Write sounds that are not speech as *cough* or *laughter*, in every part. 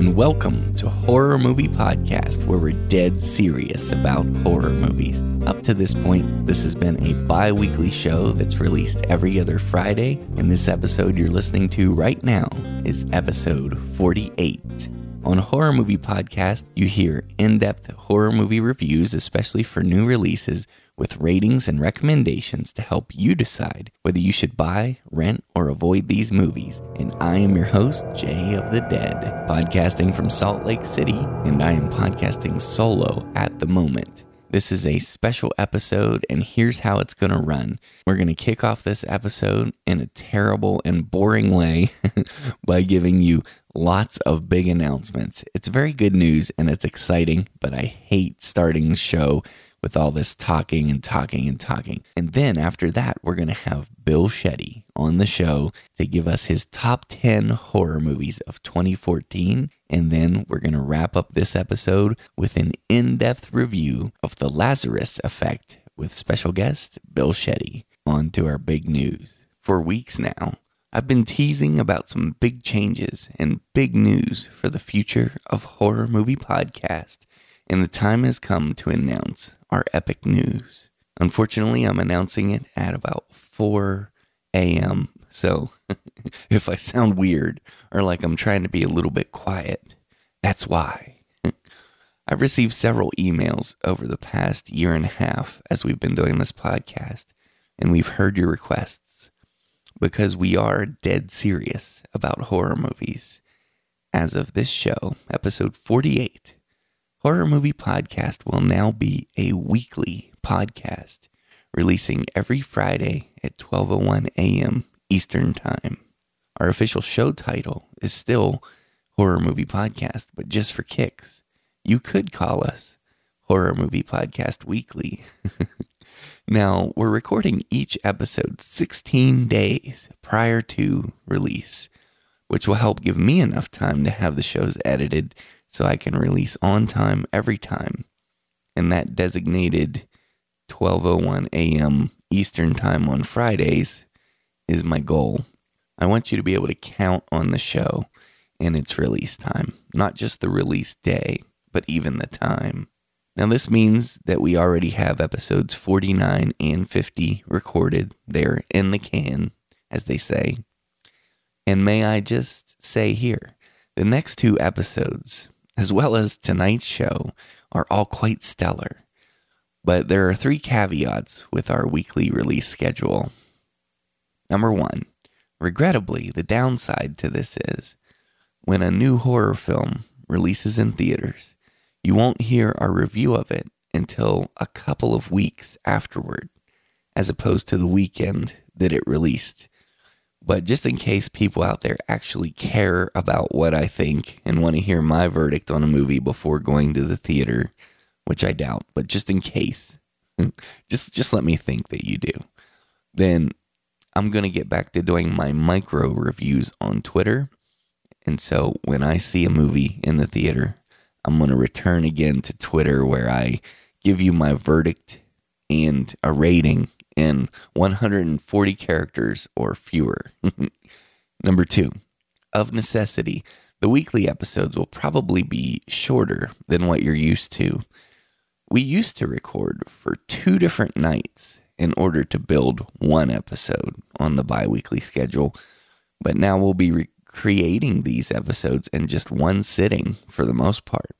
and welcome to Horror Movie Podcast, where we're dead serious about horror movies. Up to this point, this has been a bi weekly show that's released every other Friday, and this episode you're listening to right now is episode 48. On Horror Movie Podcast, you hear in depth horror movie reviews, especially for new releases, with ratings and recommendations to help you decide whether you should buy, rent, or avoid these movies. And I am your host, Jay of the Dead, podcasting from Salt Lake City, and I am podcasting solo at the moment. This is a special episode, and here's how it's going to run. We're going to kick off this episode in a terrible and boring way *laughs* by giving you lots of big announcements. It's very good news and it's exciting, but I hate starting the show with all this talking and talking and talking. And then after that, we're going to have Bill Shetty on the show to give us his top 10 horror movies of 2014. And then we're going to wrap up this episode with an in depth review of The Lazarus Effect with special guest Bill Shetty. On to our big news. For weeks now, I've been teasing about some big changes and big news for the future of Horror Movie Podcast, and the time has come to announce our epic news. Unfortunately, I'm announcing it at about 4 a.m. So *laughs* if I sound weird or like I'm trying to be a little bit quiet, that's why. *laughs* I've received several emails over the past year and a half as we've been doing this podcast, and we've heard your requests because we are dead serious about horror movies. As of this show, episode 48, Horror Movie Podcast will now be a weekly podcast, releasing every Friday at 12:01 a.m. Eastern Time. Our official show title is still Horror Movie Podcast, but just for kicks, you could call us Horror Movie Podcast Weekly. *laughs* now, we're recording each episode 16 days prior to release, which will help give me enough time to have the shows edited so I can release on time every time. And that designated 12:01 a.m. Eastern Time on Fridays is my goal. I want you to be able to count on the show and its release time, not just the release day, but even the time. Now, this means that we already have episodes 49 and 50 recorded. They're in the can, as they say. And may I just say here, the next two episodes as well as tonight's show, are all quite stellar. But there are three caveats with our weekly release schedule. Number one, regrettably, the downside to this is when a new horror film releases in theaters, you won't hear our review of it until a couple of weeks afterward, as opposed to the weekend that it released. But just in case people out there actually care about what I think and want to hear my verdict on a movie before going to the theater, which I doubt, but just in case, *laughs* just just let me think that you do. Then I'm going to get back to doing my micro reviews on Twitter. And so when I see a movie in the theater, I'm going to return again to Twitter where I give you my verdict and a rating in 140 characters or fewer. *laughs* Number two, of necessity, the weekly episodes will probably be shorter than what you're used to. We used to record for two different nights in order to build one episode on the bi weekly schedule, but now we'll be re- creating these episodes in just one sitting for the most part.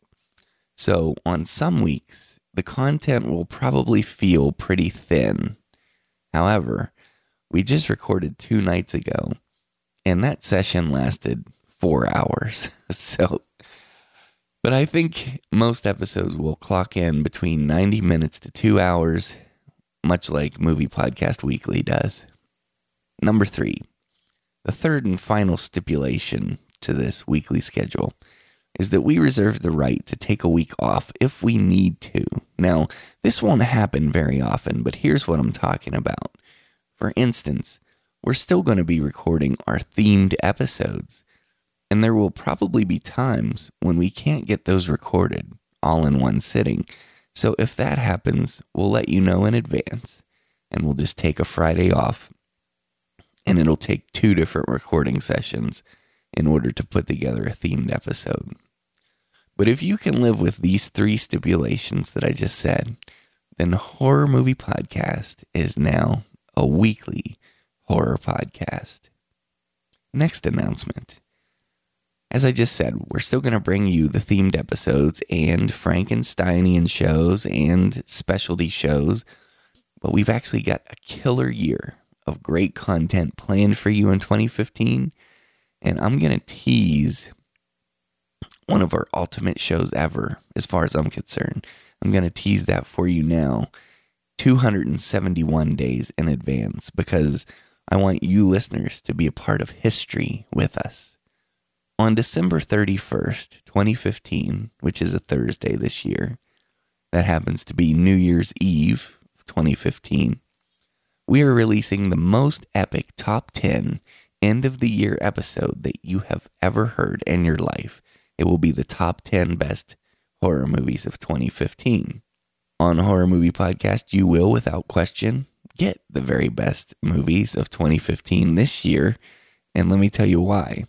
So, on some weeks, the content will probably feel pretty thin However, we just recorded two nights ago, and that session lasted four hours. *laughs* so, but I think most episodes will clock in between 90 minutes to two hours, much like Movie Podcast Weekly does. Number three, the third and final stipulation to this weekly schedule is that we reserve the right to take a week off if we need to. Now, this won't happen very often, but here's what I'm talking about. For instance, we're still going to be recording our themed episodes, and there will probably be times when we can't get those recorded all in one sitting. So if that happens, we'll let you know in advance, and we'll just take a Friday off, and it'll take two different recording sessions in order to put together a themed episode. But if you can live with these three stipulations that I just said, then Horror Movie Podcast is now a weekly horror podcast. Next announcement. As I just said, we're still going to bring you the themed episodes and Frankensteinian shows and specialty shows, but we've actually got a killer year of great content planned for you in 2015. And I'm going to tease one of our ultimate shows ever, as far as I'm concerned. I'm going to tease that for you now, 271 days in advance, because I want you listeners to be a part of history with us. On December 31st, 2015, which is a Thursday this year, that happens to be New Year's Eve 2015, we are releasing the most epic top 10 end of the year episode that you have ever heard in your life. It will be the top 10 best horror movies of 2015. On Horror Movie Podcast, you will, without question, get the very best movies of 2015 this year. And let me tell you why.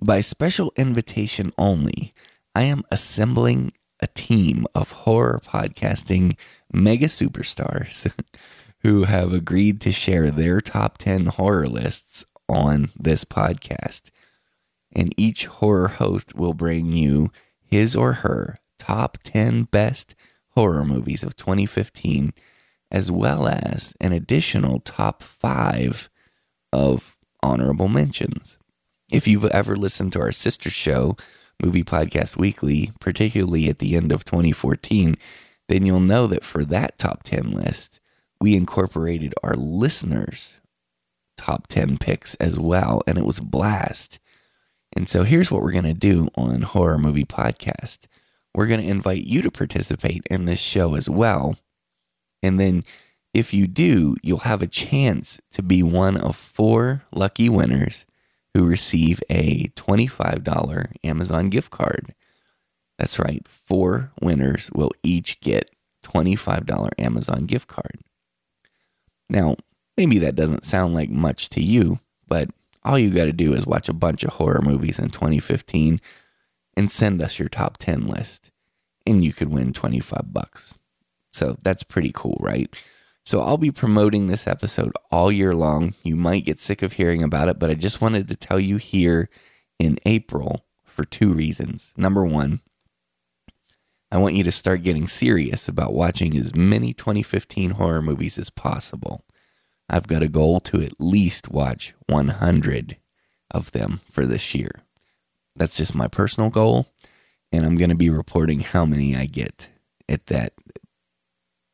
By special invitation only, I am assembling a team of horror podcasting mega superstars *laughs* who have agreed to share their top 10 horror lists on this podcast. And each horror host will bring you his or her top 10 best horror movies of 2015, as well as an additional top five of honorable mentions. If you've ever listened to our sister show, Movie Podcast Weekly, particularly at the end of 2014, then you'll know that for that top 10 list, we incorporated our listeners' top 10 picks as well, and it was a blast. And so here's what we're going to do on Horror Movie Podcast we're going to invite you to participate in this show as well. And then if you do, you'll have a chance to be one of four lucky winners who receive a $25 Amazon gift card. That's right, four winners will each get $25 Amazon gift card. Now, maybe that doesn't sound like much to you, but all you got to do is watch a bunch of horror movies in 2015 and send us your top 10 list and you could win 25 bucks. So that's pretty cool, right? So I'll be promoting this episode all year long. You might get sick of hearing about it, but I just wanted to tell you here in April for two reasons. Number one, I want you to start getting serious about watching as many 2015 horror movies as possible. I've got a goal to at least watch 100 of them for this year. That's just my personal goal. And I'm going to be reporting how many I get at that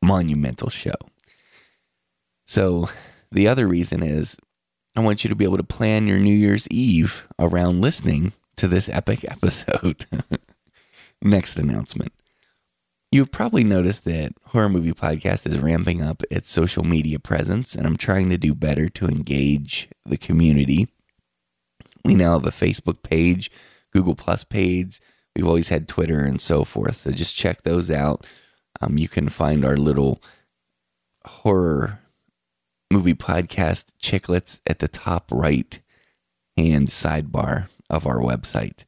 monumental show. So, the other reason is I want you to be able to plan your New Year's Eve around listening to this epic *laughs* episode. *laughs* Next announcement. You've probably noticed that Horror Movie Podcast is ramping up its social media presence, and I'm trying to do better to engage the community. We now have a Facebook page, Google Plus page. We've always had Twitter and so forth. So just check those out. Um, you can find our little horror movie podcast chicklets at the top right hand sidebar of our website.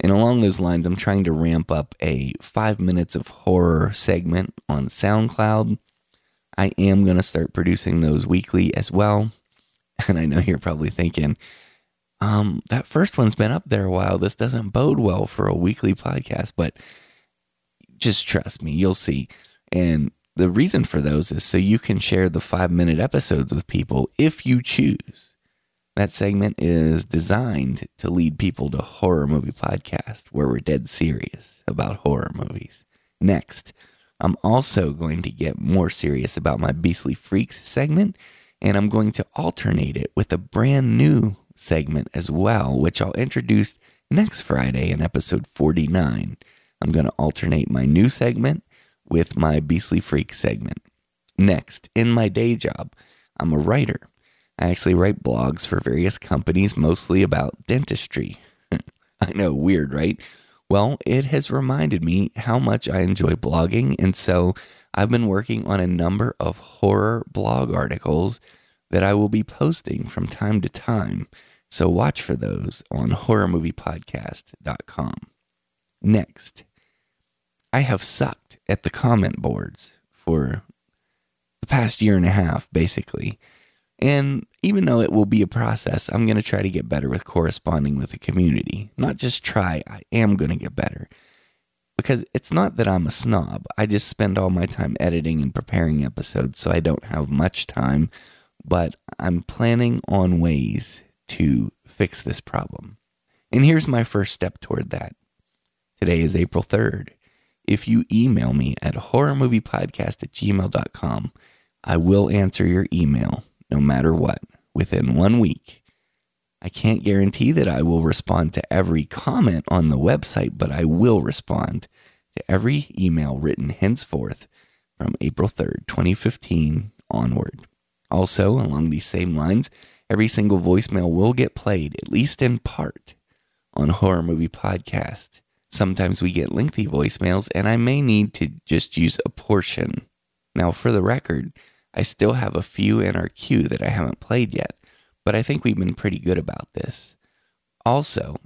And along those lines, I'm trying to ramp up a five minutes of horror segment on SoundCloud. I am going to start producing those weekly as well. *laughs* And I know you're probably thinking, um, that first one's been up there a while. This doesn't bode well for a weekly podcast, but just trust me, you'll see. And the reason for those is so you can share the five minute episodes with people if you choose. That segment is designed to lead people to horror movie podcast where we're dead serious about horror movies. Next, I'm also going to get more serious about my Beastly Freaks segment, and I'm going to alternate it with a brand new segment as well, which I'll introduce next Friday in episode 49. I'm going to alternate my new segment with my Beastly Freak segment. Next, in my day job, I'm a writer. I actually write blogs for various companies, mostly about dentistry. *laughs* I know, weird, right? Well, it has reminded me how much I enjoy blogging, and so I've been working on a number of horror blog articles that I will be posting from time to time. So watch for those on horrormoviepodcast.com. Next, I have sucked at the comment boards for the past year and a half, basically. And even though it will be a process, I'm going to try to get better with corresponding with the community. Not just try, I am going to get better. Because it's not that I'm a snob. I just spend all my time editing and preparing episodes, so I don't have much time. But I'm planning on ways to fix this problem. And here's my first step toward that. Today is April 3rd. If you email me at horrormoviepodcast at gmail.com, I will answer your email no matter what within one week. I can't guarantee that I will respond to every comment on the website, but I will respond to every email written henceforth from April 3rd, 2015 onward. Also, along these same lines, every single voicemail will get played, at least in part, on Horror Movie Podcast. Sometimes we get lengthy voicemails, and I may need to just use a portion. Now, for the record, I still have a few in our queue that I haven't played yet, but I think we've been pretty good about this. Also,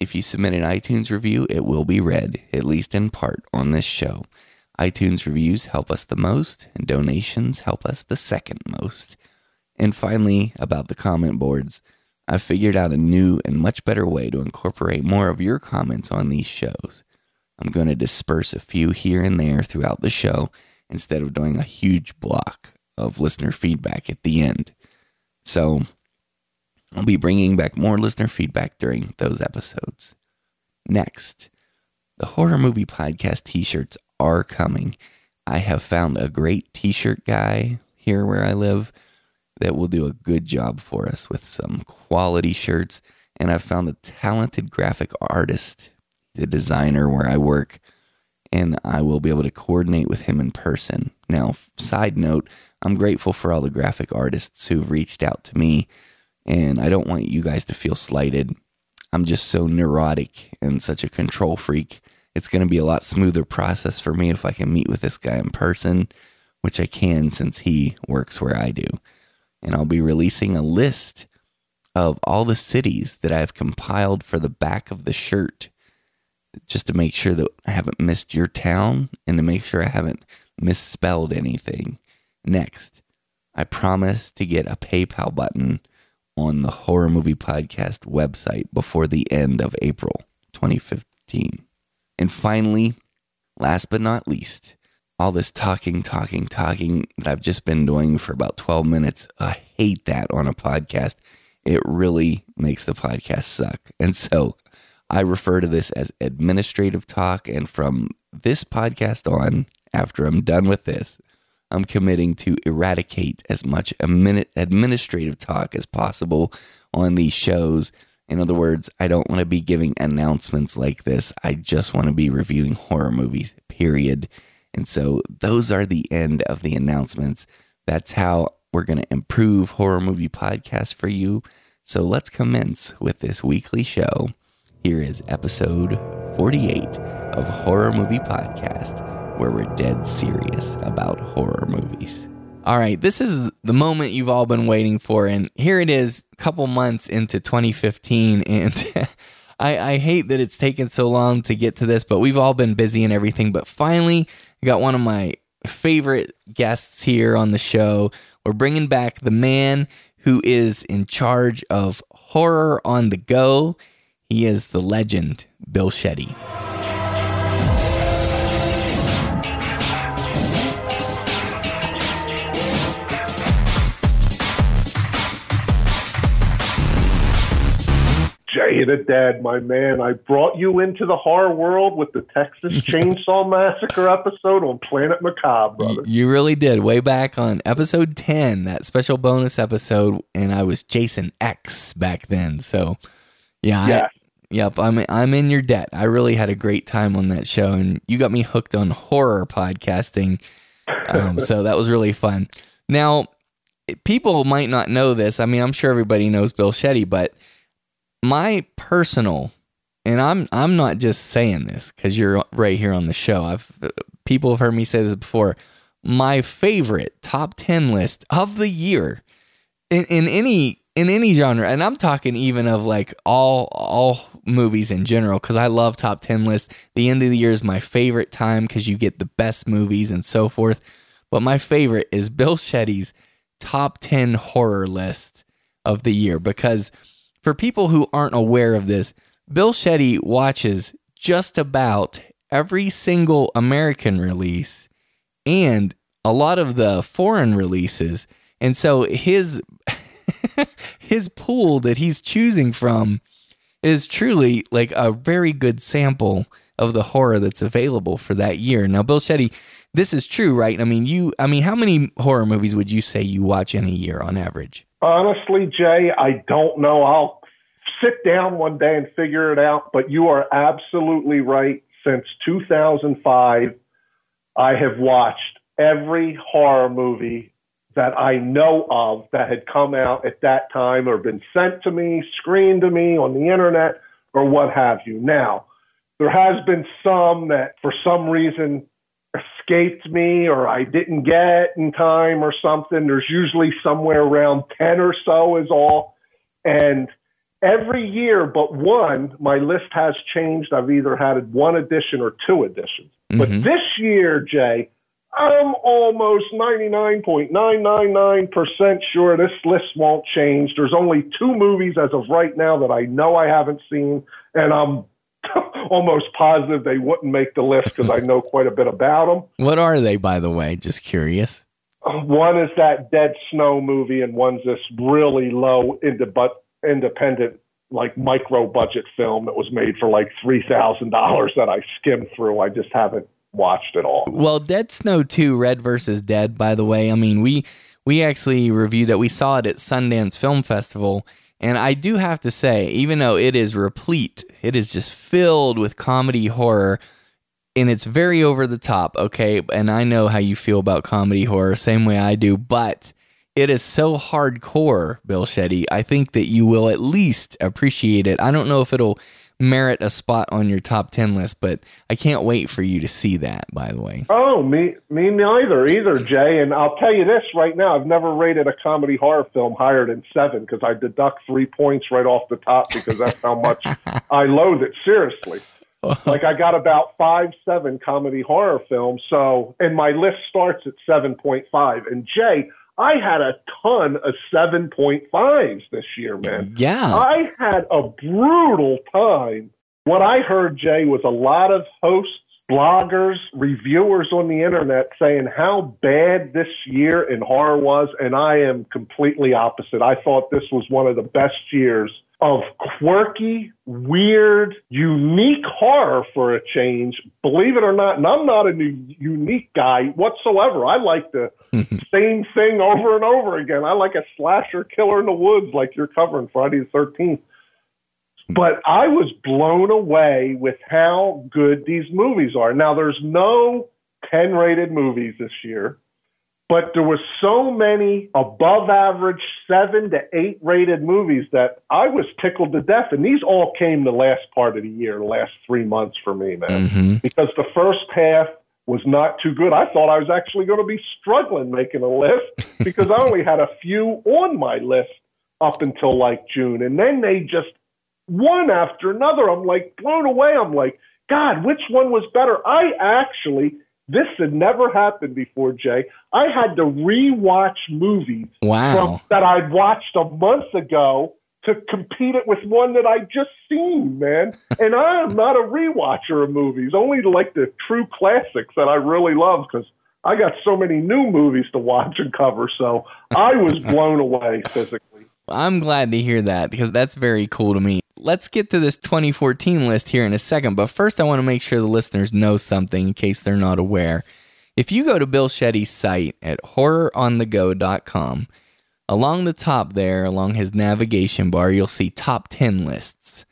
if you submit an iTunes review, it will be read, at least in part, on this show. iTunes reviews help us the most, and donations help us the second most. And finally, about the comment boards, I've figured out a new and much better way to incorporate more of your comments on these shows. I'm going to disperse a few here and there throughout the show instead of doing a huge block of listener feedback at the end. So I'll be bringing back more listener feedback during those episodes. Next, the horror movie podcast t shirts are coming. I have found a great t shirt guy here where I live that will do a good job for us with some quality shirts. And I've found a talented graphic artist, the designer where I work, and I will be able to coordinate with him in person. Now, side note, I'm grateful for all the graphic artists who've reached out to me, and I don't want you guys to feel slighted. I'm just so neurotic and such a control freak. It's going to be a lot smoother process for me if I can meet with this guy in person, which I can since he works where I do. And I'll be releasing a list of all the cities that I've compiled for the back of the shirt just to make sure that I haven't missed your town and to make sure I haven't misspelled anything. Next, I promise to get a PayPal button on the Horror Movie Podcast website before the end of April 2015. And finally, last but not least, all this talking, talking, talking that I've just been doing for about 12 minutes. I hate that on a podcast. It really makes the podcast suck. And so I refer to this as administrative talk. And from this podcast on, after I'm done with this, I'm committing to eradicate as much administrative talk as possible on these shows. In other words, I don't want to be giving announcements like this. I just want to be reviewing horror movies, period. And so those are the end of the announcements. That's how we're going to improve horror movie podcast for you. So let's commence with this weekly show. Here is episode 48 of Horror Movie Podcast, where we're dead serious about horror movies. All right, this is the moment you've all been waiting for, and here it is, a couple months into 2015, and *laughs* I, I hate that it's taken so long to get to this, but we've all been busy and everything. But finally, I got one of my favorite guests here on the show. We're bringing back the man who is in charge of horror on the go. He is the legend, Bill Shetty. Jay the Dead, my man. I brought you into the horror world with the Texas *laughs* Chainsaw Massacre episode on Planet Macabre, brother. You really did. Way back on episode 10, that special bonus episode, and I was Jason X back then. So, yeah, Yeah. Yep, I'm I'm in your debt. I really had a great time on that show, and you got me hooked on horror podcasting. Um, so that was really fun. Now, people might not know this. I mean, I'm sure everybody knows Bill Shetty, but my personal, and I'm I'm not just saying this because you're right here on the show. I've people have heard me say this before. My favorite top ten list of the year in, in any in any genre, and I'm talking even of like all all movies in general, because I love top ten lists. The end of the year is my favorite time because you get the best movies and so forth. But my favorite is Bill Shetty's top ten horror list of the year because for people who aren't aware of this, Bill Shetty watches just about every single American release and a lot of the foreign releases. And so his *laughs* his pool that he's choosing from is truly like a very good sample of the horror that's available for that year. Now, Bill Shetty, this is true, right? I mean, you, I mean, how many horror movies would you say you watch in a year on average? Honestly, Jay, I don't know. I'll sit down one day and figure it out, but you are absolutely right. Since 2005, I have watched every horror movie that I know of that had come out at that time or been sent to me, screened to me on the internet, or what have you. Now, there has been some that for some reason escaped me or I didn't get in time or something. There's usually somewhere around 10 or so is all. And every year but one, my list has changed. I've either had one edition or two editions. Mm-hmm. But this year, Jay, I'm almost 99.999% sure this list won't change. There's only two movies as of right now that I know I haven't seen, and I'm *laughs* almost positive they wouldn't make the list because I know quite a bit about them. What are they, by the way? Just curious. One is that Dead Snow movie, and one's this really low independent, like micro budget film that was made for like three thousand dollars that I skimmed through. I just haven't watched it all. Well, Dead Snow 2, Red versus Dead, by the way. I mean, we we actually reviewed that. We saw it at Sundance Film Festival. And I do have to say, even though it is replete, it is just filled with comedy horror and it's very over the top, okay? And I know how you feel about comedy horror, same way I do, but it is so hardcore, Bill Shetty. I think that you will at least appreciate it. I don't know if it'll merit a spot on your top 10 list, but I can't wait for you to see that, by the way. Oh, me, me neither, either, Jay. And I'll tell you this right now I've never rated a comedy horror film higher than seven because I deduct three points right off the top because that's how much *laughs* I loathe it. Seriously. *laughs* like I got about five, seven comedy horror films. So, and my list starts at 7.5. And Jay, I had a ton of 7.5s this year, man. Yeah. I had a brutal time. What I heard, Jay, was a lot of hosts, bloggers, reviewers on the internet saying how bad this year in horror was. And I am completely opposite. I thought this was one of the best years of quirky, weird, unique horror for a change. Believe it or not, and I'm not a new, unique guy whatsoever. I like the *laughs* same thing over and over again. I like a slasher killer in the woods, like you're covering Friday the 13th. But I was blown away with how good these movies are. Now, there's no 10 rated movies this year but there were so many above average seven to eight rated movies that I was tickled to death. And these all came the last part of the year, the last three months for me, man, mm-hmm. because the first half was not too good. I thought I was actually going to be struggling making a list *laughs* because I only had a few on my list up until like June. And then they just one after another. I'm like blown away. I'm like, God, which one was better? I actually this had never happened before, Jay. I had to rewatch movies wow. from, that I'd watched a month ago to compete it with one that I'd just seen, man. *laughs* and I am not a rewatcher of movies, only like the true classics that I really love because I got so many new movies to watch and cover. So I was *laughs* blown away physically. I'm glad to hear that because that's very cool to me let's get to this 2014 list here in a second. But first, I want to make sure the listeners know something in case they're not aware. If you go to Bill Shetty's site at horroronthego.com, along the top there, along his navigation bar, you'll see top 10 lists.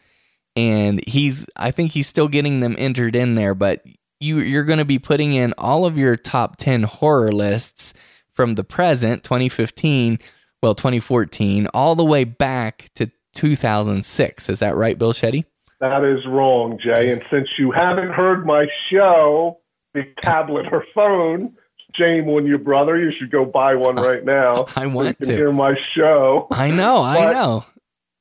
And he's, I think he's still getting them entered in there, but you, you're going to be putting in all of your top 10 horror lists from the present, 2015, well, 2014, all the way back to 2006. Is that right, Bill Shetty? That is wrong, Jay. And since you haven't heard my show, the tablet or phone, Shame on you, brother. You should go buy one right now. *laughs* I want so to hear my show. I know, I know.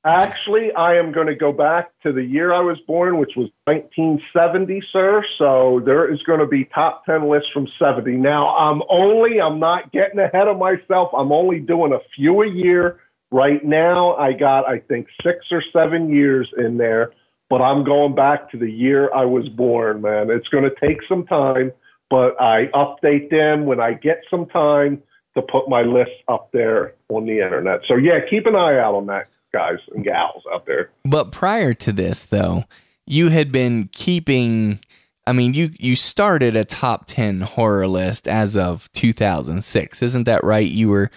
Actually, I am going to go back to the year I was born, which was 1970, sir. So there is going to be top 10 lists from 70. Now, I'm only, I'm not getting ahead of myself. I'm only doing a few a year. Right now, I got, I think, six or seven years in there, but I'm going back to the year I was born, man. It's going to take some time, but I update them when I get some time to put my list up there on the internet. So, yeah, keep an eye out on that guys and gals out there. But prior to this, though, you had been keeping. I mean, you you started a top ten horror list as of 2006, isn't that right? You were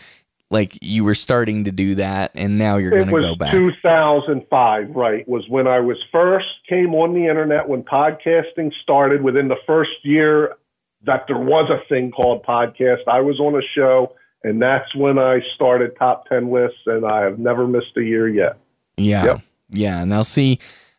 like you were starting to do that, and now you're going to go back. 2005, right? Was when I was first came on the internet when podcasting started. Within the first year that there was a thing called podcast, I was on a show, and that's when I started top 10 lists, and I have never missed a year yet. Yeah. Yep. Yeah. Now see,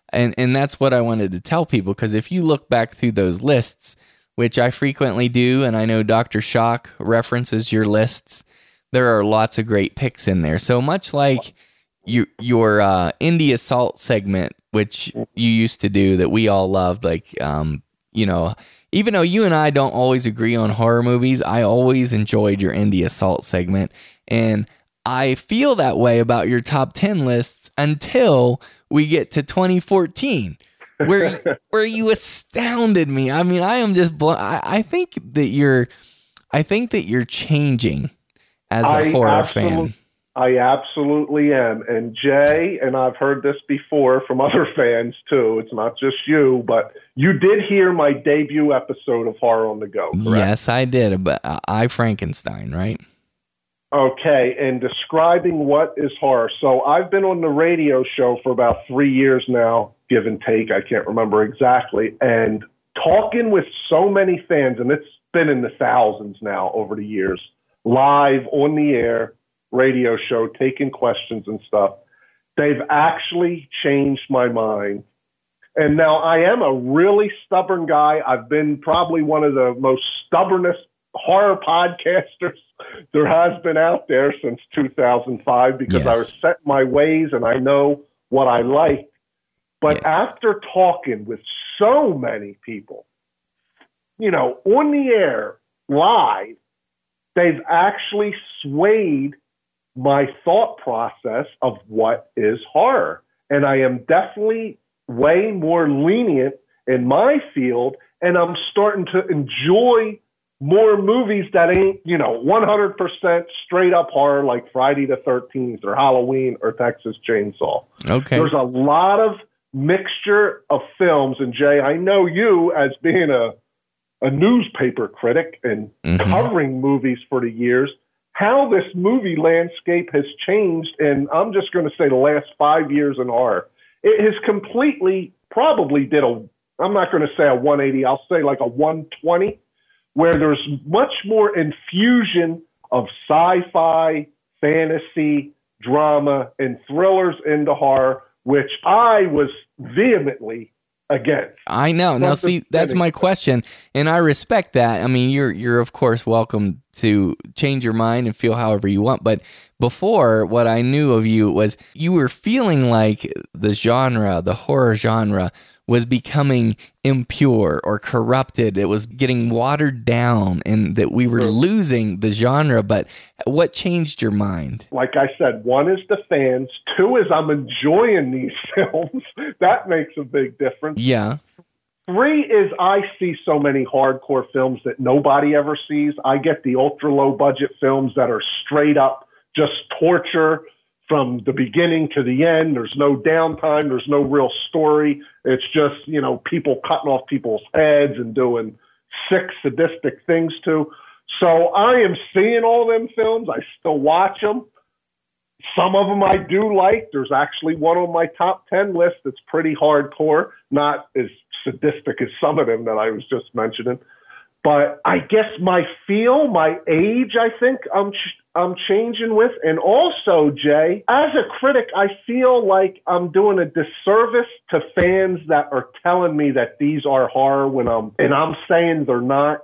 and and that's what I wanted to tell people because if you look back through those lists, which I frequently do, and I know Dr. Shock references your lists, there are lots of great picks in there. So much like you, your uh, indie assault segment, which you used to do that we all loved, like um, you know, even though you and I don't always agree on horror movies, I always enjoyed your indie assault segment. And I feel that way about your top 10 lists until we get to 2014. Where *laughs* where you astounded me. I mean, I am just blo- I, I think that you're I think that you're changing as a I horror fan. I absolutely am. And Jay, and I've heard this before from *laughs* other fans too, it's not just you, but you did hear my debut episode of Horror on the Go, correct? Yes, I did, but uh, I Frankenstein, right? Okay, and describing what is horror. So I've been on the radio show for about three years now, give and take. I can't remember exactly. And talking with so many fans, and it's been in the thousands now over the years, live on the air, radio show, taking questions and stuff. They've actually changed my mind. And now I am a really stubborn guy. I've been probably one of the most stubbornest horror podcasters *laughs* there has been out there since 2005 because I was set my ways and I know what I like. But Yes. after talking with so many people, you know, on the air, live, they've actually swayed my thought process of what is horror. And I am definitely way more lenient in my field, and I'm starting to enjoy more movies that ain't, you know, 100% straight up horror like Friday the 13th or Halloween or Texas Chainsaw. Okay. There's a lot of mixture of films, and Jay, I know you as being a a newspaper critic and Mhm. covering movies for the years, how this movie landscape has changed, and I'm just going to say the last five years in horror, it has completely probably did a. I'm not going to say a 180. I'll say like a 120, where there's much more infusion of sci-fi, fantasy, drama, and thrillers into horror, which I was vehemently against. I know. Now, see, that's my question, and I respect that. I mean, you're you're of course welcome to change your mind and feel however you want. But before, what I knew of you was you were feeling like the genre, the horror genre, was becoming impure or corrupted. It was getting watered down, and that we were losing the genre. But what changed your mind? like I said, one is the fans. Two is I'm enjoying these *laughs* films. that makes a big difference. Yeah. Three is I see so many hardcore films that nobody ever sees. I get the ultra low budget films that are straight up just torture from the beginning to the end. There's no downtime. There's no real story. It's just, you know, people cutting off people's heads and doing sick, sadistic things to. So I am seeing all them films. I still watch them. Some of them I do like. There's actually one on my top 10 list that's pretty hardcore, not as sadistic as some of them that I was just mentioning. But I guess my feel, my age, I think I'm I'm changing with, and also Jay, as a critic, I feel like I'm doing a disservice to fans that are telling me that these are horror when I'm and I'm saying they're not.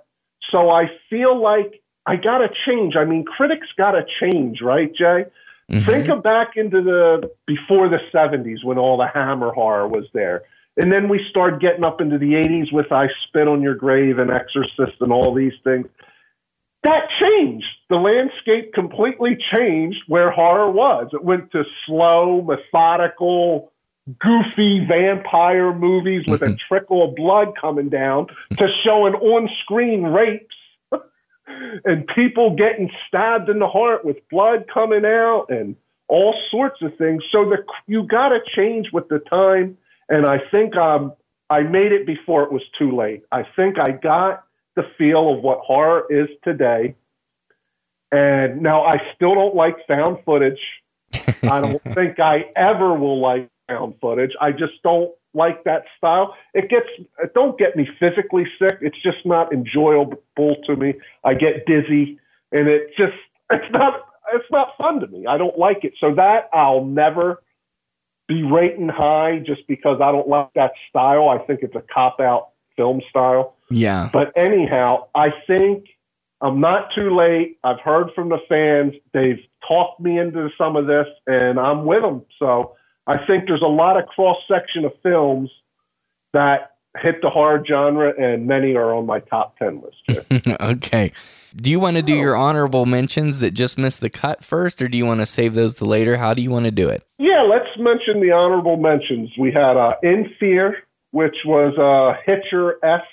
So I feel like I got to change. I mean, critics got to change, right, Jay? Mm-hmm. Think of back into the before the 70s when all the Hammer horror was there. And then we start getting up into the 80s with I Spit on Your Grave and Exorcist and all these things. That changed. The landscape completely changed where horror was. It went to slow, methodical, goofy vampire movies with a mm-hmm. trickle of blood coming down to showing on screen rapes *laughs* and people getting stabbed in the heart with blood coming out and all sorts of things. So the, you got to change with the time. And I think um, I made it before it was too late. I think I got the feel of what horror is today. And now I still don't like found footage. *laughs* I don't think I ever will like found footage. I just don't like that style. It gets it don't get me physically sick. It's just not enjoyable to me. I get dizzy, and it just it's not it's not fun to me. I don't like it. So that I'll never be rating high just because I don't like that style. I think it's a cop out film style. Yeah. But anyhow, I think I'm not too late. I've heard from the fans. They've talked me into some of this, and I'm with them. So I think there's a lot of cross section of films that hit the horror genre, and many are on my top 10 list. *laughs* okay. Do you want to do your honorable mentions that just missed the cut first, or do you want to save those to later? How do you want to do it? Yeah, let's mention the honorable mentions. We had uh, In Fear, which was a Hitcher esque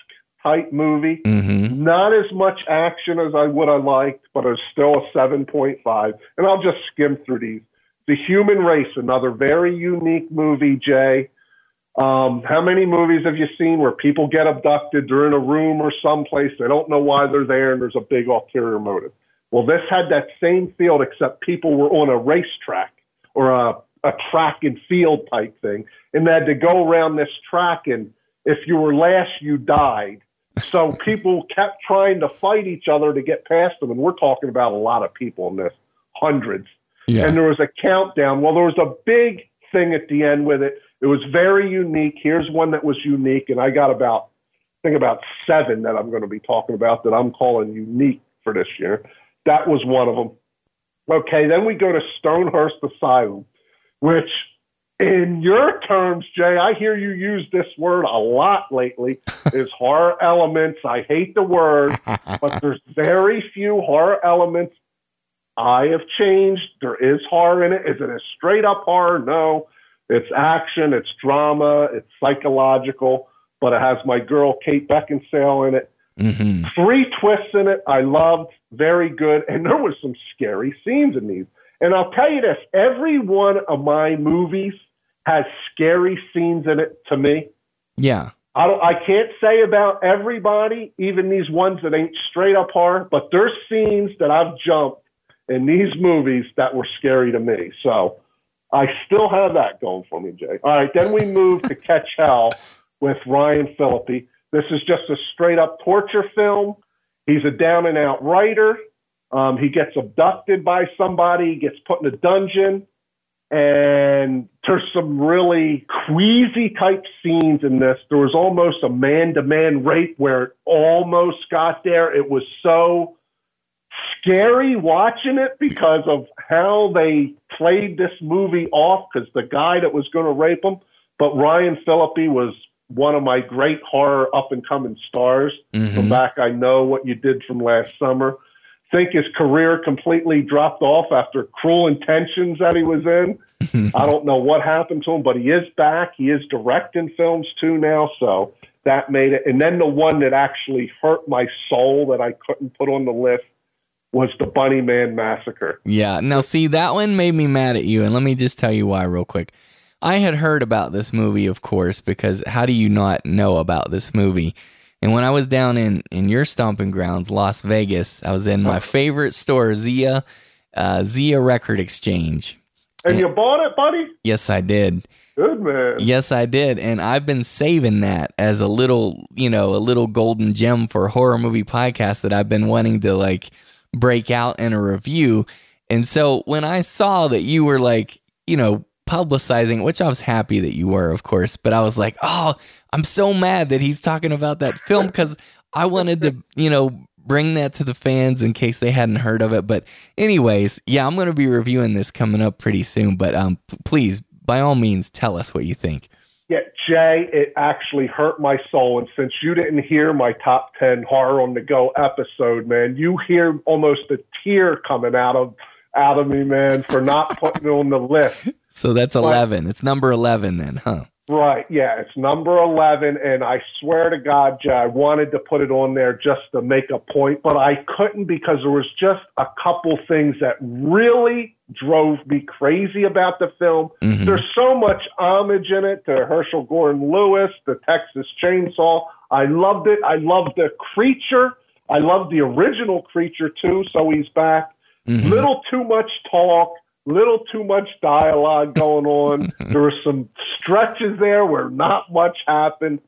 type movie. Mm-hmm. Not as much action as I would have liked, but it's still a 7.5. And I'll just skim through these. The Human Race, another very unique movie, Jay. Um, how many movies have you seen where people get abducted? They're in a room or someplace. They don't know why they're there, and there's a big ulterior motive. Well, this had that same field, except people were on a racetrack or a, a track and field type thing, and they had to go around this track. And if you were last, you died. So *laughs* people kept trying to fight each other to get past them, and we're talking about a lot of people in this, hundreds. Yeah. And there was a countdown. Well, there was a big thing at the end with it. It was very unique. Here's one that was unique, and I got about, I think about seven that I'm going to be talking about that I'm calling unique for this year. That was one of them. Okay, then we go to Stonehurst Asylum, which in your terms, Jay, I hear you use this word a lot lately, *laughs* is horror elements. I hate the word, *laughs* but there's very few horror elements I have changed. There is horror in it. Is it a straight up horror? No. It's action, it's drama, it's psychological, but it has my girl Kate Beckinsale in it. Mm-hmm. Three twists in it. I loved. Very good. And there was some scary scenes in these. And I'll tell you this every one of my movies has scary scenes in it to me. Yeah. I, don't, I can't say about everybody, even these ones that ain't straight up horror, but there's scenes that I've jumped in these movies that were scary to me. So I still have that going for me, Jay. All right, then we move to *laughs* Catch Hell with Ryan Phillippe. This is just a straight up torture film. He's a down and out writer. Um, he gets abducted by somebody, gets put in a dungeon, and there's some really queasy type scenes in this. There was almost a man to man rape where it almost got there. It was so scary watching it because of how they played this movie off because the guy that was going to rape him, but Ryan Phillippe was one of my great horror up and coming stars mm-hmm. from back. I know what you did from last summer. Think his career completely dropped off after Cruel Intentions that he was in. *laughs* I don't know what happened to him, but he is back. He is directing films too now, so that made it. And then the one that actually hurt my soul that I couldn't put on the list was the Bunny Man Massacre. Yeah. Now, see, that one made me mad at you. And let me just tell you why, real quick. I had heard about this movie, of course, because how do you not know about this movie? And when I was down in, in your stomping grounds, Las Vegas, I was in my favorite store, Zia, uh, Zia Record Exchange. And, and you bought it, buddy? Yes, I did. Good man. Yes, I did, and I've been saving that as a little, you know, a little golden gem for a horror movie podcast that I've been wanting to like break out in a review. And so when I saw that you were like, you know, publicizing, which I was happy that you were, of course, but I was like, oh, I'm so mad that he's talking about that film because I wanted to, you know, bring that to the fans in case they hadn't heard of it. But anyways, yeah, I'm going to be reviewing this coming up pretty soon. But um, p- please, by all means, tell us what you think. Yeah, Jay, it actually hurt my soul. And since you didn't hear my top 10 horror on the go episode, man, you hear almost a tear coming out of out of me, man, for not putting it on the list. So that's 11. It's number 11 then, huh? Right. Yeah, it's number 11. And I swear to God, Jay, I wanted to put it on there just to make a point, but I couldn't because there was just a couple things that really drove me crazy about the film. Mm-hmm. There's so much homage in it to Herschell Gordon Lewis, the Texas Chainsaw. I loved it. I loved the creature. I loved the original creature too, so he's back. Mm-hmm. Little too much talk, little too much dialogue going on. *laughs* there were some stretches there where not much happened.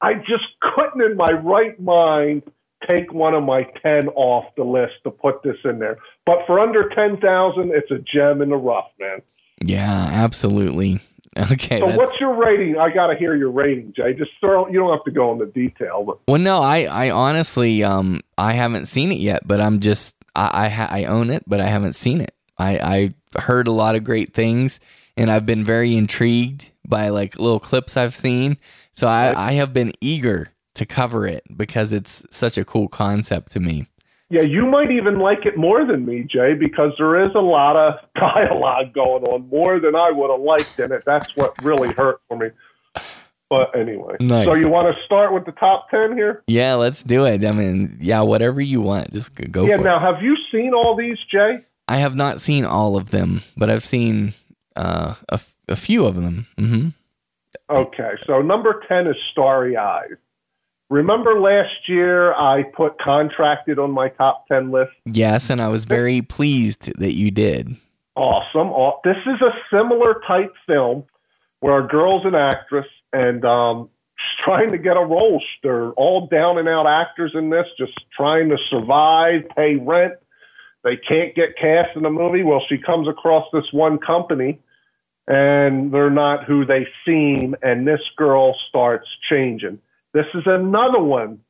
I just couldn't, in my right mind, take one of my 10 off the list to put this in there. But for under 10,000, it's a gem in the rough, man. Yeah, absolutely. *laughs* Okay. So that's... what's your rating? I got to hear your rating, Jay. Just throw. You don't have to go into detail, but well, no, I, I honestly, um, I haven't seen it yet, but I'm just, I, I, ha- I own it, but I haven't seen it. I, I heard a lot of great things, and I've been very intrigued by like little clips I've seen. So I, I have been eager to cover it because it's such a cool concept to me. Yeah, you might even like it more than me, Jay, because there is a lot of *laughs* dialogue going on, more than I would have liked in it. That's what really hurt for me. But anyway, nice. so you want to start with the top ten here? Yeah, let's do it. I mean, yeah, whatever you want, just go. Yeah. now, it. have you seen all these, Jay? I have not seen all of them, but I've seen uh, a, a few of them. Mm-hmm. Okay, so number ten is Starry Eyes. Remember last year I put contracted on my top 10 list? Yes, and I was very pleased that you did. Awesome. This is a similar type film where a girl's an actress and um, *laughs* trying to get a role. They're all down and out actors in this, just trying to survive, pay rent. They can't get cast in a movie. Well, she comes across this one company and they're not who they seem, and this girl starts changing this is another one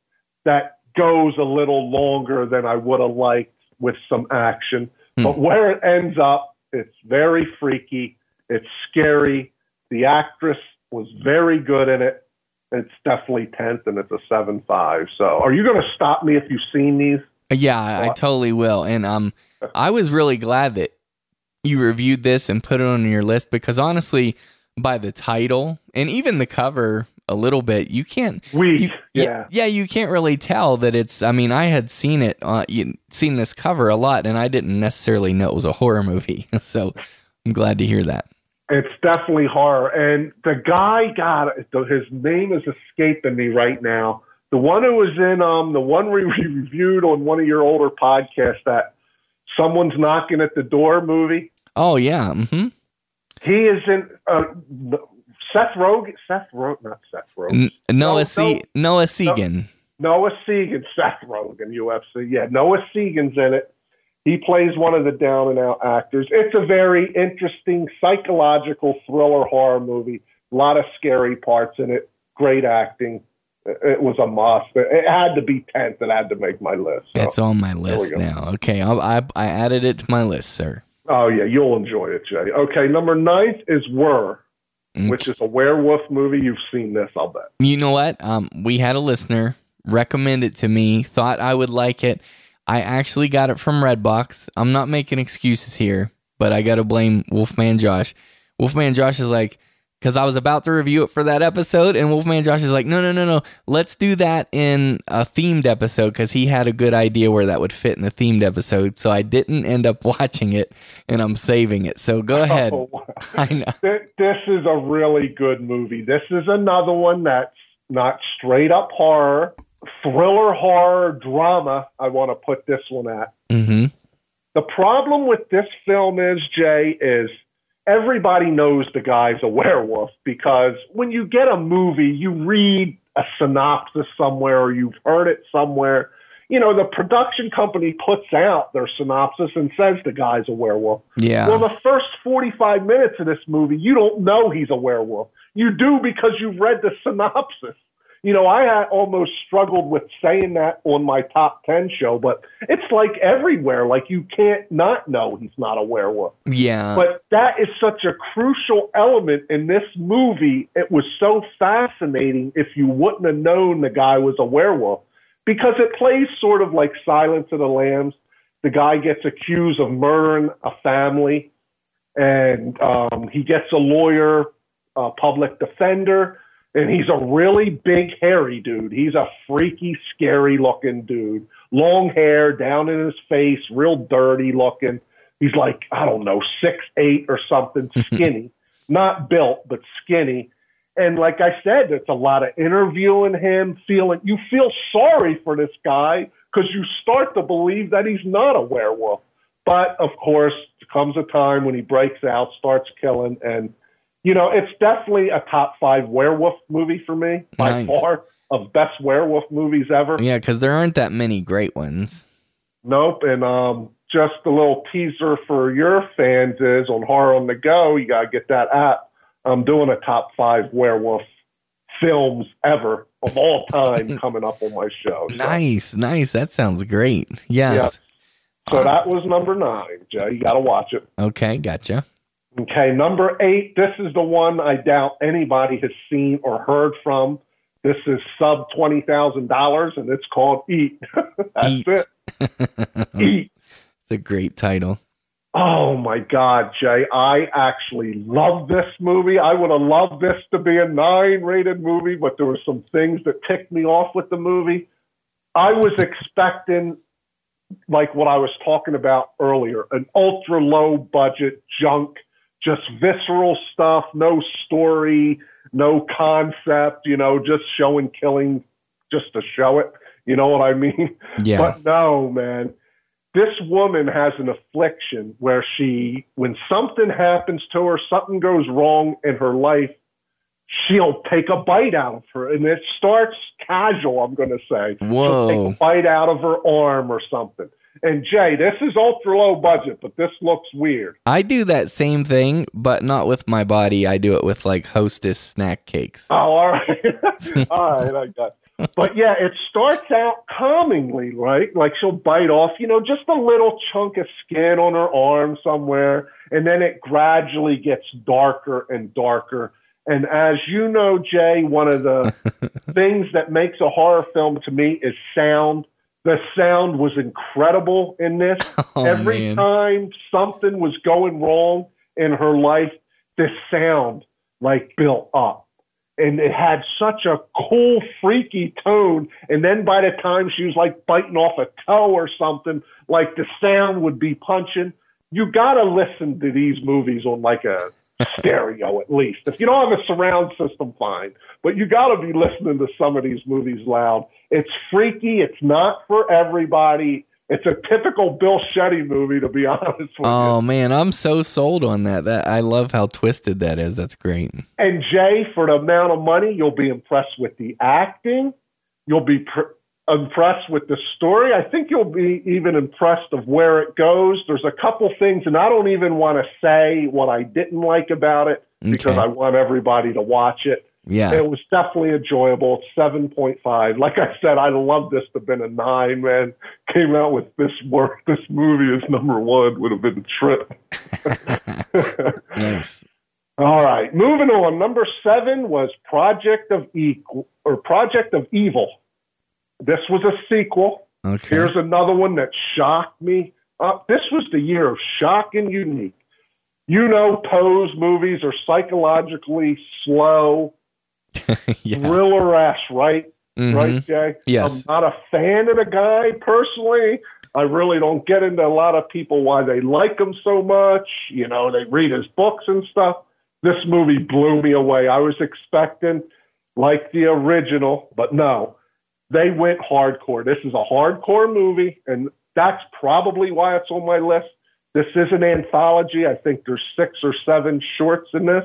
that goes a little longer than I would have liked with some action. Hmm. But where it ends up, it's very freaky. It's scary. The actress was very good in it. It's definitely 10th and it's a 7 5. So are you going to stop me if you've seen these? Yeah, I, I totally will. And um, *laughs* I was really glad that you reviewed this and put it on your list because honestly, by the title and even the cover, a little bit, you can't. Weak. You, yeah. yeah. you can't really tell that it's. I mean, I had seen it, uh, seen this cover a lot, and I didn't necessarily know it was a horror movie. *laughs* so I'm glad to hear that. It's definitely horror, and the guy got his name is escaping me right now. The one who was in um the one we *laughs* reviewed on one of your older podcasts that someone's knocking at the door movie. Oh yeah. Mm-hmm. He is in. Uh, Seth Rogen, Seth Rogen, not Seth Rogen. N- Noah, no, C- no, Noah Segan. No, Noah Segan, Seth Rogen, UFC. Yeah, Noah Segan's in it. He plays one of the down and out actors. It's a very interesting psychological thriller horror movie. A lot of scary parts in it. Great acting. It was a must. It had to be tenth. It had to make my list. So, it's on my list now. Okay, I'll, I I added it to my list, sir. Oh yeah, you'll enjoy it, Jay. Okay, number ninth is Wer. Mm. which is a werewolf movie. You've seen this, I'll bet. You know what? Um, we had a listener recommend it to me, thought I would like it. I actually got it from Redbox. I'm not making excuses here, but I got to blame Wolfman Josh. Wolfman Josh is like, because I was about to review it for that episode, and Wolfman Josh is like, no, no, no, no, let's do that in a themed episode because he had a good idea where that would fit in the themed episode. So I didn't end up *laughs* watching it, and I'm saving it. So go oh. ahead. Oh, *laughs* I know this is a really good movie. This is another one that's not straight up horror, thriller horror drama. I want to put this one at. Mm-hmm. The problem with this film is Jay is everybody knows the guy's a werewolf because when you get a movie, you read a synopsis somewhere or you've heard it somewhere. You know, the production company puts out their synopsis and says the guy's a werewolf. Yeah. Well, the first 45 minutes of this movie, you don't know he's a werewolf. You do because you've read the synopsis. You know, I almost struggled with saying that on my top 10 show, but it's like everywhere. Like you can't not know he's not a werewolf. Yeah. But that is such a crucial element in this movie. It was so fascinating if you wouldn't have known the guy was a werewolf because it plays sort of like Silence of the Lambs. The guy gets accused of murdering a family and um, he gets a lawyer, a public defender and he's a really big, hairy dude. He's a freaky, scary looking dude. Long hair down in his face, real dirty looking. He's like, I don't know, six eight or something, *laughs* skinny. Not built, but skinny. And like I said, it's a lot of interviewing him, feeling you feel sorry for this guy because you start to believe that he's not a werewolf. But of course, comes a time when he breaks out, starts killing, and you know, it's definitely a top five werewolf movie for me by Nice. far of best werewolf movies ever. Yeah, because there aren't that many great ones. Nope. And um, just a little teaser for your fans is on Horror on the Go. You gotta get that app. I'm doing a top five werewolf films ever of all time *laughs* coming up on my show. So, Nice, nice. That sounds great. Yes. so that was number nine, Jay. You gotta watch it. Okay, gotcha. Okay, number eight. This is the one I doubt anybody has seen or heard from. This is sub twenty thousand dollars, and it's called Eat. *laughs* That's Eat. it. *laughs* Eat. It's a great title. Oh my God, Jay! I actually love this movie. I would have loved this to be a nine-rated movie, but there were some things that ticked me off with the movie. I was *laughs* expecting, like what I was talking about earlier, an ultra-low budget junk, just visceral stuff, no story, no concept. You know, just showing killing, just to show it. You know what I mean? Yeah. But no, man. This woman has an affliction where she, when something happens to her, something goes wrong in her life, she'll take a bite out of her. And it starts casual, I'm going to say. She'll Whoa. take a bite out of her arm or something. And Jay, this is ultra low budget, but this looks weird. I do that same thing, but not with my body. I do it with like hostess snack cakes. Oh, all right. *laughs* all right, I got But yeah, it starts out calmingly, right? Like she'll bite off, you know, just a little chunk of skin on her arm somewhere, and then it gradually gets darker and darker. And as you know, Jay, one of the *laughs* things that makes a horror film to me is sound. The sound was incredible in this. *laughs* Oh, Every man. time something was going wrong in her life, this sound like built up. And it had such a cool, freaky tone. And then by the time she was like biting off a toe or something, like the sound would be punching. You got to listen to these movies on like a stereo at least. If you don't have a surround system, fine. But you got to be listening to some of these movies loud. It's freaky. It's not for everybody. It's a typical Bill Shetty movie, to be *laughs* honest with you. Oh man, I'm so sold on that. That I love how twisted that is. That's great. And Jay, for the amount of money, you'll be impressed with the acting. You'll be pr- impressed with the story. I think you'll be even impressed of where it goes. There's a couple things, and I don't even want to say what I didn't like about it because I want everybody to watch it. Yeah. It was definitely enjoyable. Seven point five. *laughs* Like I said, I love this to have been a nine. Man, came out with this work. This movie is number one. Would have been a trip. *laughs* nice. All right, moving on. Number seven was Project of Equal or Project of Evil. This was a sequel. Okay. Here's another one that shocked me. Uh, this was the year of shock and unique. You know, Poe's movies are psychologically slow, *laughs* yeah. thriller ass, right? Mhm. Right, Jay? Yes. I'm not a fan of the guy personally. I really don't get into a lot of people why they like him so much. You know, they read his books and stuff. This movie blew me away. I was expecting like the original, but no, they went hardcore. This is a hardcore movie, and that's probably why it's on my list. This is an anthology. I think there's six or seven shorts in this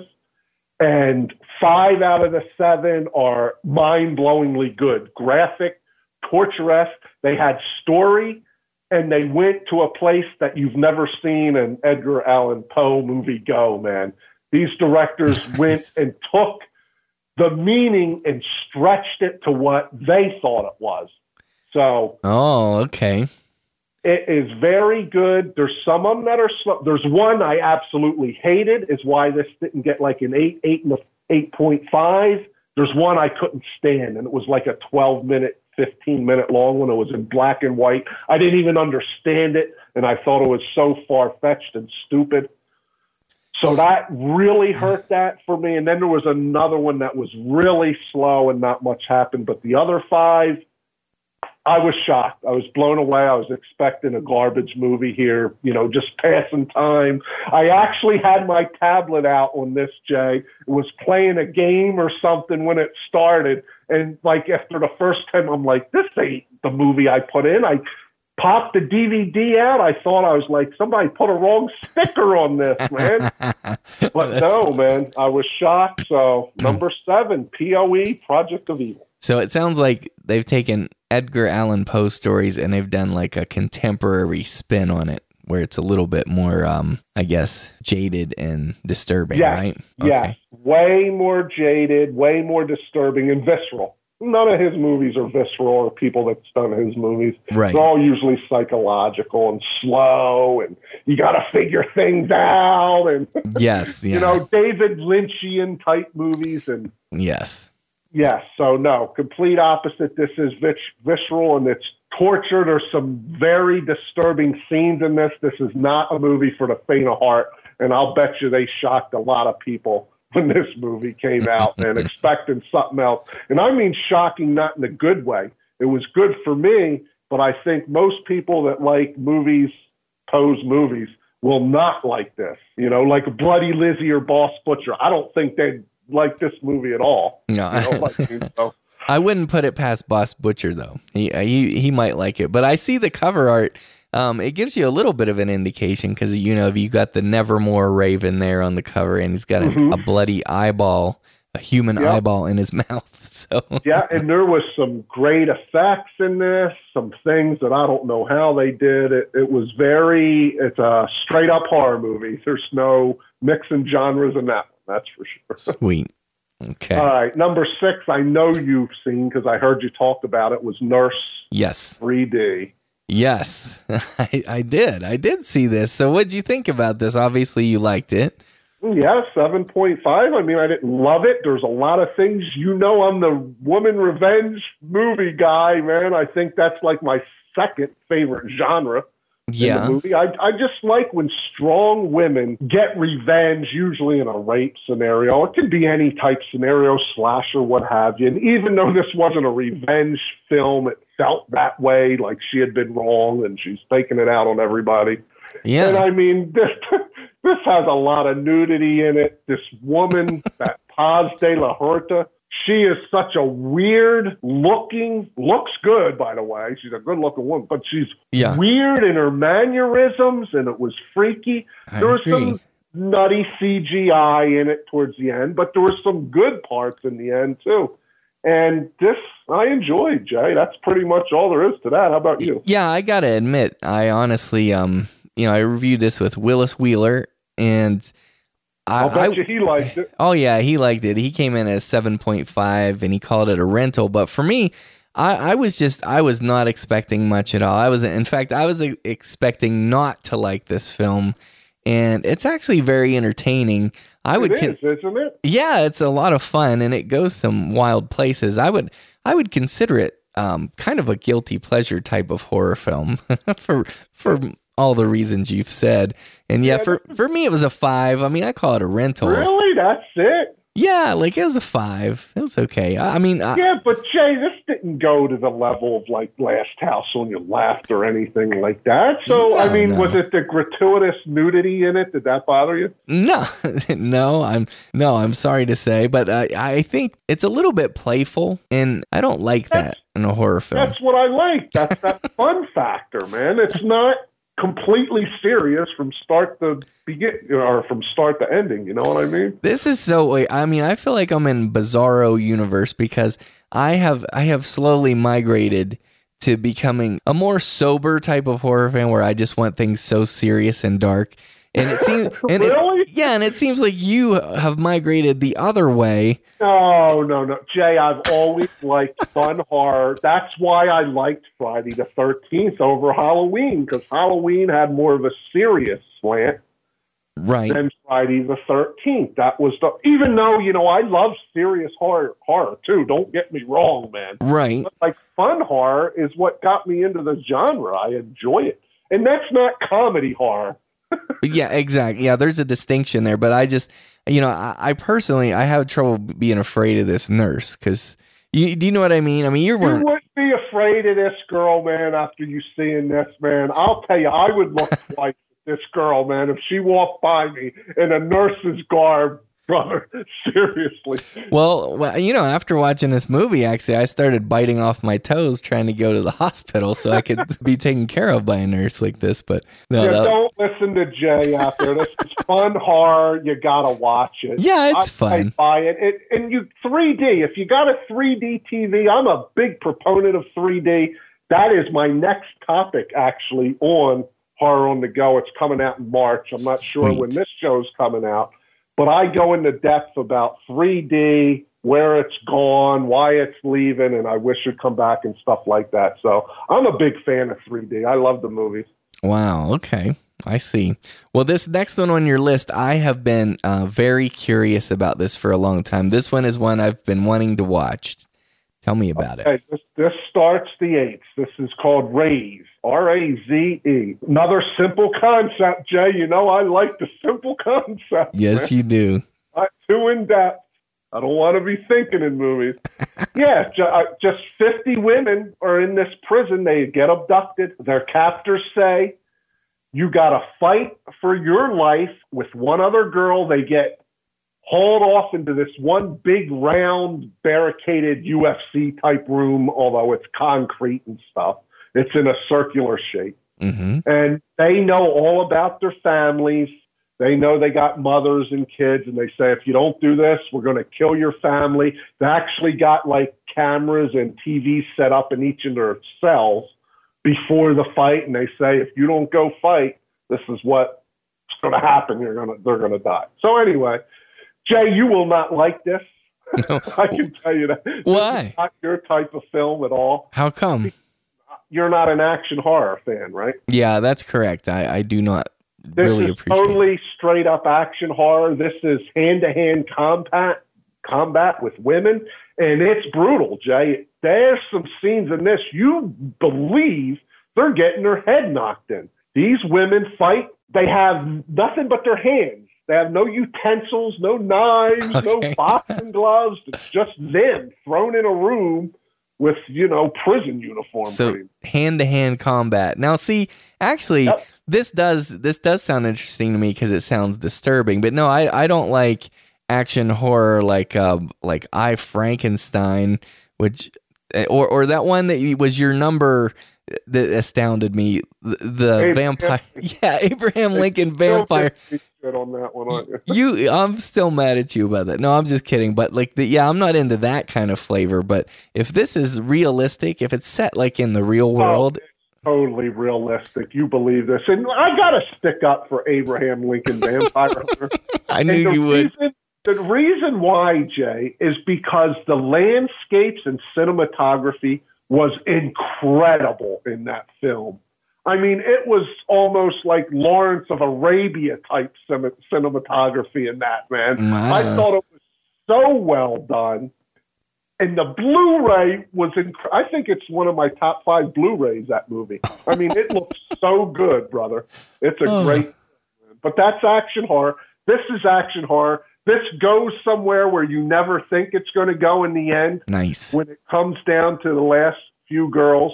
and five out of the seven are mind-blowingly good graphic torturesque they had story and they went to a place that you've never seen an edgar allan poe movie go man these directors *laughs* went and took the meaning and stretched it to what they thought it was. So, oh, okay. It is very good. There's some of them that are slow. There's one I absolutely hated. Is why this didn't get like an eight, eight and a eight point five. There's one I couldn't stand, and it was like a 12 minute, 15 minute long one. It was in black and white. I didn't even understand it, and I thought it was so far fetched and stupid. So that really hurt that for me. And then there was another one that was really slow and not much happened. But the other five, I was shocked. I was blown away. I was expecting a garbage movie here, you know, just passing time. I actually had my tablet out on this, Jay. It was playing a game or something when it started. And like after the first time, I'm like, this ain't the movie I put in. I popped the DVD out. I thought I was like, somebody put a wrong sticker on this, man. *laughs* but no, man, I was shocked. So number seven, POE, Project of Evil. So it sounds like they've taken Edgar Allan Poe stories and they've done like a contemporary spin on it where it's a little bit more, um, I guess, jaded and disturbing, yes. right? Yes. Way more jaded, way more disturbing and visceral. None of his movies are visceral or people that's done his movies. Right. They're all usually psychological and slow and you got to figure things out. And, *laughs* yes, yeah. you know, David Lynchian type movies. And, yes Yes. So no, complete opposite. This is vis- visceral and it's torture. There's some very disturbing scenes in this. This is not a movie for the faint of heart. And I'll bet you they shocked a lot of people when this movie came out *laughs* and expecting something else. And I mean shocking, not in a good way. It was good for me, but I think most people that like movies, Poe's movies, will not like this. You know, like Bloody Lizzie or Boss Butcher. I don't think they'd like this movie at all. No, you know, like, so. *laughs* I wouldn't put it past Boss Butcher though. He he he might like it, but I see the cover art. Um, it gives you a little bit of an indication because you know if you got the Nevermore Raven there on the cover, and he's got a, mm-hmm. a bloody eyeball, a human yep. eyeball in his *laughs* mouth. So yeah, and there was some great effects in this, some things that I don't know how they did. It, it was very, it's a straight up horror movie. There's no mixing genres in that one. that's for sure. Sweet. Okay. All right. Number six, I know you've seen because I heard you talk about it, was Nurse Yes. 3D. Yes, *laughs* I, I did. I did see this. So, what did you think about this? Obviously, you liked it. Yeah, 7.5. I mean, I didn't love it. There's a lot of things. You know, I'm the woman revenge movie guy, man. I think that's like my second favorite genre yeah. movie. I, I just like when strong women get revenge, usually in a rape scenario. It can be any type scenario, slasher, what have you. And even though this wasn't a revenge film, it felt that way, like she had been wrong and she's taking it out on everybody. Yeah. And I mean, *laughs* this this has a lot of nudity in it. This woman, *laughs* that Paz de la Huerta, she is such a weird looking, looks good, by the way. She's a good looking woman, but she's yeah. weird in her mannerisms and it was freaky. I there was some nutty CGI in it towards the end, but there were some good parts in the end too. And this I enjoyed, Jay. That's pretty much all there is to that. How about you? Yeah, I gotta admit, I honestly, um, you know, I reviewed this with Willis Wheeler, and I, will bet I, you he liked it. Oh yeah, he liked it. He came in as seven point five, and he called it a rental. But for me, I, I, was just I was not expecting much at all. I was in fact I was expecting not to like this film, and it's actually very entertaining. I would, con- is, isn't it? Yeah, it's a lot of fun, and it goes some wild places. I would I would consider it um, kind of a guilty pleasure type of horror film *laughs* for for all the reasons you've said. And yeah, yeah, for for me it was a five. I mean, I call it a rental. Really, that's it. Yeah, like it was a five. It was okay. I, I mean, I, yeah, but Jay, this didn't go to the level of like Last House on Your Left or anything like that. So, no, I mean, no. was it the gratuitous nudity in it? Did that bother you? No, *laughs* no. I'm no. I'm sorry to say, but I, I think it's a little bit playful, and I don't like that's, that in a horror film. That's what I like. That's that fun factor, man. It's not completely serious from start to begin or from start to ending you know what i mean? This is so i mean i feel like i'm in bizarro universe because i have i have slowly migrated to becoming a more sober type of horror fan where i just want things so serious and dark and it seems *laughs* and Really? yeah, and it seems like you have migrated the other way. No, no, no. Jay, I've always liked fun horror. That's why I liked Friday the 13th over Halloween, because Halloween had more of a serious slant Right. than Friday the 13th. That was the, even though, you know, I love serious horror, horror too. Don't get me wrong, man. Right. But like fun horror is what got me into the genre. I enjoy it. And that's not comedy horror. Yeah, exactly. Yeah, there's a distinction there, but I just, you know, I, I personally, I have trouble being afraid of this nurse because you, do you know what I mean? I mean, you're You wouldn't be afraid of this girl, man, after you seeing this, man. I'll tell you, I would look *laughs* twice at this girl, man, if she walked by me in a nurse's garb, brother. *laughs* Seriously. well, you know, after watching this movie, actually, I started biting off my toes trying to go to the *laughs* hospital so I could *laughs* be taken care of by a nurse like this. But no, Yeah, that- don't listen to Jay out there. This is fun horror. You gotta watch it. yeah, it's I- I fun. buy it. it. And you 3D. If you got a 3D TV, I'm a big proponent of 3D. That is my next topic, actually, on Horror on the Go. It's coming out in March. I'm not sure when this show's coming out, but I go into depth about 3D, where it's gone, why it's leaving, and I wish it'd come back and stuff like that. So I'm a big fan of 3D. I love the movies. Wow. Okay. I see. Well, this next one on your list, I have been uh, very curious about this for a long time. This one is one I've been wanting to watch. Tell me about it. Okay, this, this starts the 8th. This is called Raze, R A Z E. Another simple concept, Jay. You know, I like the simple *laughs* concept. Yes, you do. Not too in depth. I don't want to be thinking in movies. *laughs* yeah, uh, just 50 women are in this prison. They get abducted. Their captors say, you got to fight for your life with one other girl. They get hauled off into this one big round barricaded UFC type room, although it's concrete and stuff. It's in a circular shape. hmm And they know all about their families. They know they got mothers and kids, and they say, if you don't do this, we're going to kill your family. They actually got like cameras and TVs set up in each of their cells before the fight, and they say, if you don't go fight, this is what's going to happen. You're going to, they're going to die. So anyway, Jay, you will not like this. *laughs* *laughs* I can tell you that. Why? not your type of film at all. How come? You're not an action horror fan, right? Yeah, that's correct. I, I do not This really is totally straight up action horror. This is hand to hand combat combat with women, and it's brutal, Jay. There's some scenes in this you believe they're getting their head knocked in. These women fight. They have nothing but their hands. They have no utensils, no knives, Okay. no *laughs* boxing gloves. It's just them thrown in a room with you know prison uniform. so hand to hand combat. Now, see, actually, Yep. this does this does sound interesting to me because it sounds disturbing. But no, I I don't like action horror like uh like I Frankenstein, which or or that one that was your number that astounded me. The, the vampire, *laughs* yeah, Abraham Lincoln vampire. On that one, aren't you? *laughs* you i'm still mad at you about that no i'm just kidding but like the, yeah i'm not into that kind of flavor but if this is realistic if it's set like in the real oh, world Oh, totally realistic. You believe this, and I got to stick up for Abraham Lincoln Vampire Hunter. *laughs* i knew you would the reason why, Jay, is because the landscapes and cinematography was incredible in that film. I mean, it was almost like Lawrence of Arabia type cinematography in that, man. Wow. I thought it was so well done. And the Blu-ray was inc- I think it's one of my top five Blu-rays. That movie. I mean, it *laughs* looks so good, brother. It's a Oh. great. But that's action horror. This is action horror. This goes somewhere where you never think it's going to go in the end nice when it comes down to the last few girls.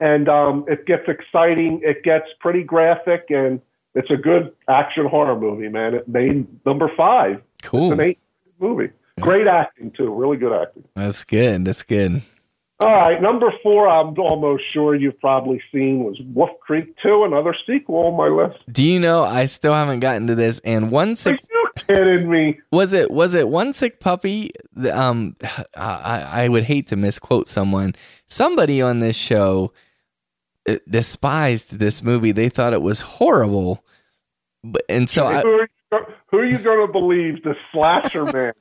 And um, it gets exciting. It gets pretty graphic, and it's a good action horror movie, man. It made number five. It's cool an eight movie. Great acting too. Really good acting. that's good that's good All right, number four. I'm almost sure you've probably seen was Wolf Creek Two, another sequel on my list. do you know i still haven't gotten to this and one sick. Are you kidding me? was it was it one sick puppy um i i would hate to misquote someone somebody on this show uh, despised this movie they thought it was horrible but and so I, who, are you, who are you going to believe? The slasher *laughs* man.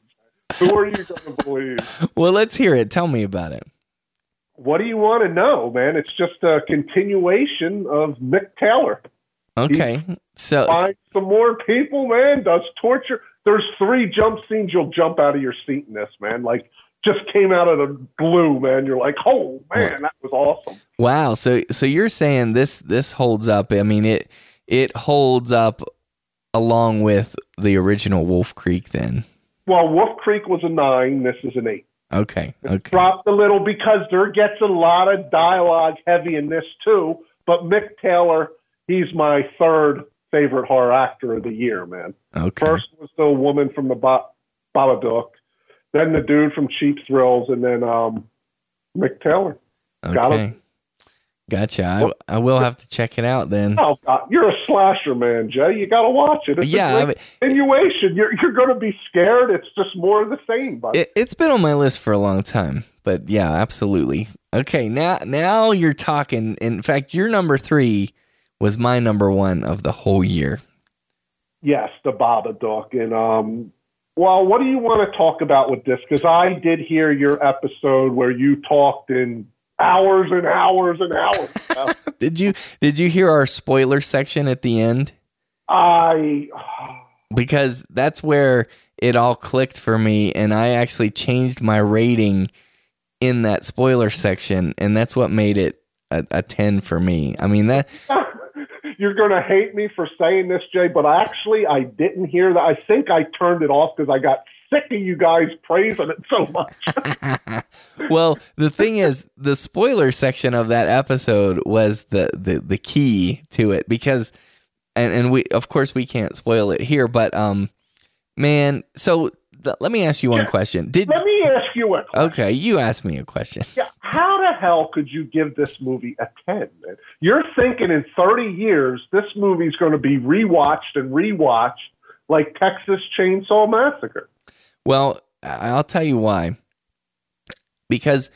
Who are you going to believe? well, let's hear it. Tell me about it. What do you want to know, man? It's just a continuation of Mick Taylor. Okay, so Find some more people, man. Does torture. There's three jump scenes you'll jump out of your seat in this, man. Like just came out of the blue, man. You're like, oh man, that was awesome. wow, so so you're saying this this holds up? I mean it it holds up along with the original Wolf Creek, then. Well, Wolf Creek was a nine. This is an eight. Okay, okay, Dropped a little because there gets a lot of dialogue heavy in this too. But Mick Taylor, he's my third favorite horror actor of the year, man. okay. First was the woman from the ba- Babadook, then the dude from Cheap Thrills, and then um, Mick Taylor. got Okay. Gotcha. I, I will have to check it out then. Oh, God, you're a slasher man, Jay. You got to watch it. It's Yeah, I mean- continuation. You're you're going to be scared. It's just more of the same. But It, it's been on my list for a long time, but yeah, absolutely. Okay, now now you're talking. In fact, your number three was my number one of the whole year. yes, the Babadook. And um, well, what do you want to talk about with this? Because I did hear your episode where you talked in hours and hours and hours. *laughs* Did you did you hear our spoiler section at the end? I Because that's where it all clicked for me, and I actually changed my rating in that spoiler section, and that's what made it a, a ten for me. I mean that *laughs* You're going to hate me for saying this, Jay, but actually, I didn't hear that. I think I turned it off because I got sick of you guys praising it so much. *laughs* well, the thing is, the spoiler section of that episode was the the, the key to it because, and and we of course we can't spoil it here, but um, man, so th- let me ask you one Yeah. question. Did Let me ask you a question. okay? You asked me a question. Yeah, how the hell could you give this movie a 10, man? You're thinking in 30 years, this movie's going to be rewatched and rewatched like Texas Chainsaw Massacre. Well, I'll tell you why. Because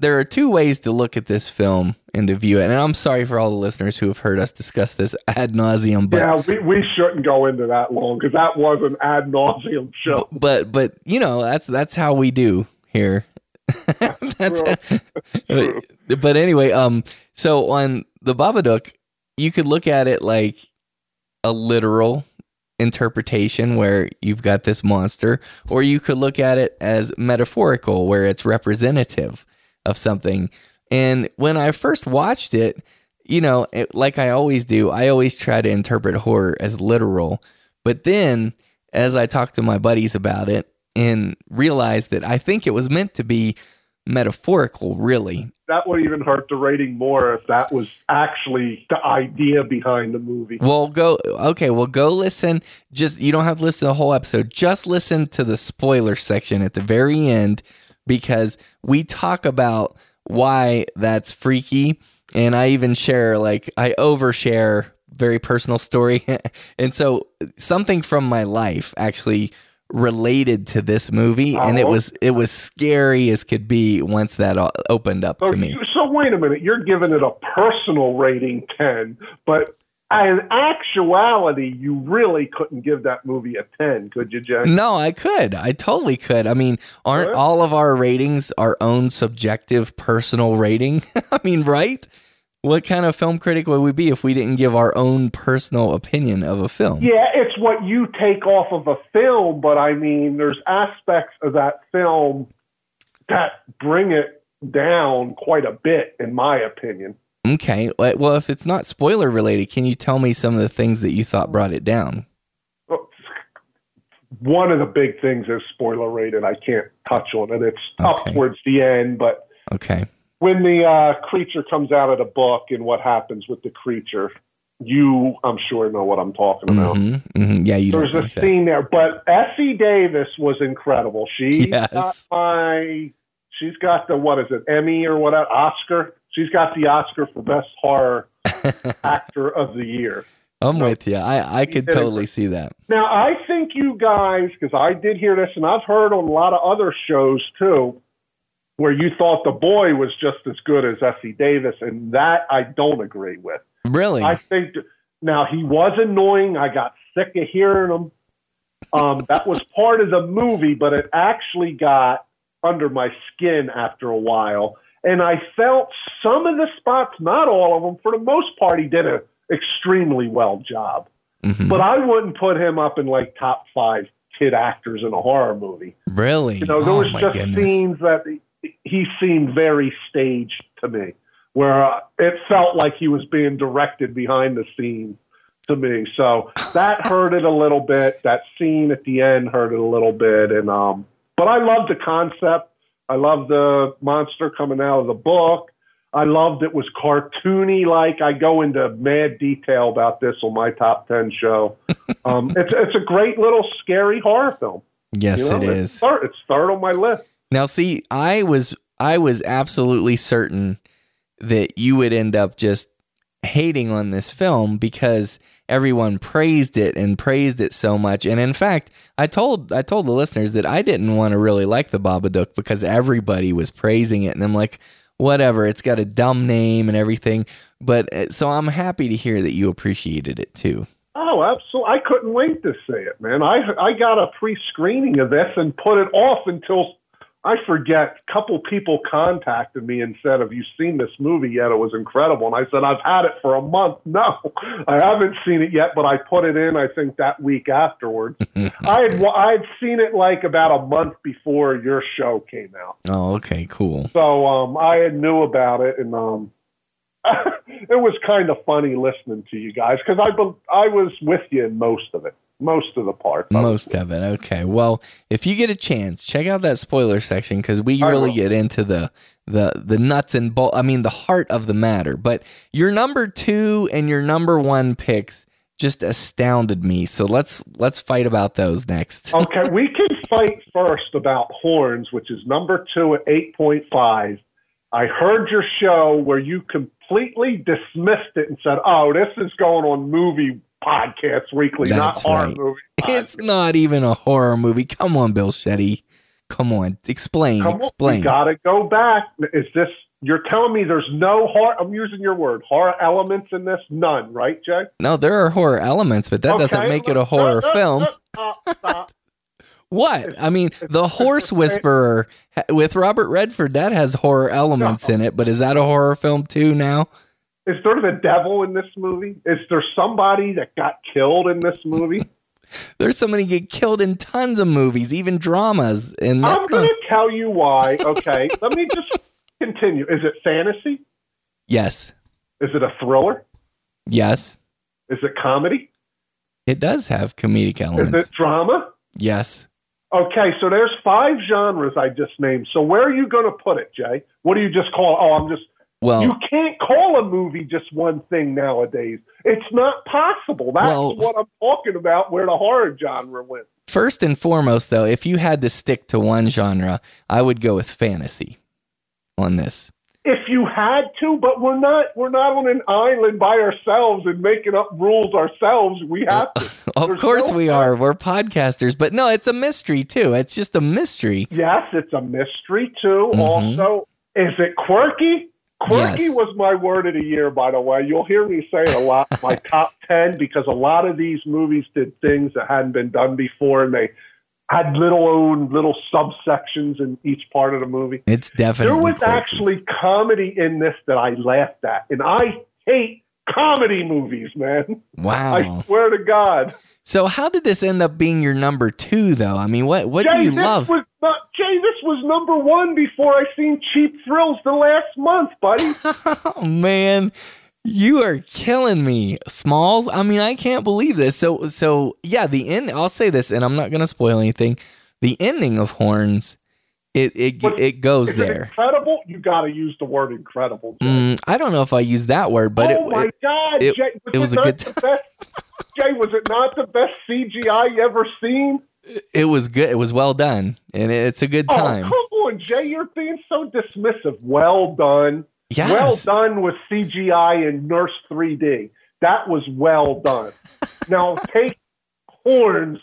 there are two ways to look at this film and to view it, and I'm sorry for all the listeners who have heard us discuss this *laughs* ad nauseum, but yeah, we, we shouldn't go into that long because that was an ad nauseum show. but but you know that's that's how we do here *laughs* *laughs* that's True. but anyway um so on the babadook you could look at it like a literal interpretation where you've got this monster or you could look at it as metaphorical where it's representative of something. And when i first watched it you know it, like i always do i always try to interpret horror as literal. But then as i talked to my buddies about it and realized that i think it was meant to be metaphorical really That would even hurt the rating more if that was actually the idea behind the movie. Well, go okay. Well, go listen. Just you don't have to listen to the whole episode. Just listen to the spoiler section at the very end because we talk about why that's freaky, and I even share like I overshare very personal story, *laughs* and so something from my life actually related to this movie, and it Oh. was it was scary as could be once that o- opened up So, to me. so wait a minute, you're giving it a personal rating 10, but in actuality, you really couldn't give that movie a 10, could you, Jay? No, I could. I totally could. I mean, aren't all of our ratings our own subjective personal rating? *laughs* I mean, right? What kind of film critic would we be if we didn't give our own personal opinion of a film? Yeah, it's what you take off of a film, but I mean, there's aspects of that film that bring it down quite a bit, in my opinion. Okay. Uh, well, if it's not spoiler related, can you tell me some of the things that you thought brought it down? One of the big things is spoiler rated. I can't touch on it. It's up towards the end, but Okay. When the uh, creature comes out of the book and what happens with the creature, you, I'm sure, know what I'm talking about. hmm hmm Yeah, you There's a like that. scene there, but Essie Davis was incredible. She Yes. got my, she's got the what is it, Emmy or what, Oscar? She's got the Oscar for best horror *laughs* actor of the year. I'm with you. I, I could totally see that. Now, I think you guys, because I did hear this, and I've heard on a lot of other shows too, where you thought the boy was just as good as Essie Davis, and that I don't agree with. Really? I think Now he was annoying. I got sick of hearing him. Um, that was part of the movie, but it actually got under my skin after a while. And I felt some of the spots, not all of them, for the most part, he did an extremely well job. Mhm. But I wouldn't put him up in like top five kid actors in a horror movie. really? You know, there oh was just goodness. scenes that he- seemed very staged to me, where uh, it felt like he was being directed behind the scenes to me. So that *laughs* hurt it a little bit. That scene at the end hurt it a little bit, and um, but I love the concept. I love the monster coming out of the book. I loved it was cartoony. Like I go into mad detail about this on my top ten show. *laughs* um, it's it's a great little scary horror film. Yes, You know, it it's is. Third, it's third on my list. Now, see, I was I was absolutely certain that you would end up just hating on this film because everyone praised it and praised it so much. And in fact, I told I told the listeners that I didn't want to really like the Babadook because everybody was praising it, and I'm like, whatever. It's got a dumb name and everything. But uh, so I'm happy to hear that you appreciated it too. Oh, absolutely! I couldn't wait to see it, man. I I got a pre-screening of this and put it off until I forget. A couple people contacted me and said, "Have you seen this movie yet? It was incredible." And I said, "I've had it for a month. *laughs* No, I haven't seen it yet, but I put it in. I think that week afterwards. *laughs* I had I had seen it like about a month before your show came out." Oh, okay, cool. So um, I had knew about it, and um, *laughs* it was kind of funny listening to you guys because I be- I was with you in most of it, most of the parts. I Most of it. Okay. Well, if you get a chance, check out that spoiler section because we I really will. get into the the the nuts and bolts. I mean, the heart of the matter. But your number two and your number one picks just astounded me. So let's let's fight about those next. *laughs* okay, we can fight first about horns, which is number two at eight point five. I heard your show where you completely dismissed it and said, "Oh, this is going on movie podcasts weekly, That's not horror right. movie." *laughs* It's not even a horror movie. Come on, Bill Shetty. Come on, explain. Come on, explain. we gotta go back. Is this? You're telling me there's no horror? I'm using your word. Horror elements in this? None, right, Jay? no, there are horror elements, but that doesn't make it a horror look, film. look, stop, stop. *laughs* What? I mean, the horse whisperer with Robert Redford that has horror elements in it, but is that a horror film too now? Is there the devil in this movie? Is there somebody that got killed in this movie? *laughs* There's somebody get killed in tons of movies, even dramas, and I'm going to tell you why. Okay, *laughs* let me just continue. Is it fantasy? yes, Is it a thriller? yes, Is it comedy? it does have comedic elements. Is it drama? Yes, Okay, so there's five genres I just named. So where are you going to put it, Jay? What do you just call? Oh, I'm just well, You can't call a movie just one thing nowadays. It's not possible. That's Well- what I'm talking about where the horror genre went. first and foremost, though, if you had to stick to one genre, I would go with fantasy on this. If you had to, but we're not we're not on an island by ourselves and making up rules ourselves. We have to. *laughs* Of There's course no- we are. We're podcasters, but no, it's a mystery too. It's just a mystery. Yes, it's a mystery too. Mhm. Also, is it quirky? Quirky Yes. was my word of the year, by the way. You'll hear me say it a lot. My *laughs* top ten because a lot of these movies did things that hadn't been done before, and they had little own little subsections in each part of the movie. It's definitely there was quirky. actually comedy in this that I laughed at, and I hate comedy movies, man. wow. I swear to God. So how did this end up being your number two, though? I mean, what what Jay, do you love? Was Jay, this was number one before I seen Cheap Thrills the last month, buddy. *laughs* oh man, you are killing me, Smalls. I mean, I can't believe this. So so yeah, the end. I'll say this, and I'm not going to spoil anything. The ending of Horns, it it But it goes Is it there. incredible? You got to use the word incredible. Mm, I don't know if I use that word, but oh it, my God, it- Jay! it was a good the best? *laughs* Jay, was it not the best CGI you ever seen? it was good. It was well done, and it's a good Oh, time. come on, Jay! You're being so dismissive. Well done. yes. Well done with CGI and Nurse 3D. That was well done. *laughs* now take horns.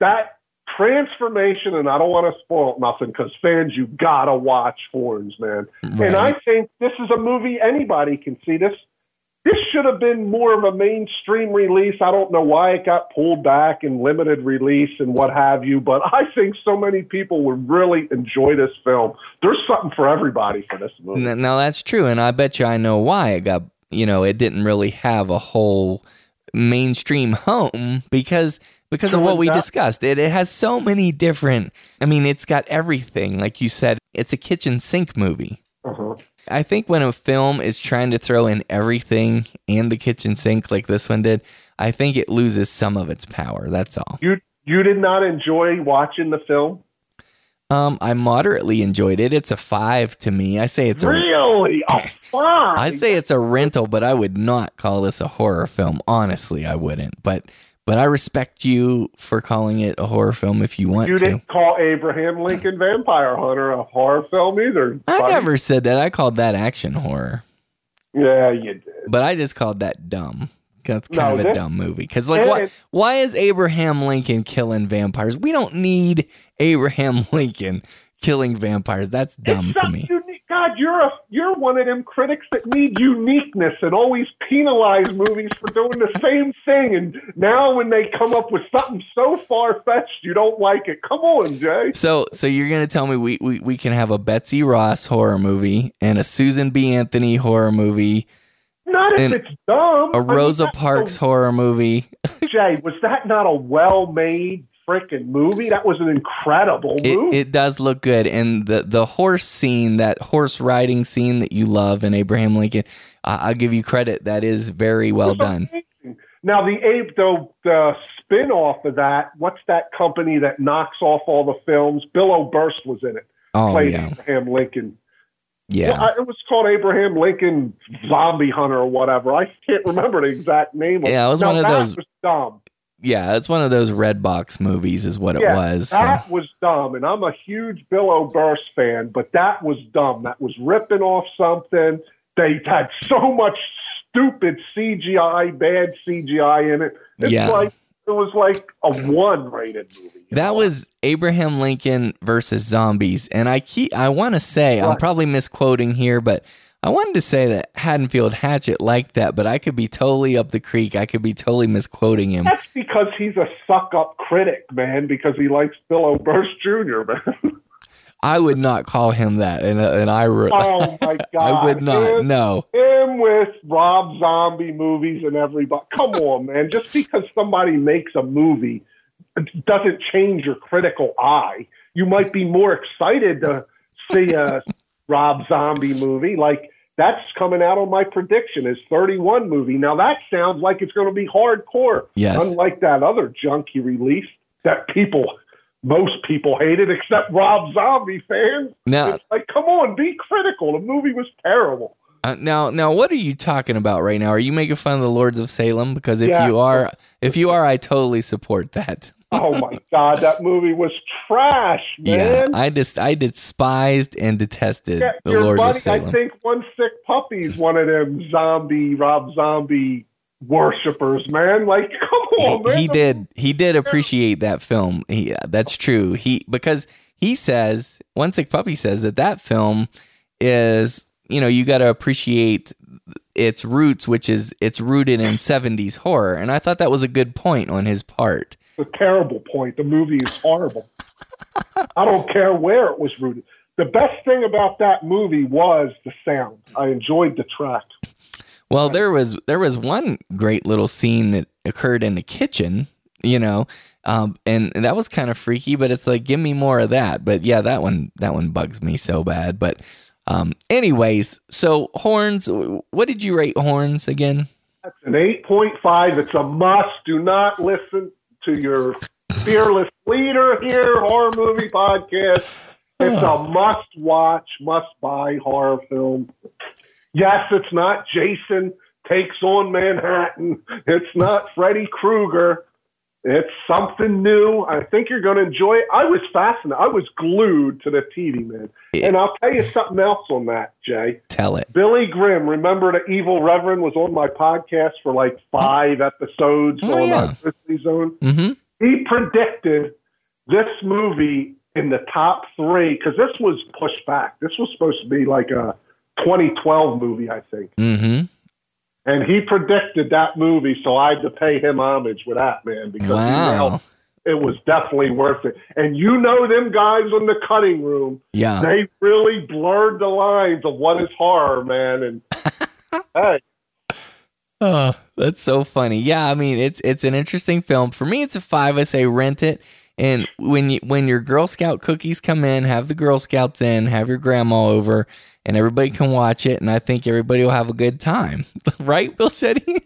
That transformation, and I don't want to spoil nothing because fans, you gotta watch horns, man. And I think this is a movie anybody can see this. this should have been more of a mainstream release. I don't know why it got pulled back and limited release and what have you, but I think so many people would really enjoy this film. There's something for everybody for this movie. Now that's true, and I bet you I know why it got. You know, it didn't really have a whole mainstream home because because of what we discussed. It, it has so many different. I mean, it's got everything. Like you said, it's a kitchen sink movie. Uh-huh. I think when a film is trying to throw in everything and the kitchen sink like this one did, I think it loses some of its power. That's all. You you did not enjoy watching the film? Um, I moderately enjoyed it. It's a five to me. I say it's a really a *laughs* five. I say it's a rental, but I would not call this a horror film. Honestly, I wouldn't. But but I respect you for calling it a horror film if you want you to. didn't call Abraham Lincoln Vampire Hunter a horror film either. I never said that. I called that action horror. Yeah, you did. But I just called that dumb. That's No, kind of a dumb movie. Because like, why? Why is Abraham Lincoln killing vampires? We don't need Abraham *laughs* Lincoln killing vampires. That's dumb to me. Unique. God, you're a you're one of them critics that need uniqueness and always penalize movies for doing the same thing. And now when they come up with something so far fetched, you don't like it. Come on, Jay. So, so you're gonna tell me we, we we can have a Betsy Ross horror movie and a Susan B. Anthony horror movie, Not if it's dumb. a I mean, Rosa Parks a- horror movie. *laughs* Jay, was that not a well-made freaking movie? That was an incredible It, movie. it does look good, and the the horse scene, that horse riding scene that you love in Abraham Lincoln, I I'll give you credit. That is very well done. amazing. Now the Abe, the, the spin off of that. What's that company that knocks off all the films? Bill Oberst was in it. Oh played yeah, Abraham Lincoln. Yeah. Well, I- it was called Abraham Lincoln Zombie Hunter or whatever. I can't remember the exact name. of Yeah, it was Now, one of those- Was dumb. Yeah, it's one of those Redbox movies, is what it Yeah, was. so. That was dumb, and I'm a huge Bill Oberst fan, but that was dumb. That was ripping off something. They had so much stupid CGI, bad CGI in it. It's Yeah. like it was like a one rated movie. That know? was Abraham Lincoln versus zombies, and I keep I want to say I'm probably misquoting here, but I wanted to say that Haddonfield Hatchet liked that, but I could be totally up the creek. I could be totally misquoting him. That's because he's a suck up critic, man, because he likes Bill Oberst Jr., man. *laughs* I would not call him that, and uh, and I re- oh my god. *laughs* I would not. Him, No, him with Rob Zombie movies and everybody. Come on, man. Just because somebody makes a movie doesn't change your critical eye. You might be more excited to see a *laughs* Rob Zombie movie. Like that's coming out on my prediction is 31 movie. Now that sounds like it's going to be hardcore. Yes. Unlike that other junk he released that people most people hated except Rob Zombie fans. now It's like, come on, be critical. The movie was terrible. uh, now now what are you talking about right now? Are you making fun of the Lords of Salem? Because if Yeah. you are, if you are, I totally support that. *laughs* Oh my god, that movie was trash, Yeah, man. I just I despised and detested Yeah, the Lords buddy, of Salem. I think one sick puppy's one of them zombie Rob Zombie worshippers, man. Like, *laughs* come on, he, man. he did he did appreciate that film. He, yeah, that's true. He because he says one sick puppy says that that film is you know you got to appreciate its roots, which is it's rooted in '70s horror, and I thought that was a good point on his part. A terrible point. The movie is horrible. *laughs* I don't care where it was rooted. The best thing about that movie was the sound. I enjoyed the track. Well, there was there was one great little scene that occurred in the kitchen, you know, um, and, and that was kind of freaky. But it's like, give me more of that. But yeah, that one that one bugs me so bad. But um, anyways, so horns. What did you rate horns again? That's an 8.5. It's a must. Do not listen to your fearless leader here, horror movie podcast. It's a *sighs* must watch, must buy horror film. Yes, it's not Jason takes on Manhattan. It's not Freddy Krueger. It's something new. I think you're going to enjoy it. I was fascinated. I was glued to the TV, man. And I'll tell you something else on that, Jay. Tell it. Billy Grimm, remember the Evil Reverend was on my podcast for like five episodes Oh, on yeah. our Zone. Mm-hmm. He predicted this movie in the top three because this was pushed back. This was supposed to be like a 2012 movie, I think. Mm-hmm. and he predicted that movie, so I had to pay him homage with that man because Wow. it was definitely worth it. And you know them guys in the cutting room, Yeah. they really blurred the lines of what is horror, man. And *laughs* hey, Oh, that's so funny. Yeah, I mean, it's it's an interesting film. For me, it's a five. I say rent it. And when you when your Girl Scout cookies come in, have the Girl Scouts in, have your grandma over, and everybody can watch it. And I think everybody will have a good time, *laughs* right, Bill Shetty?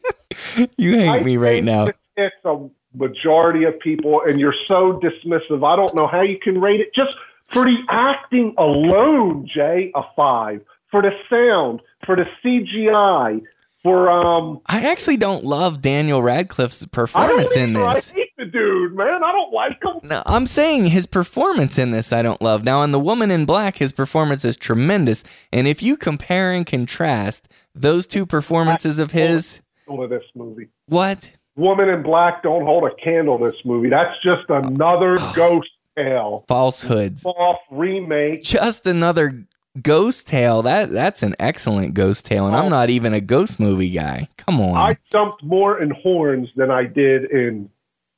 *laughs* you hate I me right now. It's a majority of people, and you're so dismissive. I don't know how you can rate it just for the acting alone. Jay, a five for the sound, for the CGI, for um. I actually don't love Daniel Radcliffe's performance in this. I hate the dude, man. I don't like him. No, I'm saying his performance in this I don't love. Now in The Woman in Black, his performance is tremendous. And if you compare and contrast those two performances of his, To this movie, what? Woman in Black don't hold a candle. This movie, that's just another *sighs* ghost tale, Falsehoods. off remake. Just another ghost tale. That that's an excellent ghost tale, and I'm oh. not even a ghost movie guy. Come on. I jumped more in horns than I did in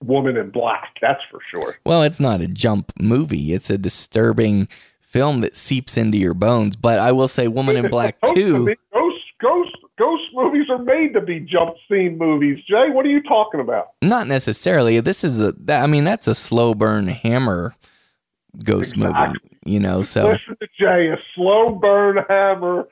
Woman in Black. That's for sure. well, it's not a jump movie. It's a disturbing film that seeps into your bones. But I will say Woman in Black 2 Ghost, ghost, ghost movies are made to be jump scene movies. Jay, what are you talking about? Not necessarily. This is a. That, I mean, that's a slow burn hammer ghost movie. You know, so Listen to Jay, a slow burn hammer.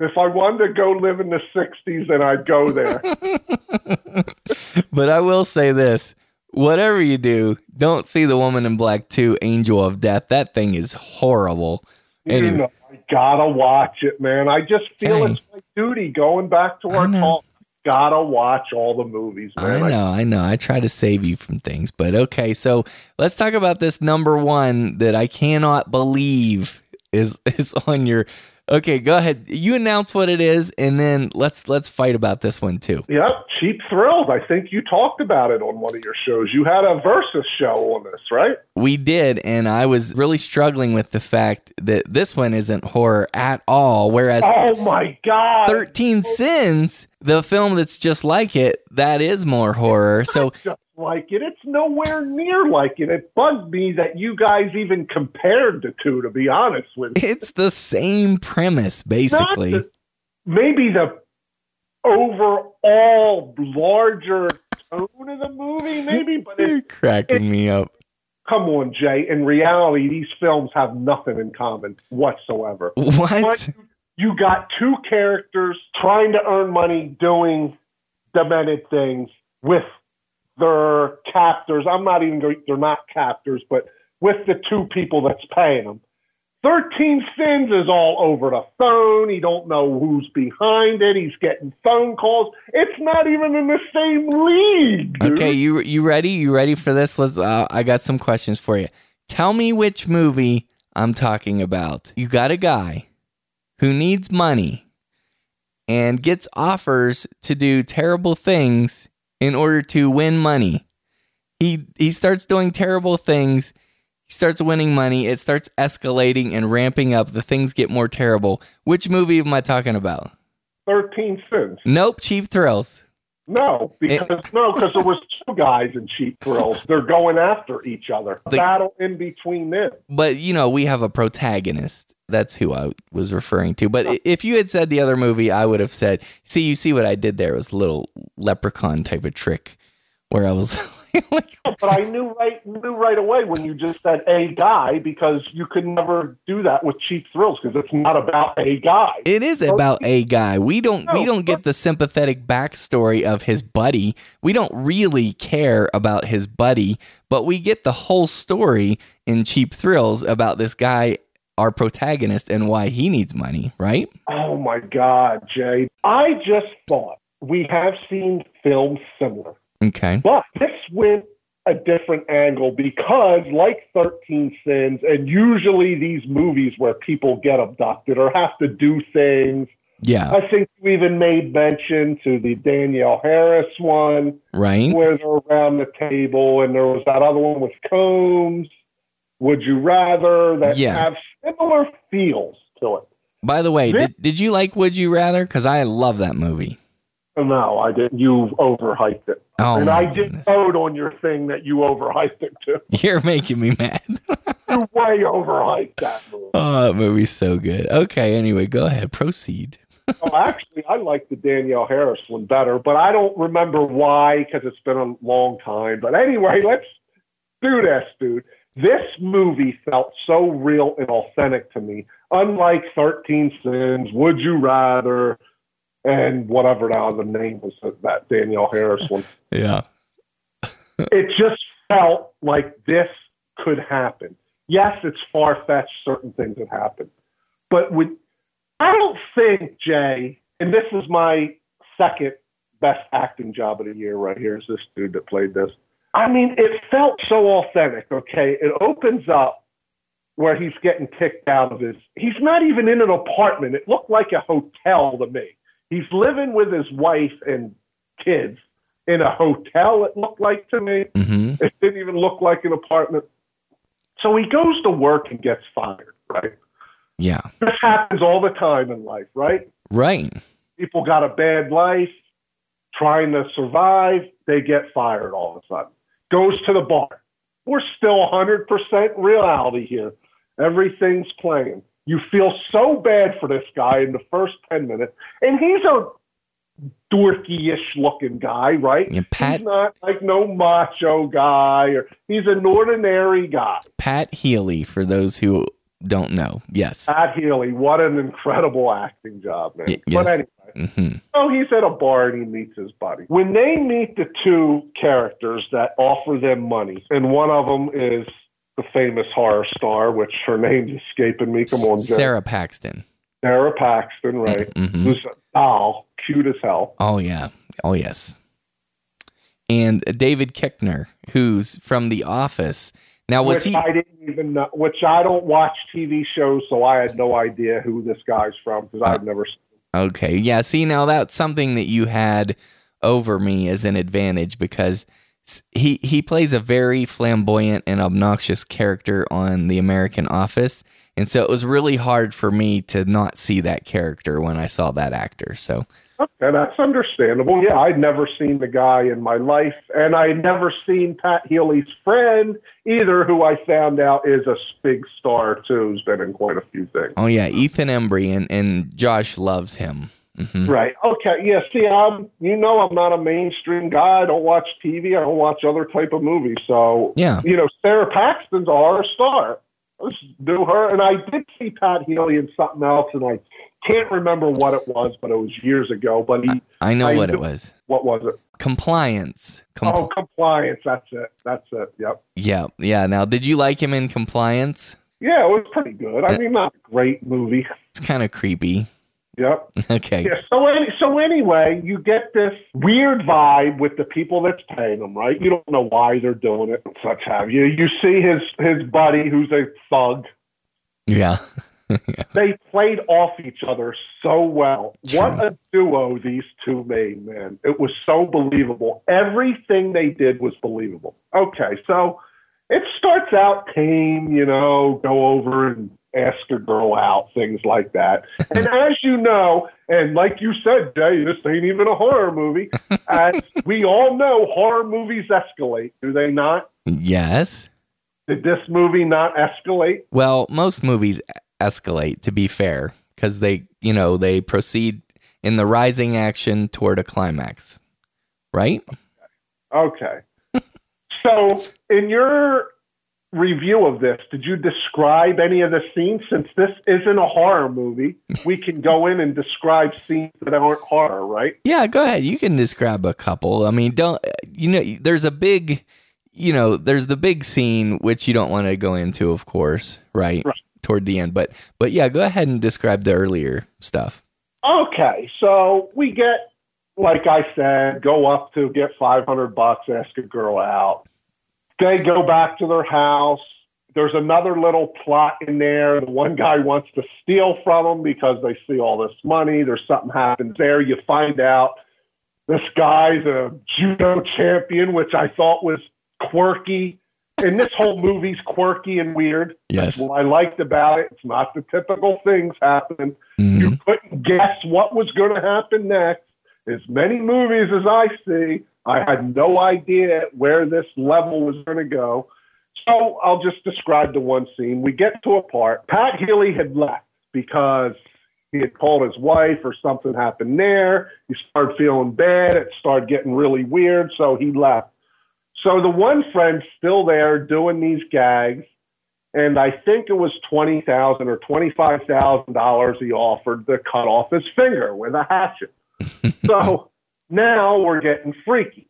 If I wanted to go live in the '60s, then I'd go there. *laughs* but I will say this: whatever you do, don't see the Woman in Black Two, Angel of Death. That thing is horrible. You know, I gotta watch it, man. I just feel it's my duty. Going back to our talk, gotta watch all the movies, man. I know, I know. I try to save you from things, but okay. So let's talk about this number one that I cannot believe is *laughs* is on your. Okay, go ahead. You announce what it is, and then let's let's fight about this one too. Yep, Cheap Thrills. I think you talked about it on one of your shows. You had a versus show on this, right? We did, and I was really struggling with the fact that this one isn't horror at all, whereas Oh my God! 13 Sins, the film that's just like it, that is more horror. So like it. It's nowhere near like it. It bugged me that you guys even compared the two. To be honest with you, it's the same premise, basically. The- maybe the overall larger tone of the movie, maybe, but it, *laughs* You're cracking me up. come on, Jay. In reality, these films have nothing in common whatsoever. What? But you got two characters trying to earn money doing demented things with their captors. I'm not even going, they're not captors, but with the two people that's paying them. 13 Sins is all over the phone. He don't know who's behind it. He's getting phone calls. It's not even in the same league. Dude. Okay, you you ready? You ready for this? Let's. Uh, I got some questions for you. Tell me which movie I'm talking about. You got a guy who needs money and gets offers to do terrible things in order to win money. He he starts doing terrible things. He starts winning money. It starts escalating and ramping up. The things get more terrible. Which movie am I talking about? 13 Sins. Nope, Cheap Thrills. No, because no, because there was two guys in Cheap Thrills. They're going after each other. The- Battle in between them. but you know we have a protagonist that's who i was referring to. But if you had said the other movie i would have said see you see what i did there? It was a little leprechaun type of trick where i was *laughs* like But I knew right knew right away when you just said a guy because you could never do that with Cheap Thrills because it's not about a guy. it is about a guy. We don't we don't get the sympathetic backstory of his buddy. We don't really care about his buddy but we get the whole story in cheap thrills about this guy our protagonist and why he needs money right Oh my God, Jay! I just thought we have seen films similar. okay But this went a different angle because, like 13 Sins, and usually these movies where people get abducted or have to do things, yeah I think you even made mention to the Danielle Harris one right where they're around the table, and there was that other one with Combs. Would you rather that Yeah. have similar feels to it? By the way, This- did, did you like Would You Rather? Because I love that movie. Oh, no, I didn't. You overhyped it. Oh, and I did vote on your thing that you overhyped it too. *laughs* You're making me mad. *laughs* You way overhyped that movie. oh, that movie's so good. Okay, anyway, go ahead. Proceed. *laughs* oh, actually, I like the Danielle Harris one better, but I don't remember why because it's been a long time. But anyway, let's do this, dude. This movie felt so real and authentic to me, unlike 13 Sins, Would You Rather, and whatever the other name was that Danielle Harris one. *laughs* Yeah. *laughs* it just felt like this could happen. Yes, it's far fetched, certain things that happen. But with, I don't think, Jay, and this is my second best acting job of the year right here, is this dude that played this. I mean, it felt so authentic, okay? It opens up where he's getting kicked out of his, he's not even in an apartment. It looked like a hotel to me. He's living with his wife and kids in a hotel, it looked like to me. hmm It didn't even look like an apartment. So he goes to work and gets fired, right? Yeah. This happens all the time in life, right? Right. People got a bad life, trying to survive, they get fired all of a sudden. Goes to the bar. We're still 100% reality here. Everything's playing. You feel so bad for this guy in the first 10 minutes, and he's a dorky-ish looking guy, right? Yeah, Pat He's not like no macho guy, or he's an ordinary guy. Pat Healy, for those who don't know. Yes. Pat Healy, what an incredible acting job, man. Y- yes. But anyway, hmm so he's at a bar and he meets his buddy. When they meet the two characters that offer them money, and one of them is the famous horror star, which her name's escaping me. Come on, Jen. Sara Paxton. Sara Paxton, right? hmm Who's a doll, cute as hell. Oh yeah. Oh yes. And David Koechner, who's from The Office. Now was which he? I didn't even know. Which I don't watch TV shows, so I had no idea who this guy's from because I've never. Okay. Yeah. See, now that's something that you had over me as an advantage because he he plays a very flamboyant and obnoxious character on The American Office, and so it was really hard for me to not see that character when I saw that actor. So Okay, that's understandable. Yeah, I'd never seen the guy in my life, and I'd never seen Pat Healy's friend either, who I found out is a big star too, who's been in quite a few things. oh yeah, Ethan Embry and and Josh loves him. hmm Right. Okay. Yeah. See, I'm. You know, I'm not a mainstream guy. I don't watch TV. I don't watch other type of movies. So, Yeah. you know, Sara Paxton's a horror star. Let's do her. And I did see Pat Healy in something else, and I can't remember what it was, but it was years ago. But he, I know I what do- it was. what was it? Compliance. Com- oh, compliance. That's it. That's it. Yep. Yeah, yeah. Now, did you like him in Compliance? Yeah, it was pretty good. I mean, not a great movie. It's kind of creepy. Yep. *laughs* Okay. Yeah. So any, so anyway, you get this weird vibe with the people that's paying them, right? You don't know why they're doing it, and such have you. You see his his buddy who's a thug. Yeah. *laughs* They played off each other so well. What a duo these two made, man! It was so believable. Everything they did was believable. Okay, so it starts out tame, you know, go over and ask a girl out, things like that. *laughs* And as you know, and like you said, Jay, this ain't even a horror movie. *laughs* As we all know, horror movies escalate, do they not? yes. Did this movie not escalate? Well, most movies escalate, to be fair, because they, you know, they proceed in the rising action toward a climax, right? Okay. *laughs* so, in your review of this, did you describe any of the scenes? Since this isn't a horror movie, we can go in and describe scenes that aren't horror, right? Yeah, go ahead. You can describe a couple. I mean, don't you know? There's a big, you know, there's the big scene which you don't want to go into, of course, right? Right. Toward the end, but but yeah, go ahead and describe the earlier stuff. Okay, so we get, like I said, go up to get 500 bucks, ask a girl out. They go back to their house. There's another little plot in there. The one guy wants to steal from them because they see all this money. There's something happens there. You find out this guy's a judo champion, which I thought was quirky. And this whole movie's quirky and weird. Yes. What I liked about it, it's not the typical things happening. Mhm. You couldn't guess what was going to happen next. as many movies as I see, I had no idea where this level was going to go. So I'll just describe the one scene. We get to a part. Pat Healy had left because he had called his wife or something happened there. He started feeling bad. It started getting really weird. So he left. So the one friend's still there doing these gags. And I think it was twenty thousand or twenty-five thousand dollars he offered to cut off his finger with a hatchet. *laughs* so now we're getting freaky.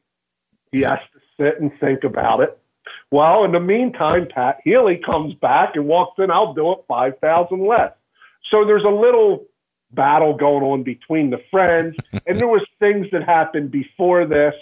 He has to sit and think about it. Well, in the meantime, Pat Healy comes back and walks in. I'll do it five thousand less. So there's a little battle going on between the friends, *laughs* and there was things that happened before this.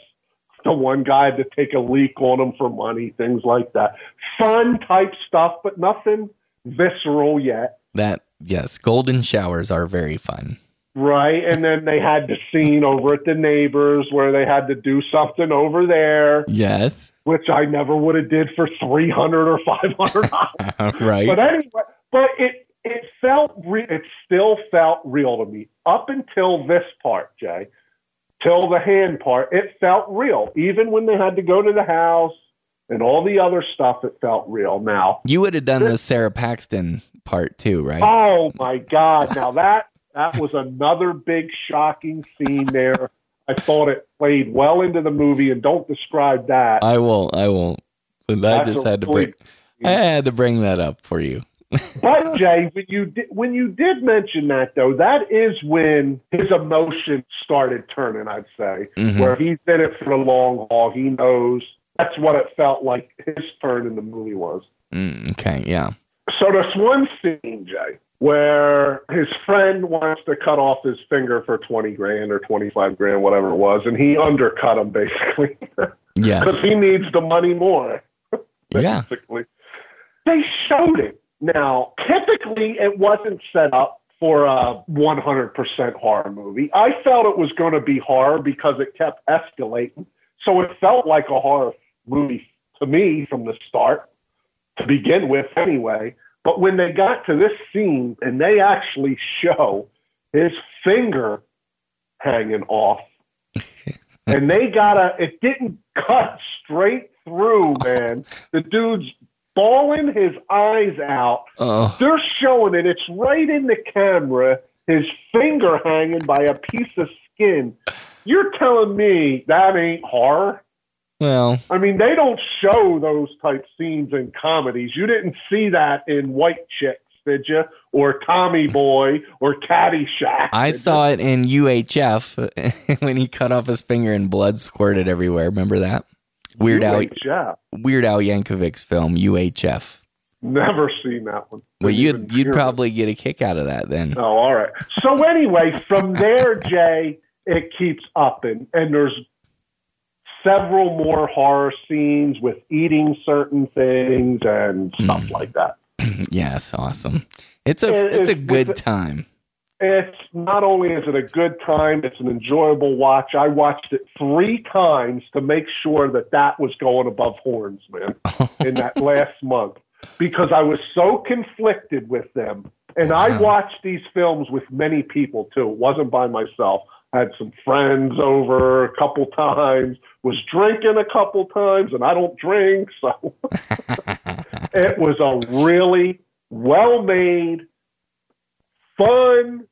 The one guy to take a leak on him for money, things like that. Fun type stuff, but nothing visceral yet. That yes, golden showers are very fun. Right. And then they had the scene over at the neighbors where they had to do something over there. Yes. Which I never would have did for three hundred or five hundred *laughs* right. But anyway, but it it felt re- it still felt real to me up until this part, Jay. Till the hand part, it felt real. Even when they had to go to the house and all the other stuff, it felt real. Now you would have done this, the Sara Paxton part too, right? Oh my God! *laughs* Now that that was another big shocking scene there. I thought it played well into the movie, and don't describe that. I won't. I won't. But I just had to bring. I had to bring that up for you but Jay, when you did, when you did mention that though, that is when his emotions started turning. I'd say mm-hmm. where he's in it for the long haul. He knows that's what it felt like his turn in the movie was. Mm, okay, yeah. So there's one scene, Jay, where his friend wants to cut off his finger for twenty grand or twenty five grand, whatever it was, and he undercut him basically. *laughs* yeah, *laughs* because he needs the money more. yeah, basically. Yeah. They showed it now, typically, it wasn't set up for a 100% horror movie. I felt it was going to be horror because it kept escalating. So it felt like a horror movie to me from the start, to begin with, anyway. But when they got to this scene and they actually show his finger hanging off, *laughs* and they got a, it didn't cut straight through, man. The dude's bawling his eyes out. Uh, They're showing it. It's right in the camera. His finger hanging by a piece of skin. You're telling me that ain't horror? Well, I mean, they don't show those type scenes in comedies. You didn't see that in White Chicks, did you? Or Tommy Boy or Caddyshack. I saw you? it in UHF *laughs* when he cut off his finger and blood squirted everywhere. Remember that? Weird UHF. Al Weird Al Yankovic's film UHF. Never seen that one. Well, you'd you'd probably get a kick out of that then. Oh, all right. So anyway, from there, Jay, it keeps up, and and there's several more horror scenes with eating certain things and stuff mm. like that. *clears throat* yes, awesome. It's a it, it's, a good time it's not only is it a good time, it's an enjoyable watch. I watched it three times to make sure that that was going above horns, man, *laughs* in that last month because I was so conflicted with them. And wow. I watched these films with many people too. It wasn't by myself. I had some friends over a couple times, was drinking a couple times, and I don't drink. So *laughs* it was a really well made, fun,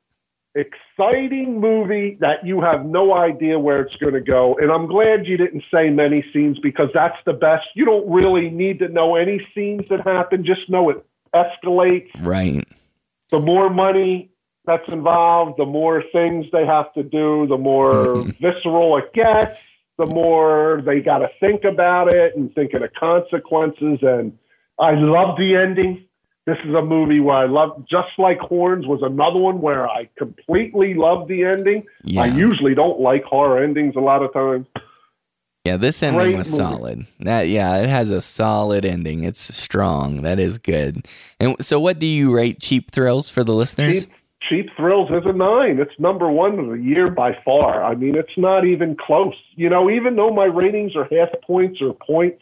exciting movie that you have no idea where it's going to go. And I'm glad you didn't say many scenes because that's the best. You don't really need to know any scenes that happen, just know it escalates. Right. The more money that's involved, the more things they have to do, the more *laughs* visceral it gets, the more they got to think about it and think of the consequences. And I love the ending. This is a movie where I love, just like Horns was another one where I completely love the ending. Yeah. I usually don't like horror endings a lot of times. Yeah, this ending Great was movie. solid. That yeah, it has a solid ending. It's strong. That is good. And so, what do you rate Cheap Thrills for the listeners? Cheap, Cheap Thrills is a nine. It's number one of the year by far. I mean, it's not even close. You know, even though my ratings are half points or points,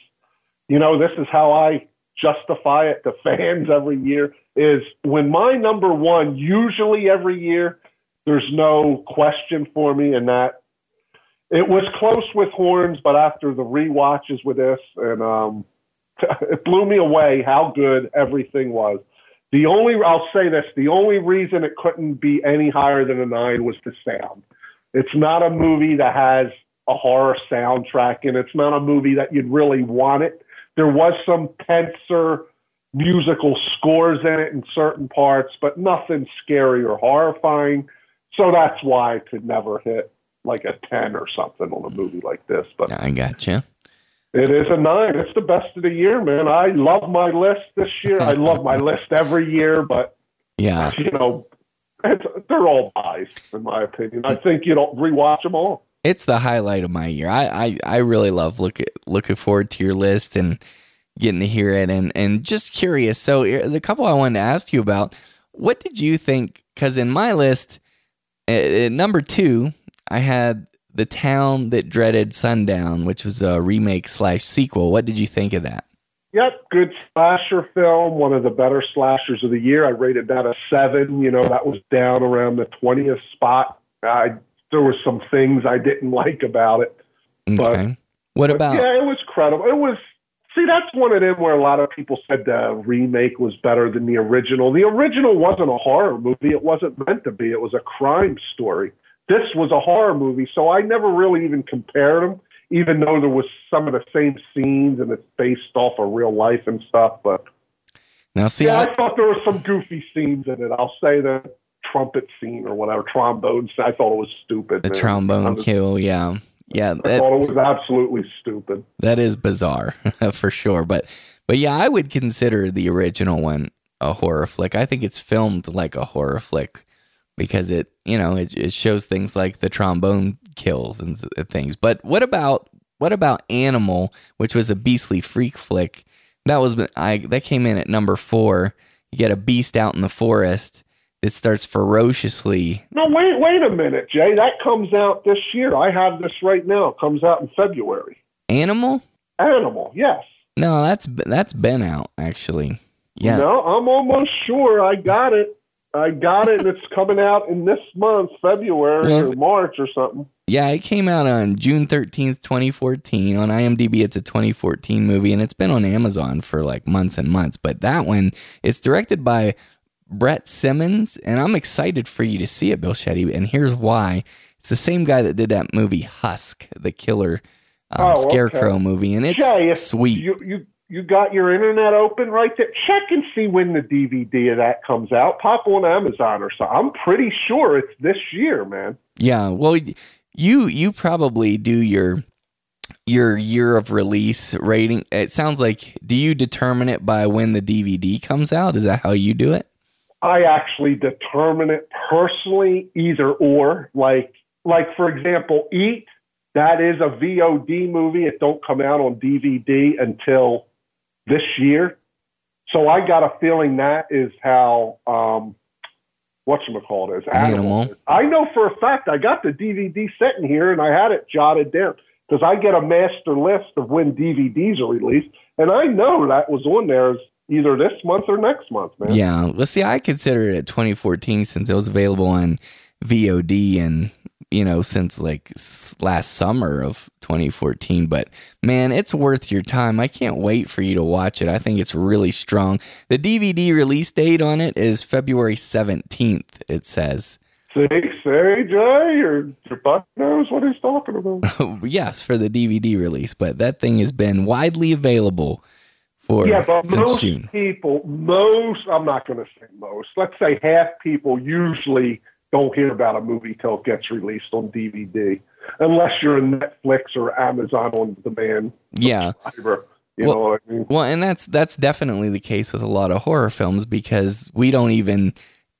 you know, this is how I justify it to *laughs* fans every year is when my number one, usually every year, there's no question for me, and that it was close with horns, but after the re-watches with this, and um, *laughs* it blew me away how good everything was. The only I'll say this: the only reason it couldn't be any higher than a nine was the sound. It's not a movie that has a horror soundtrack, and it's not a movie that you'd really want it. There was some tenser musical scores in it in certain parts, but nothing scary or horrifying. So that's why I could never hit like a 10 or something on a movie like this. But I gotcha. It is a nine. It's the best of the year, man. I love my list this year. I love my *laughs* list every year, but yeah, you know, they're all buys in my opinion. I think you don't rewatch them all. It's the highlight of my year. I I, I really love look at, looking forward to your list and getting to hear it and and just curious. So eh, the couple I wanted to ask you about, what did you think? Because in my list, at number two, I had the Town That Dreaded Sundown, which was a remake slash sequel. What did you think of that? Yep, good slasher film, one of the better slashers of the year. I rated that a seven. You know, that was down around the 20th spot. I, there were some things I didn't like about it. Okay. But, what about? yeah, it was credible. It was, see, that's one of them where a lot of people said the remake was better than the original. The original wasn't a horror movie, it wasn't meant to be, it was a crime story this was a horror movie, so I never really even compared them, even though there was some of the same scenes and it's based off of real life and stuff. But now, see, yeah, I, I thought there were some goofy scenes in it. I'll say the trumpet scene or whatever, trombone. I thought it was stupid. The man. trombone kill, yeah. Yeah, that, I thought it was absolutely stupid. That is bizarre *laughs* for sure. But but yeah, I would consider the original one a horror flick. I think it's filmed like a horror flick because it you know it, it shows things like the trombone kills and th- things but what about what about animal which was a beastly freak flick that was i that came in at number four you get a beast out in the forest that starts ferociously. No wait wait a minute jay. That comes out this year. I have this right now. It comes out in february. Animal? Animal yes. No that's that's been out actually. Yeah. No i'm almost sure i got it. I got it, and it's coming out in this month, February or March or something. Yeah, it came out on June 13th, 2014. On IMDb, it's a 2014 movie, and it's been on Amazon for like months and months. But that one, it's directed by Brett Simmons, and I'm excited for you to see it, Bill Shetty. And here's why it's the same guy that did that movie Husk, the killer um, oh, Scarecrow okay. movie, and it's Jay, sweet. You, you you got your internet open right there. Check and see when the DVD of that comes out. Pop on Amazon or something. I'm pretty sure it's this year, man. Yeah. Well, you you probably do your your year of release rating. It sounds like do you determine it by when the DVD comes out? Is that how you do it? I actually determine it personally, either or. Like like for example, Eat. That is a VOD movie. It don't come out on DVD until this year. So I got a feeling that is how um, whatchamacallit is. Animal. Animal. I know for a fact I got the DVD sitting here and I had it jotted down because I get a master list of when DVDs are released, and I know that was on there as either this month or next month, man. Yeah. Well, see, I consider it 2014 since it was available on VOD and you know, since like last summer of 2014. But man, it's worth your time. I can't wait for you to watch it. I think it's really strong. The DVD release date on it is February 17th, it says. Say, say, Jay, your, your butt knows what he's talking about. *laughs* yes, for the DVD release, but that thing has been widely available for yeah, but since most June. people, most, I'm not going to say most, let's say half people usually – don't hear about a movie till it gets released on DVD, unless you're a Netflix or Amazon on demand. Yeah. You well, know I mean? well, and that's that's definitely the case with a lot of horror films because we don't even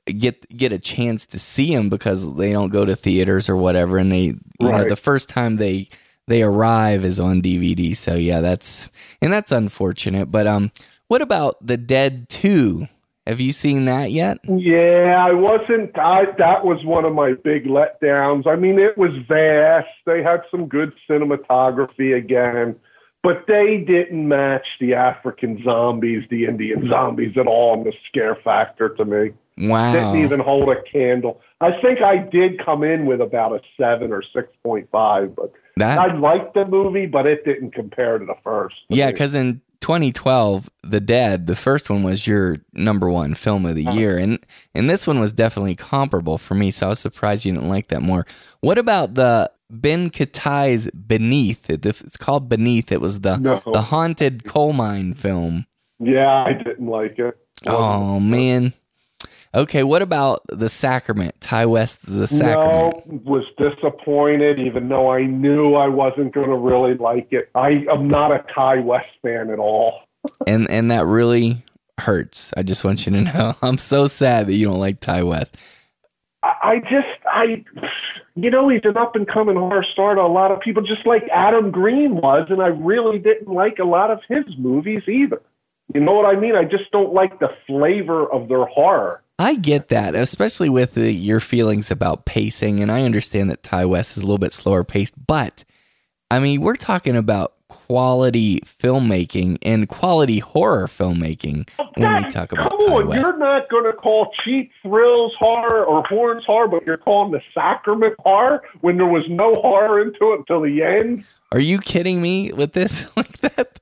get get a chance to see them because they don't go to theaters or whatever, and they you right. know the first time they they arrive is on DVD. So yeah, that's and that's unfortunate. But um, what about the Dead Two? Have you seen that yet? Yeah, I wasn't. I, that was one of my big letdowns. I mean, it was vast. They had some good cinematography again, but they didn't match the African zombies, the Indian zombies at all in the scare factor to me. Wow. Didn't even hold a candle. I think I did come in with about a seven or six point five, but that I liked the movie, but it didn't compare to the first. Yeah, because in 2012, The Dead, the first one was your number one film of the Uh-huh. year, and and this one was definitely comparable for me. So I was surprised you didn't like that more. What about the Ben Ketai's Beneath? It's called Beneath. It was the No. the haunted coal mine film. yeah, I didn't like it. Oh man. Okay, what about the Sacrament? Ti West's The Sacrament. No, was disappointed, even though I knew I wasn't going to really like it. I am not a Ti West fan at all. and and that really hurts. I just want you to know. *laughs* I'm so sad that you don't like Ti West. I, I just, I, you know, he's an up and coming horror star to a lot of people, just like Adam Green was, and I really didn't like a lot of his movies either. You know what I mean? I just don't like the flavor of their horror. I get that, especially with the, your feelings about pacing, and I understand that Ti West is a little bit slower paced, but I mean, we're talking about quality filmmaking and quality horror filmmaking when we talk about come Ty on, West. you're not going to call cheap thrills horror or horns horror, but you're calling the sacrament horror when there was no horror into it until the end. Are you kidding me with this? *laughs* like that?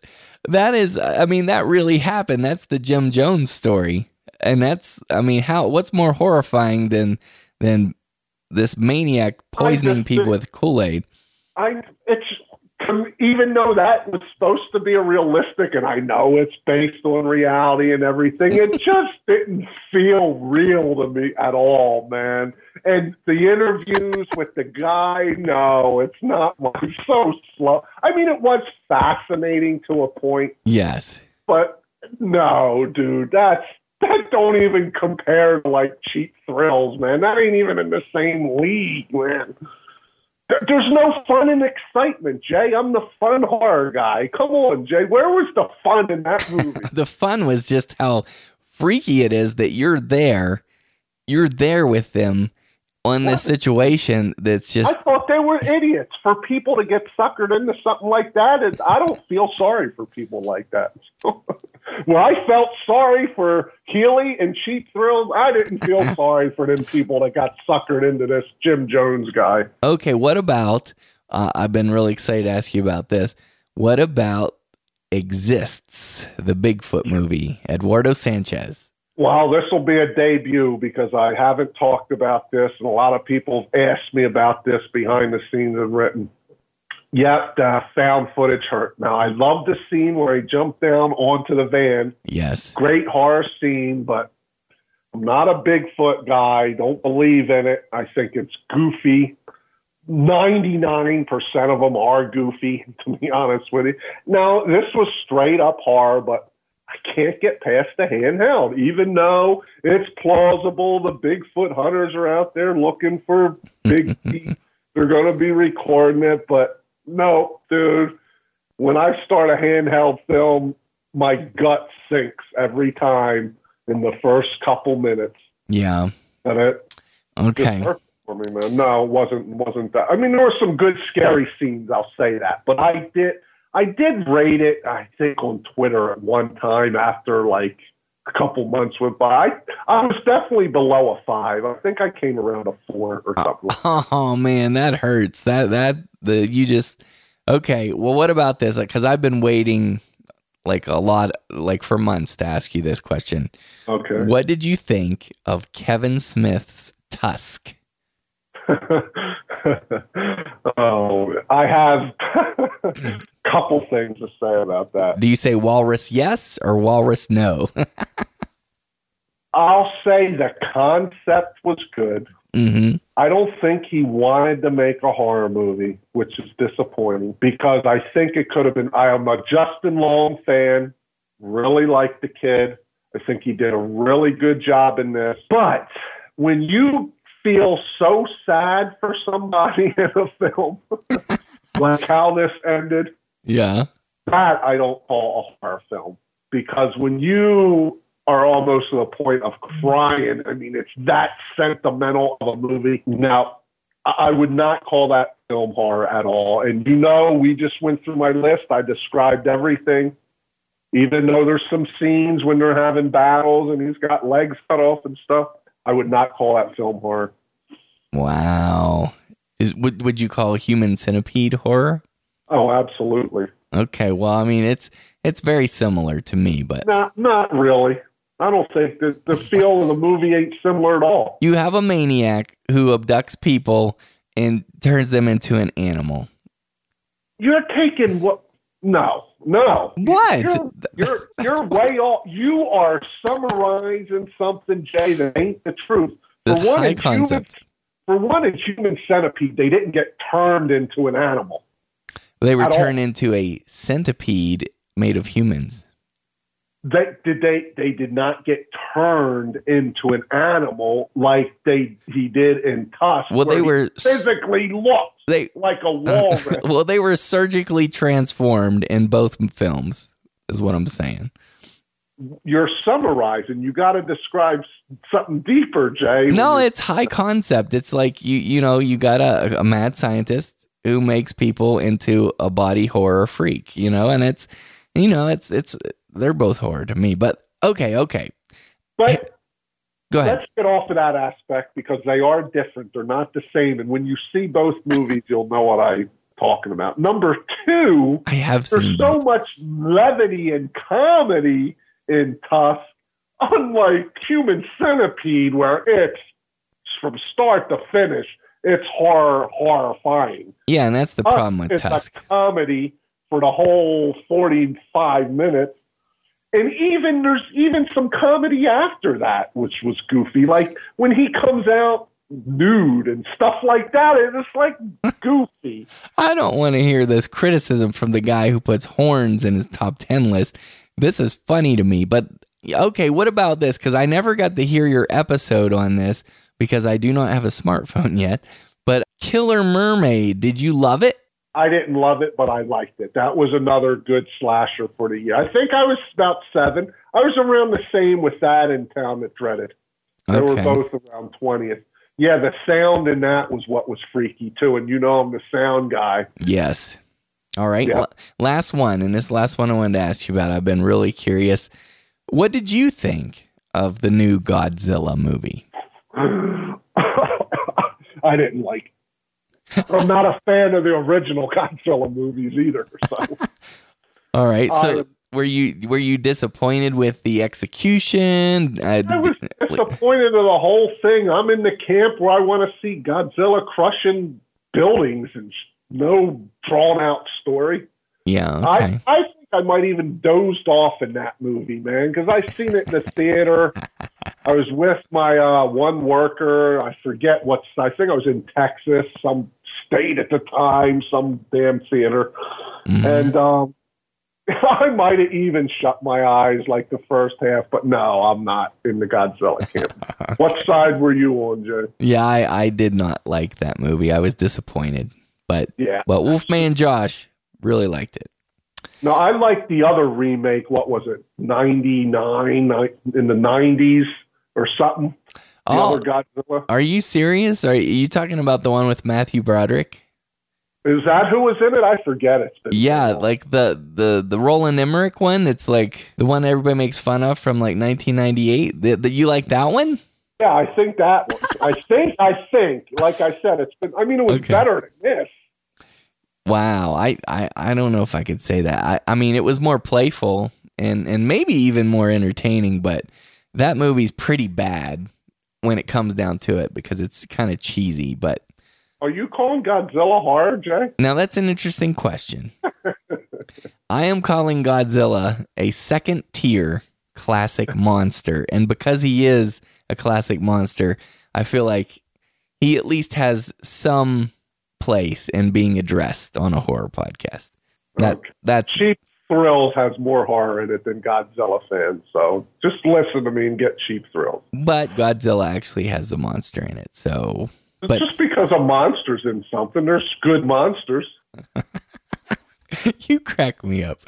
That is, I mean, that really happened. That's the Jim Jones story, and that's, I mean, how? What's more horrifying than than this maniac poisoning just people with Kool Aid? I it's even though that was supposed to be a realistic, and I know it's based on reality and everything, it *laughs* just didn't feel real to me at all, man. And the interviews with the guy, no, it's not. *laughs* It's so slow. I mean, it was fascinating to a point, Yes. but no, dude, that's that don't even compare to like cheap thrills, man. That ain't even in the same league, man. There's no fun and excitement, Jay. I'm the fun horror guy. Come on, Jay. Where was the fun in that movie? *laughs* the fun was just how freaky it is that you're there, you're there with them on this situation that's just I thought they were idiots for people to get suckered into something like that. And I don't feel sorry for people like that. *laughs* Well, I felt sorry for Healy and Cheap Thrills. I didn't feel *laughs* sorry for them people that got suckered into this Jim Jones guy. okay. What about? Uh, I've been really excited to ask you about this. What about Exists, the Bigfoot movie? Eduardo Sanchez. Well, this will be a debut because I haven't talked about this, and a lot of people have asked me about this behind the scenes and written. Yep, the uh, found footage hurt. Now, I love the scene where he jumped down onto the van. Yes. Great horror scene, but I'm not a Bigfoot guy. Don't believe in it. I think it's goofy. 99% of them are goofy, *laughs* to be honest with you. Now, this was straight up horror, but I can't get past the handheld, even though it's plausible. The Bigfoot hunters are out there looking for *laughs* big feet. They're going to be recording it, but no, dude. When I start a handheld film, my gut sinks every time in the first couple minutes, Yeah. and it Okay. for me, man. No, it wasn't wasn't that. I mean, there were some good scary scenes. I'll say that, but I did I did rate it. I think on Twitter at one time after like a couple months went by. I, I was definitely below a five. I think I came around a four or oh, something. *laughs* Oh man, that hurts. That that the you just okay. Well, what about this? Like, because I've been waiting like a lot, like for months to ask you this question. Okay. What did you think of Kevin Smith's Tusk? Oh, *laughs* I have a *laughs* couple things to say about that. Do you say walrus yes or walrus no? *laughs* I'll say the concept was good. hmm I don't think he wanted to make a horror movie, which is disappointing because I think it could have been. I am a Justin Long fan, really like the kid. I think he did a really good job in this. But when you feel so sad for somebody *laughs* in a film, *laughs* like how this ended, Yeah. that I don't call a horror film because when you are almost to the point of crying, I mean, it's that sentimental of a movie. Now, I I would not call that film horror at all. And you know, we just went through my list. I described everything, even though there's some scenes when they're having battles and he's got legs cut off and stuff. I would not call that film horror. Wow. Is, would would you call Human Centipede horror? Oh, absolutely. Okay, well, I mean, it's it's very similar to me, but Not not really. I don't think the the *laughs* feel of the movie ain't similar at all. you have a maniac who abducts people and turns them into an animal. You're taking what? No, no. What? You're you're, you're way off. You are summarizing something, Jay, that ain't the truth. This For one, high in human- concept. For one, in human centipede, they didn't get turned into an animal. They were at all. turned into a centipede made of humans. They did they they did not get turned into an animal like they he did in Tusk. Well, they were physically looked they like a *laughs* walrus. *laughs* well, they were surgically transformed in both films. Is what I'm saying. You're summarizing. You got to describe something deeper, Jay. No, it's high concept. It's like you you know you got a, a mad scientist who makes people into a body horror freak. You know, and it's you know it's it's they're both horror to me. But okay, okay, but go ahead. let's get off of that aspect because they are different. They're not the same. And when you see both movies, you'll know what I'm talking about. Number two, I have there's so both. much levity and comedy in Tusk, unlike Human Centipede, where it's from start to finish, it's horror, horrifying. Yeah, and that's the Tusk problem with Tusk. a comedy for the whole 45 minutes. And even there's even some comedy after that, which was goofy. Like when he comes out nude and stuff like that, it's like goofy. I don't want to hear this criticism from the guy who puts horns in his top 10 list. This is funny to me, but okay, what about this? Because I never got to hear your episode on this because I do not have a smartphone *laughs* yet. But Killer Mermaid, did you love it? I didn't love it, but I liked it. That was another good slasher for the year. I think I was about seven. I was around the same with that in Town That Dreaded. They were both around 20th. Yeah, the sound in that was what was freaky too. And you know I'm the sound guy. Yes. All right. Yeah. la- Last one, and this last one I wanted to ask you about. I've been really curious. What did you think of the new Godzilla movie? *laughs* I didn't like it. I'm not a fan of the original Godzilla movies either. So *laughs* All right. So I- were you were you disappointed with the execution? Uh, I was disappointed in the whole thing. I'm in the camp where I want to see Godzilla crushing buildings and no drawn out story. yeah. Okay. I, I think I might even dozed off in that movie, man, because I seen it in the theater. I was with my uh, one worker. I forget what's. I think I was in Texas, some state at the time, some damn theater, Mhm. and um, *laughs* I might have even shut my eyes like the first half. But no, I'm not in the Godzilla camp. *laughs* what side were you on, Jay? Yeah, I, I did not like that movie. I was disappointed. But Yeah. but Wolfman Josh really liked it. No, I liked the other remake. What was it? 99 in the 90s or something. Oh, Godzilla. are you serious? Are you talking about the one with Matthew Broderick? Is that who was in it? I forget. So Yeah, like the the the Roland Emmerich one. It's like the one everybody makes fun of from like 1998. The, the, you like that one? yeah, I think that. Was, I think. I think. Like I said, it's been. I mean, it was Okay. better than this. Wow, I, I I don't know if I could say that. I, I mean, it was more playful and and maybe even more entertaining, but that movie's pretty bad when it comes down to it because it's kind of cheesy. But Are you calling Godzilla horror, Jay? now that's an interesting question. *laughs* I am calling Godzilla a second tier classic *laughs* monster, and because he is a classic monster, I feel like he at least has some place in being addressed on a horror podcast. That Okay. that's Cheap Thrills has more horror in it than Godzilla fans. So just listen to me and get Cheap Thrills. But Godzilla actually has a monster in it. So, But- just because a monster's in something, there's good monsters. *laughs* you crack me up.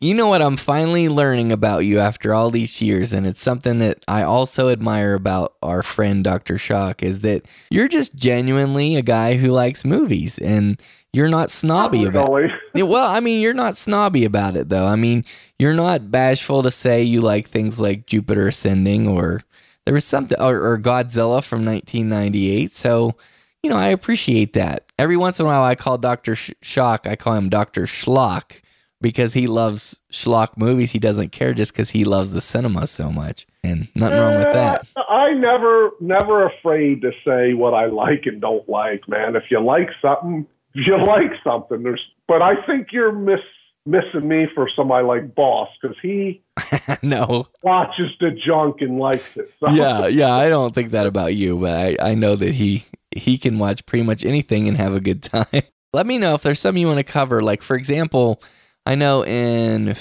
You know what I'm finally learning about you after all these years, and it's something that I also admire about our friend Dr. Shock is that you're just genuinely a guy who likes movies and you're not snobby about Really. *laughs* Yeah, Well, I mean, you're not snobby about it, though. I mean, you're not bashful to say you like things like Jupiter Ascending or there was something, or, or Godzilla from 1998. So, you know, I appreciate that. Every once in a while, I call Dr. Sh- Shock, I call him Dr. Schlock because he loves schlock movies. He doesn't care just because he loves the cinema so much. And nothing wrong with that. Uh, I never, never afraid to say what I like and don't like, man. If you like something, you like something. There's, but I think you're miss missing me for somebody like Boss because he *laughs* no watches the junk and likes it. So. Yeah, yeah. I don't think that about you, but I, I know that he he can watch pretty much anything and have a good time. *laughs* Let me know if there's something you want to cover. Like for example, I know in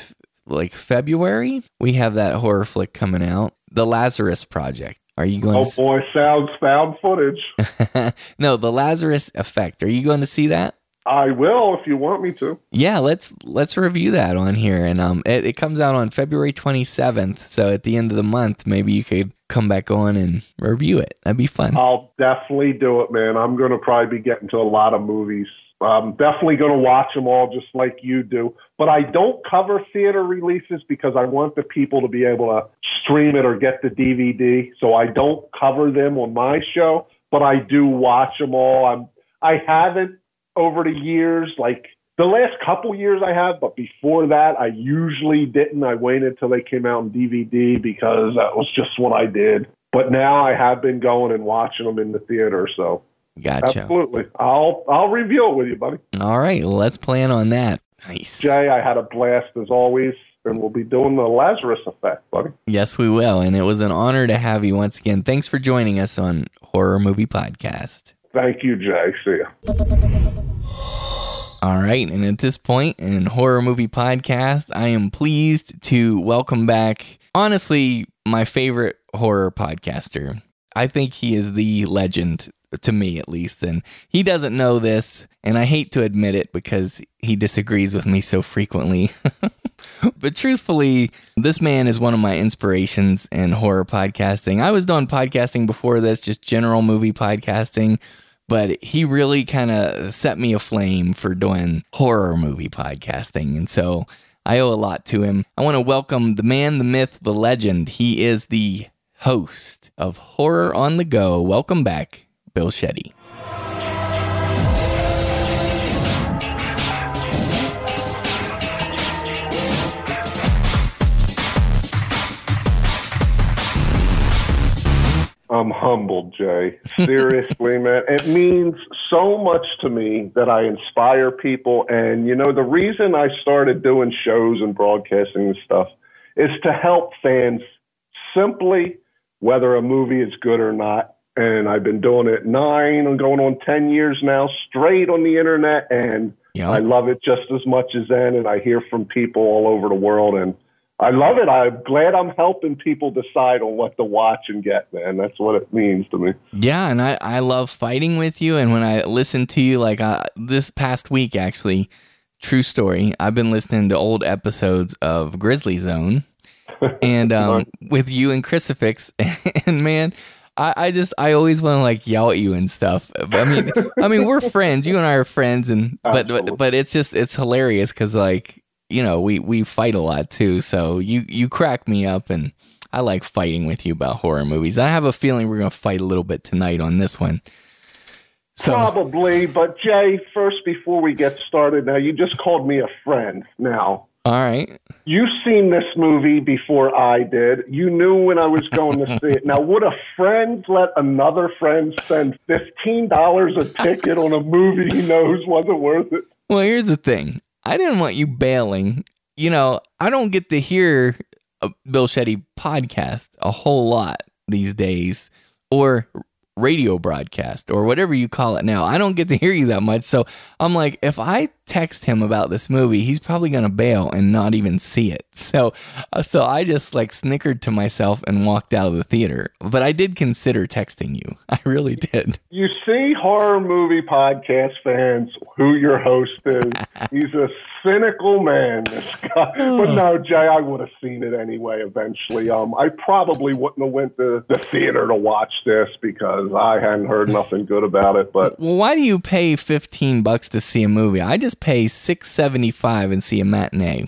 like February we have that horror flick coming out, The Lazarus Project. Are you going? Oh to boy, sound found footage. *laughs* no, The Lazarus Effect. Are you going to see that? I will if you want me to. Yeah, let's let's review that on here, and um, it, it comes out on February twenty seventh. So at the end of the month, maybe you could come back on and review it. That'd be fun. I'll definitely do it, man. I'm going to probably be getting to a lot of movies. I'm definitely going to watch them all just like you do. But I don't cover theater releases because I want the people to be able to stream it or get the DVD. So I don't cover them on my show, but I do watch them all. I'm I haven't over the years, like the last couple years I have, but before that, I usually didn't. I waited till they came out in DVD because that was just what I did. But now I have been going and watching them in the theater. So, gotcha. Absolutely, I'll I'll review it with you, buddy. All right, let's plan on that. Nice, Jay. I had a blast as always. And we'll be doing the Lazarus effect, buddy. Yes, we will. And it was an honor to have you once again. Thanks for joining us on Horror Movie Podcast. Thank you, Jay. See ya. All right. And at this point in Horror Movie Podcast, I am pleased to welcome back, honestly, my favorite horror podcaster. I think he is the legend to me at least. And he doesn't know this, and I hate to admit it because he disagrees with me so frequently. *laughs* but truthfully, this man is one of my inspirations in horror podcasting. I was doing podcasting before this, just general movie podcasting, but he really kind of set me aflame for doing horror movie podcasting. And so I owe a lot to him. I want to welcome the man, the myth, the legend. He is the host of Horror on the Go. Welcome back, Bill Shetty. I'm humbled, Jay. Seriously, *laughs* man. It means so much to me that I inspire people. And, you know, the reason I started doing shows and broadcasting and stuff is to help fans simply, whether a movie is good or not. And I've been doing it nine and going on 10 years now, straight on the internet. And yep. I love it just as much as then. And I hear from people all over the world. And, I love it. I'm glad I'm helping people decide on what to watch and get, man. That's what it means to me. Yeah, and I, I love fighting with you. And when I listen to you, like uh, this past week, actually, true story, I've been listening to old episodes of Grizzly Zone *laughs* and um, with you and Crucifix. *laughs* and man, I, I just I always want to like yell at you and stuff. I mean, I mean we're friends. You and I are friends, and but but, but it's just it's hilarious because like you know, we we fight a lot too. So you you crack me up, and I like fighting with you about horror movies. I have a feeling we're gonna fight a little bit tonight on this one. So, Probably, but Jay, first before we get started, now you just called me a friend. Now, all right, you've seen this movie before I did. You knew when I was going to see it. *laughs* Now, would a friend let another friend spend fifteen dollars a ticket on a movie he knows wasn't worth it? Well, here's the thing. I didn't want you bailing. You know, I don't get to hear a Bill Shetty podcast a whole lot these days or radio broadcast or whatever you call it now. I don't get to hear you that much. So I'm like, if I text him about this movie, he's probably going to bail and not even see it. So, uh, so I just like snickered to myself and walked out of the theater. But I did consider texting you. *laughs* I really did. You see horror movie podcast fans who your host is. *laughs* he's a cynical man, this guy. but no, Jay, I would have seen it anyway eventually. Um, I probably wouldn't have went to the theater to watch this because I hadn't heard nothing good about it. But well, why do you pay fifteen bucks to see a movie? I just pay six seventy five and see a matinee.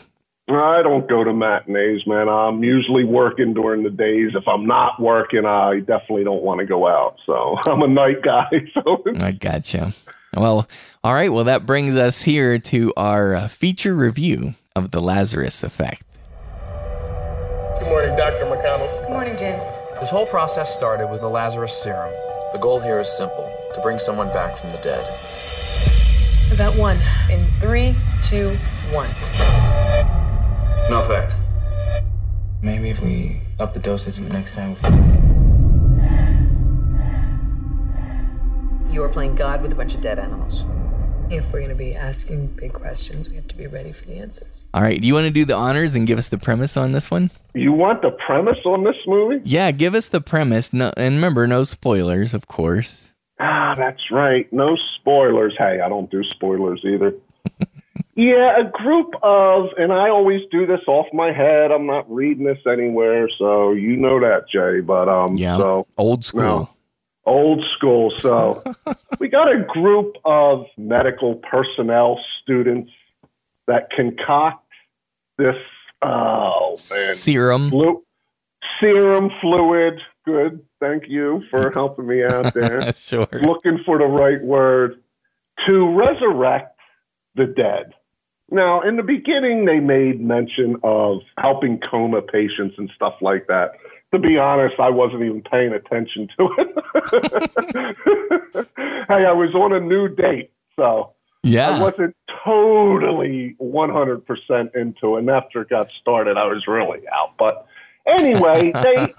I don't go to matinees, man. I'm usually working during the days. If I'm not working, I definitely don't want to go out. So *laughs* I'm a night guy. *laughs* So I gotcha. Well, all right. Well, that brings us here to our uh, feature review of the Lazarus Effect. Good morning, Dr. McConnell. Good morning, James. This whole process started with the Lazarus serum. The goal here is simple to bring someone back from the dead. About one. In three, two, one. No effect. Maybe if we up the dosage next time. You are playing God with a bunch of dead animals. If we're going to be asking big questions, we have to be ready for the answers. All right. Do you want to do the honors and give us the premise on this one? you want the premise on this movie? Yeah, give us the premise. No, and remember, no spoilers, of course. Ah, that's right. No spoilers. Hey, I don't do spoilers either. *laughs* yeah, a group of, and I always do this off my head. I'm not reading this anywhere, so you know that, Jay. But um, Yeah. so Old school. No. old school. So *laughs* we got a group of medical personnel students that concoct this. Oh man, Serum. Flu- serum fluid. Good. Thank you for *laughs* helping me out there. *laughs* sure. Looking for the right word to resurrect the dead. Now, in the beginning, they made mention of helping coma patients and stuff like that. To be honest, I wasn't even paying attention to it. *laughs* hey, I was on a new date, so yeah. I wasn't totally 100% into it. And after it got started, I was really out. But anyway, they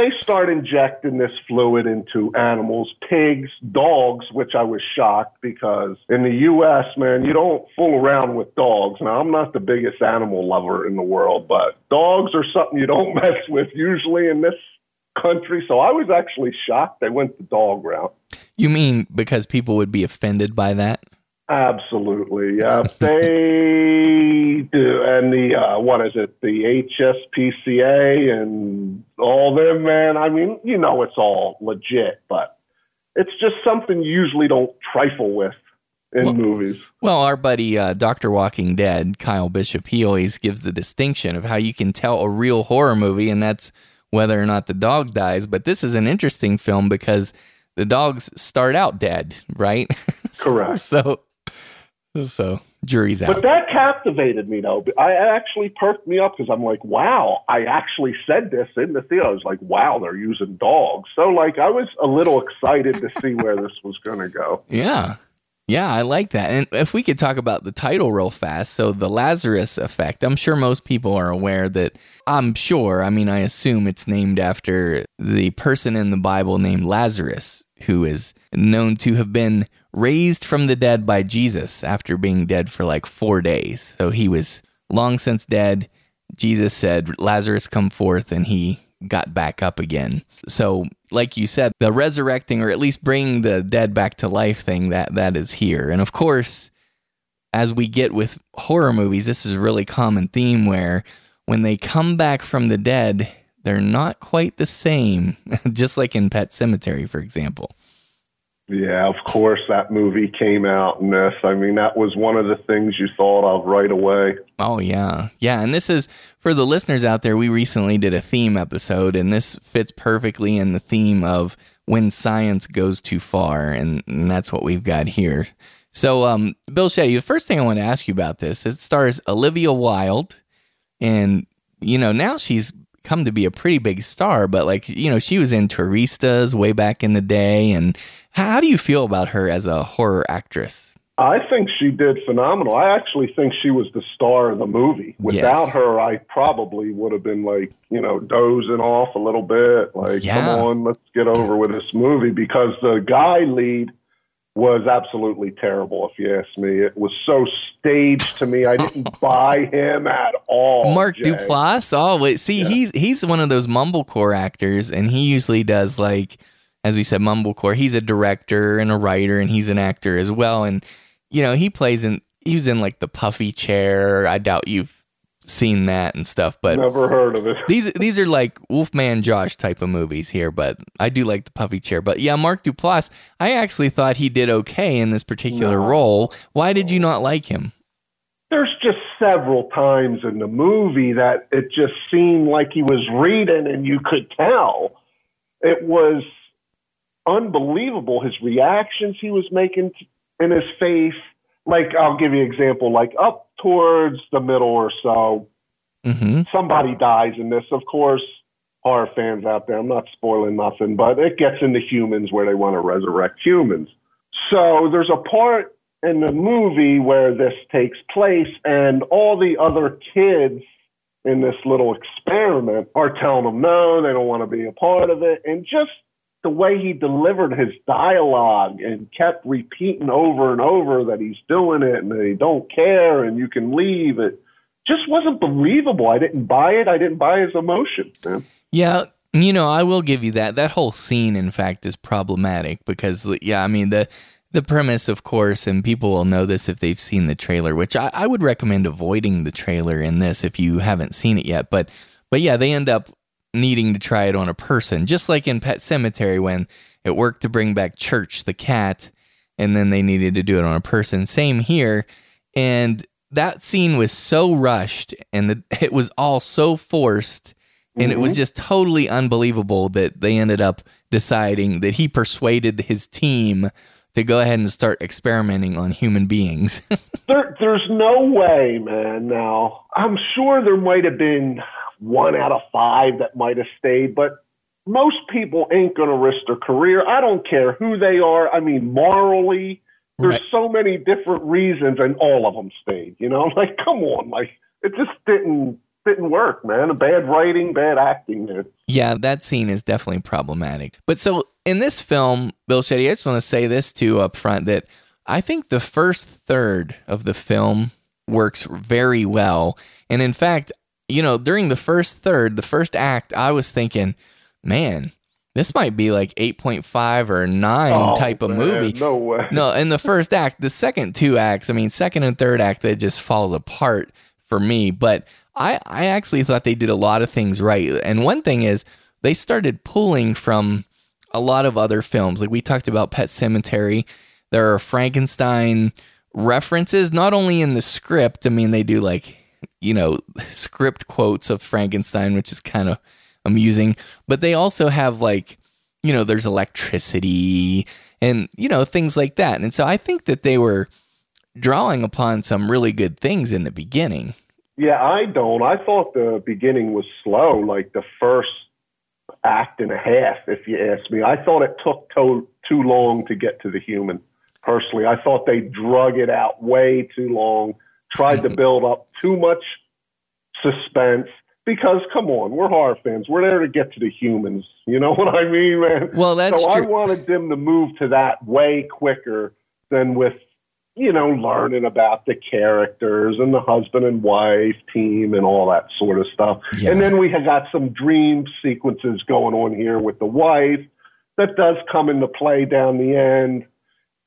they start injecting this fluid into animals, pigs, dogs, which I was shocked because in the U.S., man, you don't fool around with dogs. Now, I'm not the biggest animal lover in the world, but dogs are something you don't *laughs* mess with usually in this country. So I was actually shocked they went the dog route. You mean because people would be offended by that? Absolutely, *laughs* yeah. they do, and the uh, what is it? The HSPCA and all them, man. I mean, you know, it's all legit, but it's just something you usually don't trifle with in Well- movies. Well, our buddy uh, Dr. Walking Dead, Kyle Bishop, he always gives the distinction of how you can tell a real horror movie, and that's whether or not the dog dies. But this is an interesting film because the dogs start out dead, right? *laughs* Correct. so, so jury's out. But that captivated me, though. I actually perked me up because I'm like, wow, I actually said this in the theater. I was like, wow, they're using dogs. So, like, I was a little excited to see where this was going to go. *laughs* Yeah. Yeah, I like that. And if we could talk about the title real fast. So, the Lazarus effect, I'm sure most people are aware that, I'm sure, I mean, I assume it's named after the person in the Bible named Lazarus, who is known to have been raised from the dead by Jesus after being dead for like four days. So, he was long since dead. Jesus said, Lazarus, come forth, and he got back up again. So, like you said, the resurrecting or at least bringing the dead back to life thing that that is here. And of course, as we get with horror movies, this is a really common theme where when they come back from the dead, they're not quite the same, *laughs* just like in Pet Sematary, for example. Yeah, of course, that movie came out in this. I mean, that was one of the things you thought of right away. Oh, yeah. Yeah. And this is for the listeners out there. We recently did a theme episode, and this fits perfectly in the theme of when science goes too far. And, and that's what we've got here. So, um, Bill Shetty, the first thing I want to ask you about this it stars Olivia Wilde. And, you know, now she's come to be a pretty big star, but like, you know, she was in Turistas way back in the day. And how do you feel about her as a horror actress? I think she did phenomenal. I actually think she was the star of the movie. Without Yes. her, I probably would have been like, you know, dozing off a little bit. Like, Yeah. come on, let's get over with this movie because the guy lead was absolutely terrible, if you ask me. It was so staged to me. I didn't *laughs* buy him at all. Mark Jay. Duplass. Oh wait, see, he's he's one of those mumblecore actors, and he usually does like, as we said, mumblecore. He's a director and a writer, and he's an actor as well. And you know, he plays in. He was in like the puffy chair. I doubt you've seen that and stuff, but Never heard of it. *laughs* these these are like Wolfman Josh type of movies here, but I do like the puffy chair. But yeah, Mark Duplass, I actually thought he did okay in this particular No. role. Why did you not like him? there's just several times in the movie that it just seemed like he was reading and you could tell. It was unbelievable his reactions he was making in his face. Like, I'll give you an example, like up towards the middle or so, Mm-hmm. somebody dies in this. Of course, horror fans out there, I'm not spoiling nothing, but it gets into humans where they want to resurrect humans. So there's a part in the movie where this takes place, and all the other kids in this little experiment are telling them no, they don't want to be a part of it. And just the way he delivered his dialogue and kept repeating over and over that he's doing it and he don't care and you can leave it just wasn't believable. I didn't buy it. I didn't buy his emotion, man. Yeah, you know, I will give you that. That whole scene, in fact, is problematic because, yeah, I mean the the premise, of course, and people will know this if they've seen the trailer, which I, I would recommend avoiding the trailer in this if you haven't seen it yet. But but yeah, they end up needing to try it on a person, just like in Pet Sematary when it worked to bring back Church the cat, and then they needed to do it on a person. Same here, and that scene was so rushed and the, *laughs* it was all so forced and it was mm-hmm. just totally unbelievable that they ended up deciding that he persuaded his team to go ahead and start experimenting on human beings. *laughs* There, there's no way, man. Now, I'm sure there might have been one out of five that might have stayed, but most people ain't going to risk their career. I don't care who they are. I mean, morally, there's Right. so many different reasons, and all of them stayed. You know, *laughs* like come on, like it just didn't didn't work, man. Bad writing, bad acting, man. yeah, that scene is definitely problematic. But so in this film, Bill Shetty, I just want to say this too up front that I think the first third of the film works very well. And in fact, you know, during the first third, the first act, I was thinking, man, this might be like 8.5 or 9 Oh, type of man, movie. No way. *laughs* No, in the first act, the second two acts, I mean, second and third act, that just falls apart for me. But I, I actually thought they did a lot of things right. And one thing is, they started pulling from a lot of other films. Like we talked about Pet Sematary. There are Frankenstein references, not only in the script, I mean, they do like, you know, script quotes of Frankenstein, which is kind of amusing, but they also have like, you know, there's electricity and, you know, things like that. And so I think that they were drawing upon some really good things in the beginning. Yeah, I don't. I thought the beginning was slow, like the first act and a half, if you ask me. I thought it took to- too long to get to the human. Personally, I thought they drug it out way too long, tried to mm-hmm. build up too much suspense. Because come on, we're horror fans. We're there to get to the humans. You know *laughs* what I mean, man? Well, that's so I wanted them to move to that way quicker than with you know, learning about the characters and the husband and wife team and all that sort of stuff. Yeah. And then we have got some dream sequences going on here with the wife that does come into play down the end.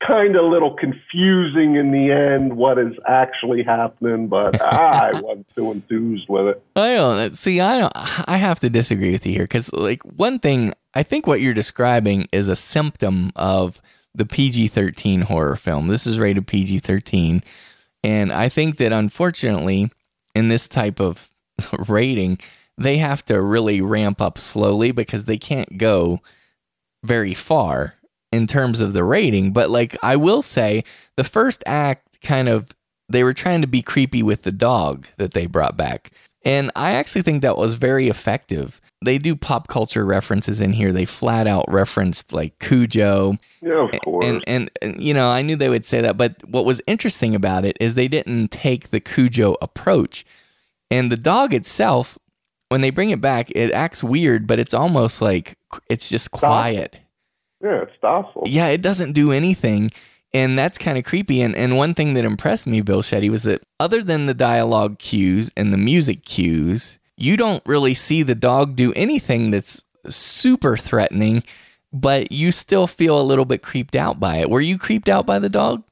Kind of a little confusing in the end what is actually happening, but *laughs* I wasn't too enthused with it. I don't see. I don't. I have to disagree with you here because, like, one thing I think what you're describing is a symptom of the PG-13 horror film. This is rated PG-13, and I think that unfortunately, in this type of *laughs* rating, they have to really ramp up slowly because they can't go very far in terms of the rating. But like, I will say, the first act kind of they were trying to be creepy with the dog that they brought back. And I actually think that was very effective. They do pop culture references in here. They flat out referenced like Cujo. Yeah, of course. And, and, and, you know, I knew they would say that. But what was interesting about it is they didn't take the Cujo approach. And the dog itself, when they bring it back, it acts weird, but it's almost like it's just quiet. Yeah, it's docile. Yeah, it doesn't do anything. And that's kind of creepy. And, and one thing that impressed me, Bill Shetty, was that other than the dialogue cues and the music cues, you don't really see the dog do anything that's super threatening, but you still feel a little bit creeped out by it. Were you creeped out by the dog?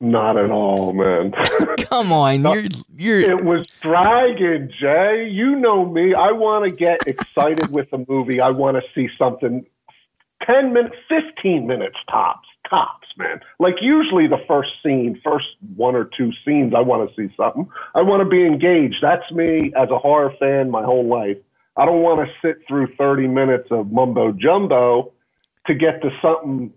Not at all, man. *laughs* Come on, you're you're It was dragging, Jay. You know me. I want to get excited with a movie. I want to see something 10 minutes, 15 minutes tops, tops, man. Like usually the first scene, first one or two scenes, I want to see something. I want to be engaged. That's me as a horror fan my whole life. I don't want to sit through 30 minutes of mumbo jumbo to get to something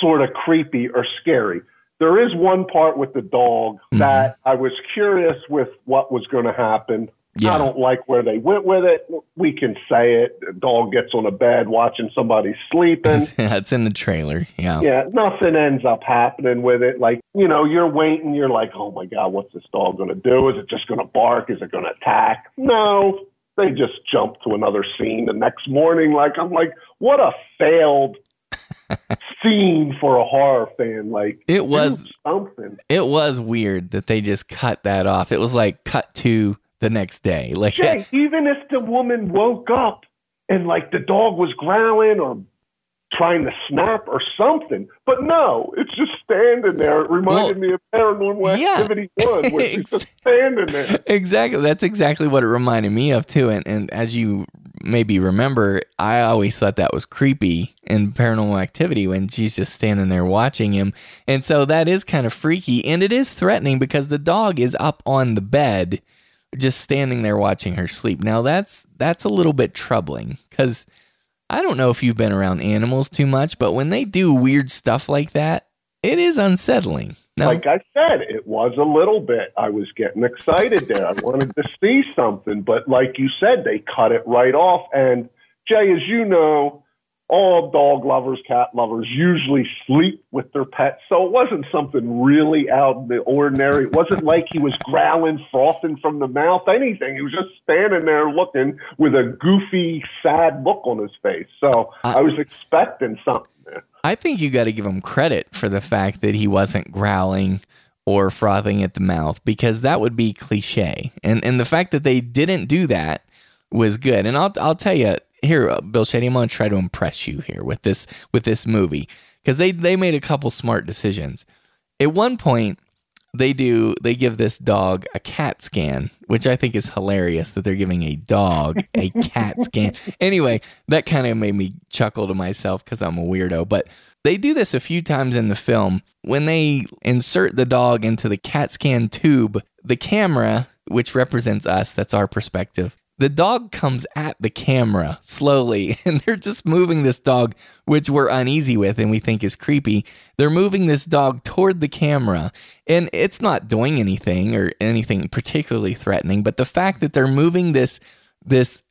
sort of creepy or scary. There is one part with the dog Mhm. that I was curious with what was going to happen. Yeah. I don't like where they went with it. We can say it. The dog gets on a bed watching somebody sleeping. *laughs* yeah, it's in the trailer. Yeah. yeah, nothing ends up happening with it. Like, you know, you're waiting, you're like, oh my God, what's this dog going to do? Is it just going to bark? Is it going to attack? No, they just jump to another scene the next morning. Like, I'm like, what a failed *laughs* scene for a horror fan. Like, It was- something. It was weird that they just cut that off. It was like cut to the next day. *laughs* Like Jay, even if the woman woke up and like the dog was growling or trying to snap or something, but no, it's just standing there. It reminded me of Paranormal yeah. Activity *laughs* One, where she's just standing there. exactly. That's exactly what it reminded me of too. And and as you maybe remember, I always thought that was creepy in Paranormal Activity when she's just standing there watching him. And so that is kind of freaky and it is threatening because the dog is up on the bed just standing there watching her sleep. Now that's that's a little bit troubling cuz I don't know if you've been around animals too much, but when they do weird stuff like that, it is unsettling. No. Like I said, it was a little bit. I was getting excited there. I wanted to see something, but like you said, they cut it right off. And Jay, as you know, all dog lovers, cat lovers usually sleep with their pets. So it wasn't something really out of the ordinary. It wasn't *laughs* like he was growling, frothing from the mouth, anything. He was just standing there looking with a goofy, sad look on his face. So I was expecting something there. I think you got to give him credit for the fact that he wasn't growling or frothing at the mouth because that would be cliche. And and the fact that they didn't do that was good. And I'll I'll tell you here, uh, Bill Shetty, I'm to try to impress you here with this with this movie because they they made a couple smart decisions. At one point, they do they give this dog a cat scan, which I think is hilarious that they're giving a dog a *laughs* cat scan. Anyway, that kind of made me chuckle to myself because I'm a weirdo. But they do this a few times in the film when they insert the dog into the cat scan tube. The camera, which represents us, that's our perspective. The dog comes at the camera slowly, *laughs* and they're just moving this dog, which we're uneasy with and we think is creepy. They're moving this dog toward the camera, and it's not doing anything or anything particularly threatening. But the fact that they're moving this this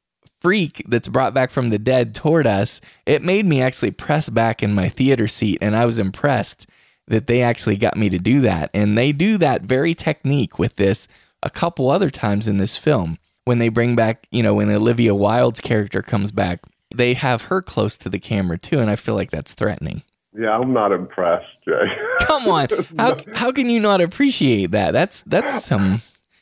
freak that's brought back from the dead toward us, it made me actually press back in my theater seat, and I was impressed that they actually got me to do that. And they do that very technique with this a couple other times in this film when they bring back, you know, when Olivia Wilde's character comes back, they have her close to the camera too, and I feel like that's threatening. Yeah, I'm not impressed, Jay. *laughs* Come on, *laughs* how how can you not appreciate that? That's that's some.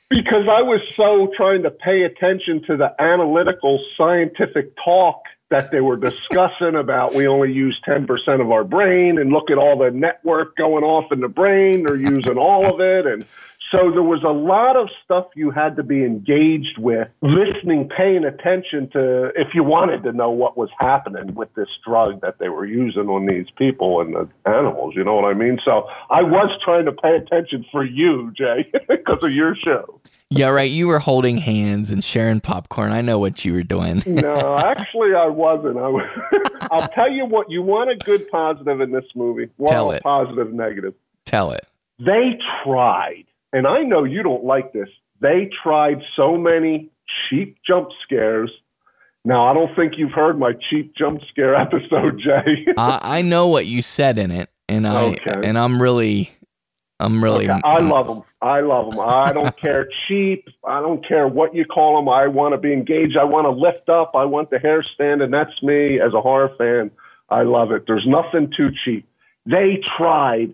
because I was so trying to pay attention to the analytical scientific talk that they were discussing about we only use 10% of our brain and look at all the network going off in the brain they're using all of it and so there was a lot of stuff you had to be engaged with listening paying attention to if you wanted to know what was happening with this drug that they were using on these people and the animals you know what i mean so i was trying to pay attention for you jay *laughs* because of your show Yeah, right. You were holding hands and sharing popcorn. I know what you were doing. *laughs* no, actually, I wasn't. I was, *laughs* I'll tell you what. You want a good positive in this movie? Well, Tell it. Positive, negative. Tell it. They tried, and I know you don't like this. They tried so many cheap jump scares. Now, I don't think you've heard my cheap jump scare *laughs* episode, Jay. I, I know what you said in it, and I Okay. and I'm really, I'm really. Okay, I love them. I love them. I don't care cheap. I don't care what you call them. I want to be engaged. I want to lift up. I want the hair stand, and that's me as a horror fan. I love it. There's nothing too cheap. They tried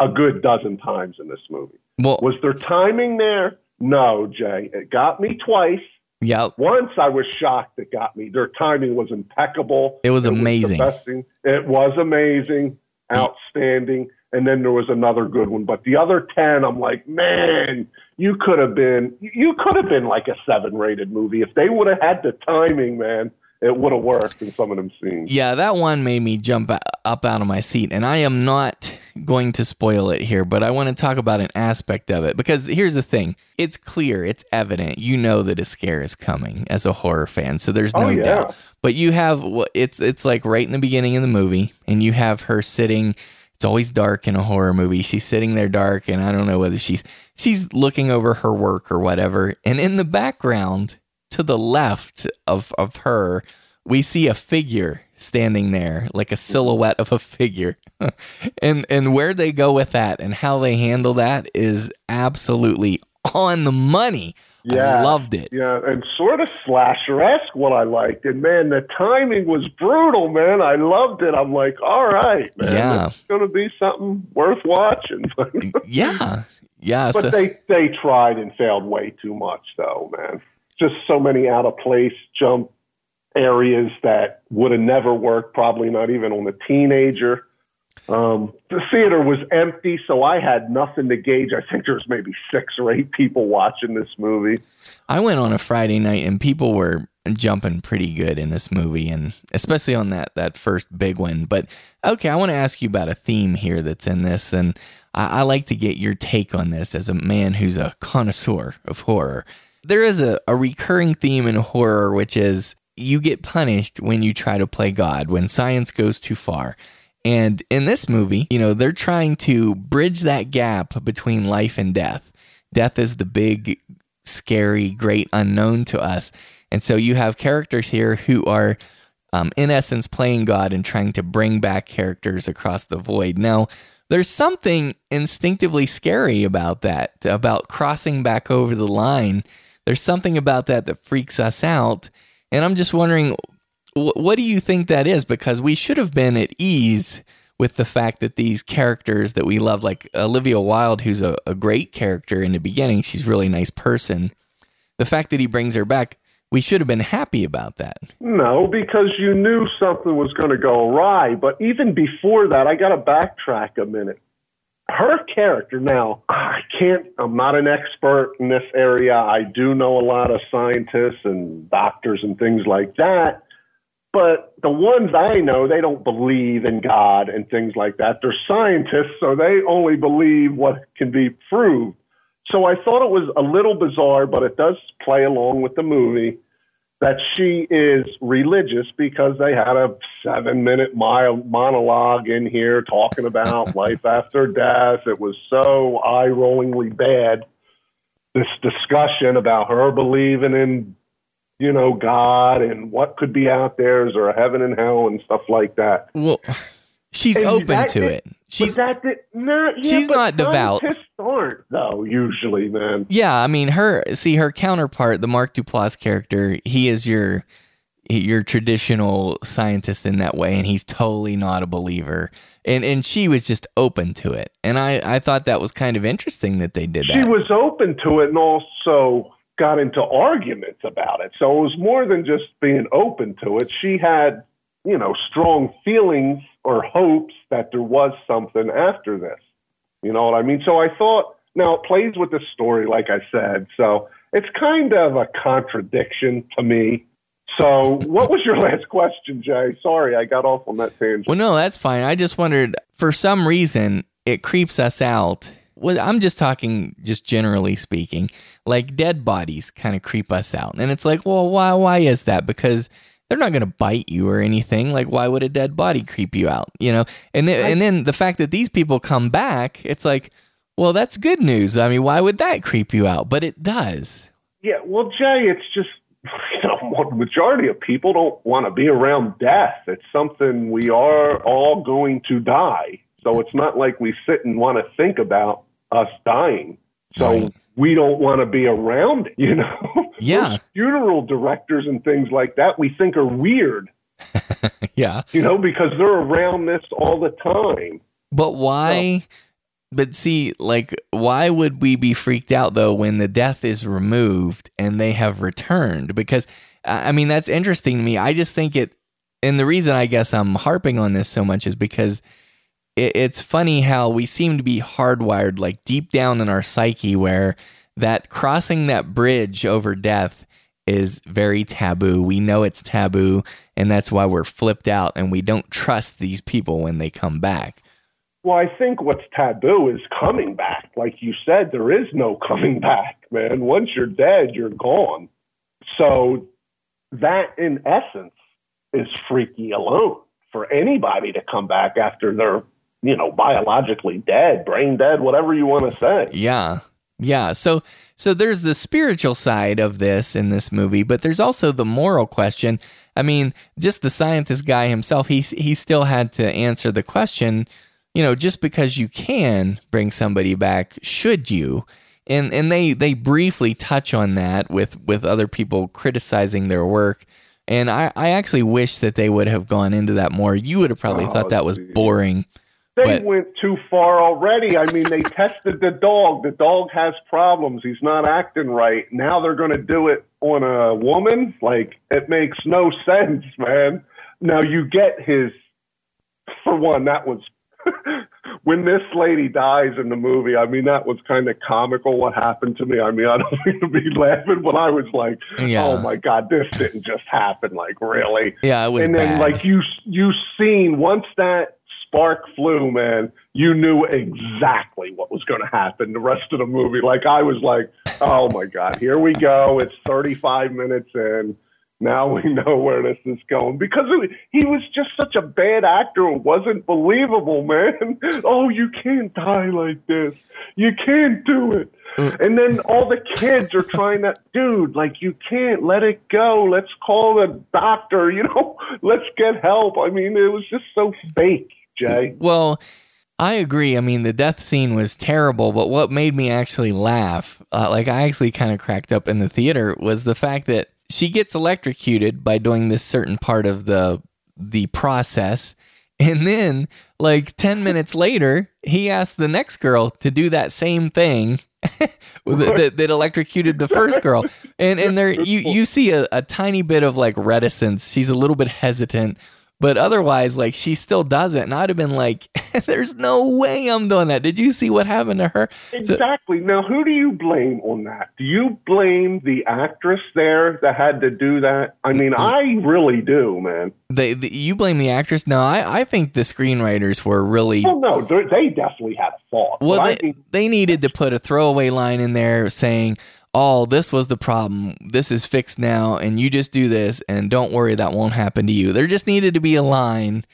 a good dozen times in this movie. Well, Was there timing there? No, Jay. It got me twice. yeah, Once I was shocked it got me. Their timing was impeccable. It was the amazing. thing. It was amazing, outstanding. And then there was another good one. But the other 10, I'm like, man, you could have been, you could have been like a seven rated movie. If they would have had the timing, man, it would have worked in some of them scenes. Yeah, that one made me jump up out of my seat. And I am not going to spoil it here, but I want to talk about an aspect of it because here's the thing it's clear, it's evident. You know that a scare is coming as a horror fan, so there's oh, no Oh, yeah. doubt. But you have what it's it's like right in the beginning of the movie, and you have her sitting. It's always dark in a horror movie. She's sitting there dark, and I don't know whether she's she's looking over her work or whatever. And in the background, to the left of of her, we see a figure standing there, like a silhouette of a figure. *laughs* and and where they go with that and how they handle that is absolutely on the money. Yeah. I loved it. Yeah, and sort of slasher esque what I liked. And man, the timing was brutal, man. I loved it. I'm like, all right, man. Yeah. It's gonna be something worth watching. *laughs* Yeah. Yeah. but so, they they tried and failed way too much though, man. Just so many out of place jump areas that would have never worked, probably not even on a teenager. Um, the theater was empty, so I had nothing to gauge. I think there was maybe six or eight people watching this movie. I went on a Friday night and people were jumping pretty good in this movie and especially on that that first big one. But okay, I want to ask you about a theme here that's in this and I, I like to get your take on this as a man who's a connoisseur of horror. There is a, a recurring theme in horror which is you get punished when you try to play God, when science goes too far. And in this movie, you know, they're trying to bridge that gap between life and death. Death is the big, scary, great unknown to us. And so you have characters here who are, um, in essence, playing God and trying to bring back characters across the void. Now, there's something instinctively scary about that, about crossing back over the line. There's something about that that freaks us out. And I'm just wondering, wh- what do you think that is? Because we should have been at ease with the fact that these characters that we love, like Olivia Wilde, who's a, a great character in the beginning, she's a really nice person. The fact that he brings her back, we should have been happy about that. No, because you knew something was going to go awry. But even before that, I got to backtrack a minute. Her character, now, I can't, I'm not an expert in this area. I do know a lot of scientists and doctors and things like that. But the ones I know, they don't believe in God and things like that. They're scientists, so they only believe what can be proved. So I thought it was a little bizarre, but it does play along with the movie that she is religious because they had a seven minute mi- monologue in here talking about *laughs* life after death. It was so eye rollingly bad. This discussion about her believing in, you know, God and what could be out there. Is there a heaven and hell and stuff like that? Well, she's And open to did- it. She's that did, no, yeah, she's not devout. Scientists aren't though usually, man. Yeah, I mean her see her counterpart, the Mark Duplass character, he is your your traditional scientist in that way and he's totally not a believer. And and she was just open to it. And I I thought that was kind of interesting that they did she that. She was open to it and also got into arguments about it. So it was more than just being open to it. She had, you know, strong feelings or hopes that there was something after this. You know what I mean? So I thought, now it plays with the story, like I said. So it's kind of a contradiction to me. So what was your *laughs* last question, Jay? Sorry, I got off on that tangent. Well, no, that's fine. I just wondered for some reason it creeps us out. Well, I'm just talking, just generally speaking, like dead bodies kind of creep us out, and it's like, well, why? Why is that? Because they're not going to bite you or anything. Like, why would a dead body creep you out? You know, and then, and then the fact that these people come back, it's like, well, that's good news. I mean, why would that creep you out? But it does. Yeah, well, Jay, it's just *laughs* you know, the majority of people don't want to be around death. It's something we are all going to die. So it's not like we sit and want to think about us dying. So Right. We don't want to be around it, *laughs* you know? Yeah. Those funeral directors and things like that we think are weird, *laughs* Yeah. you know, because they're around this all the time. But why? But see, like, why would we be freaked out though when the death is removed and they have returned? Because, I mean, that's interesting to me. I just think it, and the reason I guess I'm harping on this so much is because it's funny how we seem to be hardwired, like deep down in our psyche, where that crossing that bridge over death is very taboo. We know it's taboo, and that's why we're flipped out and we don't trust these people when they come back. Well, I think what's taboo is coming back. Like you said, there is no *laughs* coming back, man. Once you're dead, you're gone. So that, in essence, is freaky alone for anybody to come back after they're, you know, biologically dead, brain dead, whatever you want to say. Yeah. Yeah. So so there's the spiritual side of this in this movie, but there's also the moral question. I mean, just the scientist guy himself, he he still had to answer the question, you know, just because you can bring somebody back, should you? And and they they briefly touch on that with with other people criticizing their work. And I, I actually wish that they would have gone into that more. You would have probably Oh, thought that was geez. They But- went too far already. I mean, they tested the dog. The dog has problems. He's not acting right. Now they're going to do it on a woman? Like, it makes no sense, man. Now, you get his, for one, that was, *laughs* when this lady dies in the movie, I mean, that was kind of comical what happened to me. I mean, I don't *laughs* mean to be laughing, but I was like, Yeah. oh my God, this didn't just happen. Like, really? Yeah, it was and then bad. like you you seen once that spark flew man. You knew exactly what was going to happen the rest of the movie. Like i was like oh my god here we go. It's 35 minutes in. Now we *laughs* know where this is going. Because it, he was just such a bad actor it wasn't believable man. *laughs* Oh you can't die like this. You can't do it. Mm. And then all the kids are trying to, dude, like you can't let it go. Let's call the doctor, you know, *laughs* let's get help. I mean, it was just so fake, Jay. Well, I agree. I mean, the death scene was terrible, but what made me actually laugh, uh, like I actually kind of cracked up in the theater, was the fact that she gets electrocuted by doing this certain part of the the process, and then like ten minutes later, he asks the next girl to do that same thing. *laughs* that, that, that electrocuted the first girl, and and there you you see a, a tiny bit of like reticence. She's a little bit hesitant, but otherwise, like she still does it. And I'd have been like, *laughs* "There's no way I'm doing that." Did you see what happened to her? So- Exactly. Now, who do you blame on that? Do you blame the actress there that had to do that? I mean, I really do, man. they, the, you blame the actress? No, I, I think the screenwriters were really Well, no, they definitely had a fault. well. They, they needed to put a throwaway line in there saying, "Oh, this was the problem. This is fixed now, and you just do this, and don't worry, that won't happen to you." There just needed to be a line.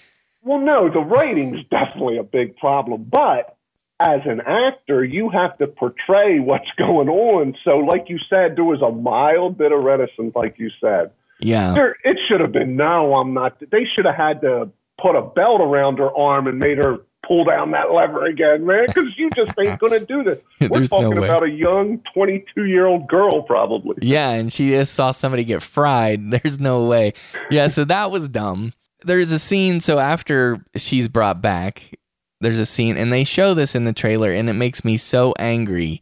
Well, no, the writing's definitely a big problem, but as an actor, you have to portray what's *laughs* going on. So, like you said, there was a mild bit of reticence, like you said. Yeah, There, it should have been, no, I'm not. They should have had to put a belt around her arm and made her pull down that lever again, man, because you just ain't going to do this. *laughs* We're no talking way. about a young 22 year old girl, probably. Yeah, and she just saw somebody get fried. *laughs* There's no way. Yeah, so that was dumb. There's a scene, so after she's brought back, there's a scene, and they show this in the trailer, and it makes me so angry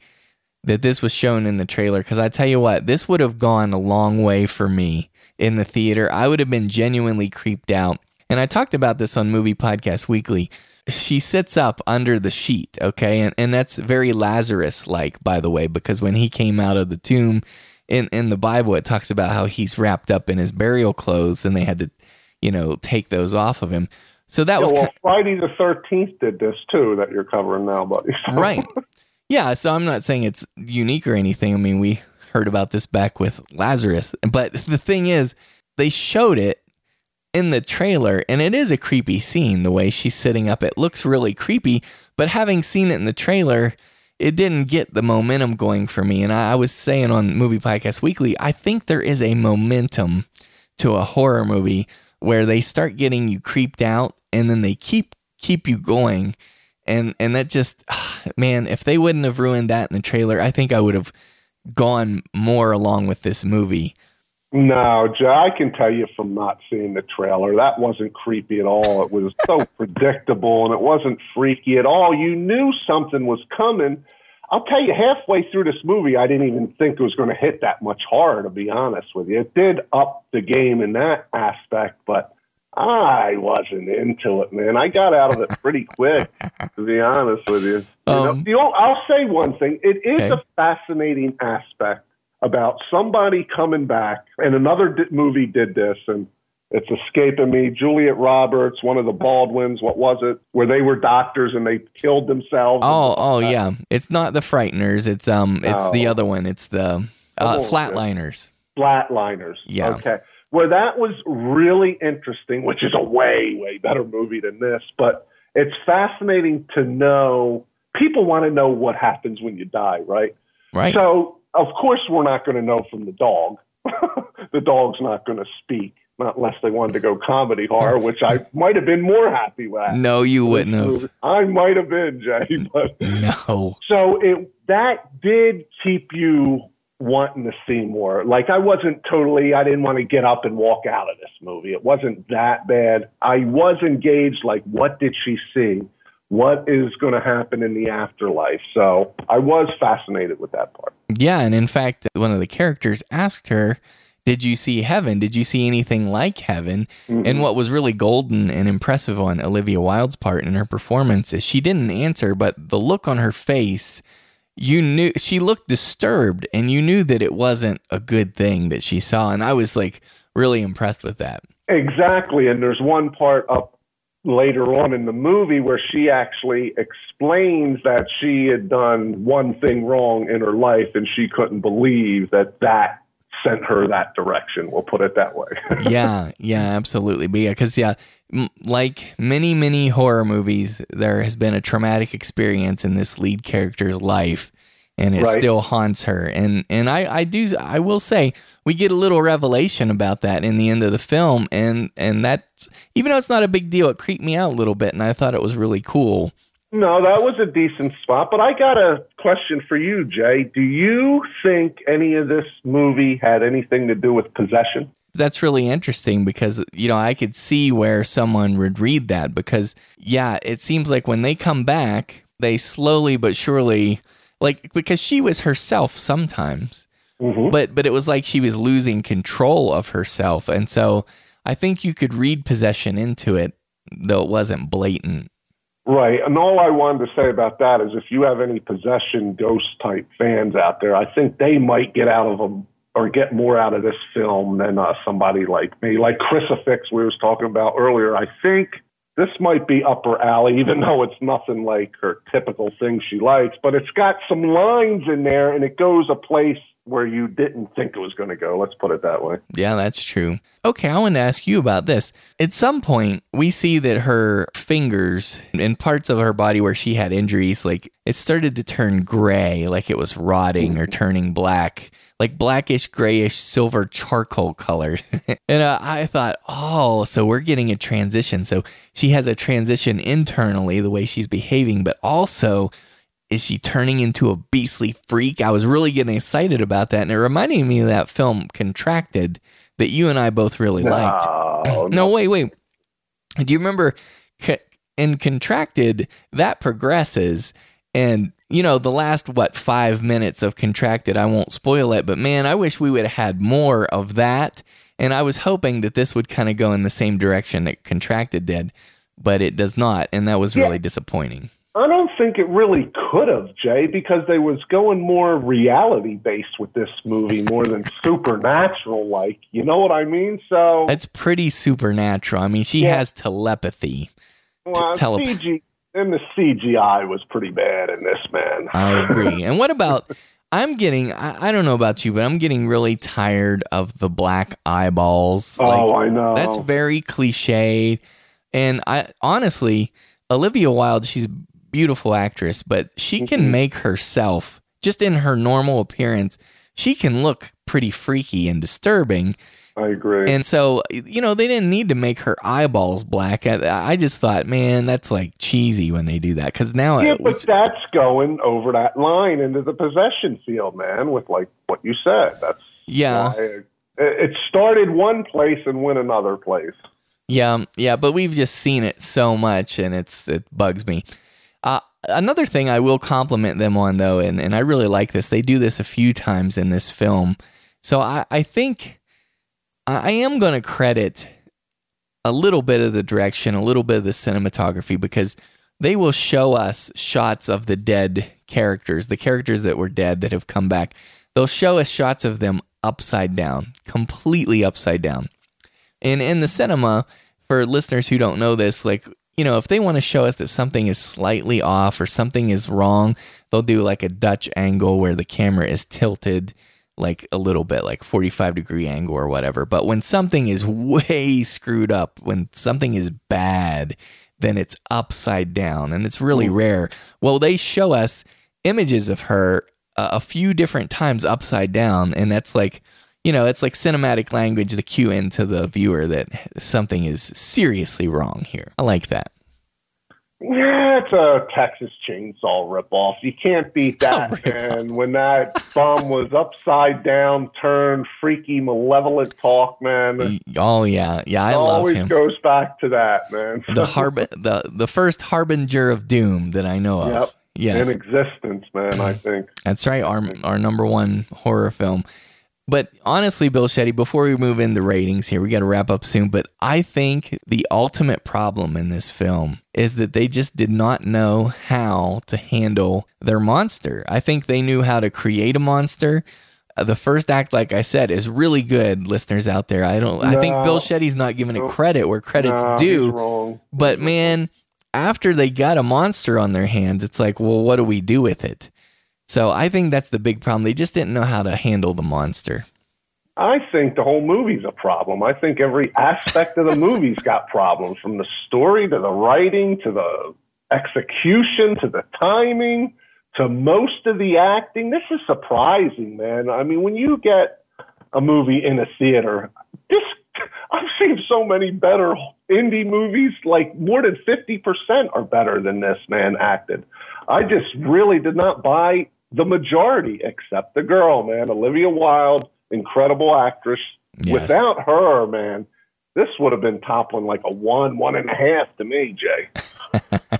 that this was shown in the trailer. Because I tell you what, this would have gone a long way for me in the theater. I would have been genuinely creeped out. And I talked about this on Movie Podcast Weekly. She sits up under the sheet, okay? And, and that's very Lazarus like, by the way, because when he came out of the tomb in, in the Bible, it talks about how he's wrapped up in his burial clothes and they had to, you know, take those off of him. So that Yeah, was well, ki- Friday the 13th did this too, that you're covering now, buddy. So- right. *laughs* Yeah, so I'm not saying it's unique or anything. I mean, we heard about this back with Lazarus. But the thing is, they showed it in the trailer, and it is a creepy scene the way she's sitting up. It looks really creepy, but having seen it in the trailer, it didn't get the momentum going for me. And I, I was saying on Movie Podcast Weekly, I think there is a momentum to a horror movie where they start getting you creeped out and then they keep keep you going and and that just *sighs* man if they wouldn't have ruined that in the trailer i think i would have gone more along with this movie No, Joe, I can tell you from not seeing the trailer, that wasn't creepy at all. It was so *laughs* predictable and it wasn't freaky at all. You knew something was coming. I'll tell you, halfway through this movie, I didn't even think it was going to hit that much horror, to be honest with you. It did up the game in that aspect, but I wasn't into it, man. I got out of it pretty *laughs* quick, to be honest with you. You know, Um, the I'll say one thing. It is Okay. a fascinating aspect about somebody coming back, and another di- movie did this, and it's escaping me. Julia Roberts, one of the Baldwins, what was it? Where they were doctors and they killed themselves. Oh, oh yeah. It's not the Frighteners. It's um, it's the other one. It's the uh, Oh, Flatliners. Flatliners. Yeah. Okay. Well, that was really interesting, which is a way, way better movie than this. But it's fascinating to know. People want to know what happens when you die, right? Right. So, of course, we're not going to know from the dog. *laughs* the dog's not going to speak, not unless they wanted to go comedy horror, which I might have been more happy with. no, you wouldn't have. I might have been, Jay, but No. so it that did keep you wanting to see more. Like I wasn't totally I didn't want to get up and walk out of this movie. It wasn't that bad. I was engaged like what did she see? What is going to happen in the afterlife? So I was fascinated with that part. Yeah, and in fact, one of the characters asked her, "Did you see heaven? Did you see anything like heaven?" Mm-hmm. And what was really golden and impressive on Olivia Wilde's part in her performance is she didn't answer, but the look on her face, you knew she looked disturbed, and you knew that it wasn't a good thing that she saw. And I was like really impressed with that. Exactly. And there's one part up later on in the movie where she actually explains that she had done one thing wrong in her life and she couldn't believe that that sent her that direction. We'll put it that way. *laughs* yeah, yeah, absolutely. But yeah, because yeah, m- like many, many horror movies, there has been a traumatic experience in this lead character's life, and it Right. still haunts her. And and I, I do, I will say, we get a little revelation about that in the end of the film, and and that's even though it's not a big deal, it creeped me out a little bit, and I thought it was really cool. no, that was a decent spot. But I got a question for you, Jay. Do you think any of this movie had anything to do with possession? that's really interesting because you know I could see where someone would read that because yeah, it seems like when they come back, they slowly but surely like because she was herself sometimes. But but it was like she was losing control of herself and so I think you could read possession into it though it wasn't blatant. Right. And all I wanted to say about that is if you have any possession ghost type fans out there, I think they might get out of them or get more out of this film than uh, somebody like me. Like Crucifix we was talking about earlier. I think this might be upper alley, even though it's nothing like her typical thing she likes, but it's got some lines in there and it goes a place where you didn't think it was going to go. Let's put it that way. Yeah, that's true. Okay, I want to ask you about this. At some point, we see that her fingers and parts of her body where she had injuries, like it started to turn gray, like it was rotting or turning black, like blackish, grayish, silver charcoal colored. *laughs* and uh, I thought, oh, so we're getting a transition. So she has a transition internally, the way she's behaving, but also is she turning into a beastly freak? I was really getting excited about that, and it reminded me of that film Contracted that you and I both really liked. No, *laughs* No, wait, wait. Do you remember in Contracted that progresses, and you know the last what five minutes of Contracted? I won't spoil it, but man, I wish we would have had more of that. And I was hoping that this would kind of go in the same direction that Contracted did, but it does not, and that was Yeah. really disappointing. I don't think it really could have, Jay, because they was going more reality based with this movie more than *laughs* supernatural like. You know what I mean? So It's pretty supernatural. I mean, she Yeah. has telepathy. well, telep- CG and the CGI was pretty bad in this man. I agree. and what about? *laughs* I'm getting. I, I don't know about you, but I'm getting really tired of the black eyeballs. Oh, I know. That's very cliched. And I honestly, Olivia Wilde, she's a beautiful actress, but she can Mm-hmm. make herself just in her normal appearance. She can look pretty freaky and disturbing. I agree. And so, you know, they didn't need to make her eyeballs black. I, I just thought, man, that's like cheesy when they do that. Because now, yeah, it, but that's going over that line into the possession field, man. With like what you said, that's yeah, it, it started one place and went another place. yeah, yeah. But we've just seen it so much, and it's it bugs me. Uh, another thing I will compliment them on, though, and, and I really like this. They do this a few times in this film, so I, I think I am going to credit a little bit of the direction, a little bit of the cinematography, because they will show us shots of the dead characters, the characters that were dead that have come back. they'll show us shots of them upside down, completely upside down. And in the cinema, for listeners who don't know this, like, you know, if they want to show us that something is slightly off or something is wrong, they'll do like a Dutch angle where the camera is tilted like a little bit, like 45 degree angle or whatever. But when something is way screwed up, when something is bad, then it's upside down and it's really rare. Well, they show us images of her uh, a few different times upside down, and that's like, you know, it's like cinematic language, the cue into the viewer that something is seriously wrong here. I like that. Yeah, it's a Texas chainsaw ripoff. You can't beat oh, that. and when that bum was upside down, turned, freaky, malevolent talk, man. Oh yeah, yeah, I it love always him. goes back to that, man. the harb *laughs* the the first harbinger of doom that I know of. Yep. Yes, In existence, man, I think. That's right, our our number one horror film. But honestly, Bill Shetty, before we move into ratings here, we got to wrap up soon. But I think the ultimate problem in this film is that they just did not know how to handle their monster. I think they knew how to create a monster. Uh, the first act, like I said, is really good, listeners out there. I don't. I think Bill Shetty's not giving it credit where credit's Nah, due. But man, after they got a monster on their hands, it's like, well, what do we do with it? So I think that's the big problem. They just didn't know how to handle the monster. I think the whole movie's a problem. I think every aspect of the movie's *laughs* got problems from the story to the writing to the execution to the timing to most of the acting. This is surprising, man. I mean, when you get a movie in a theater, this I've seen so many better indie movies, like more than 50% are better than this man acted. I just really did not buy the majority except the girl, man. Olivia Wilde, incredible actress. Yes. Without her, man, this would have been toppling like a one, one and a half to me, Jay. *laughs*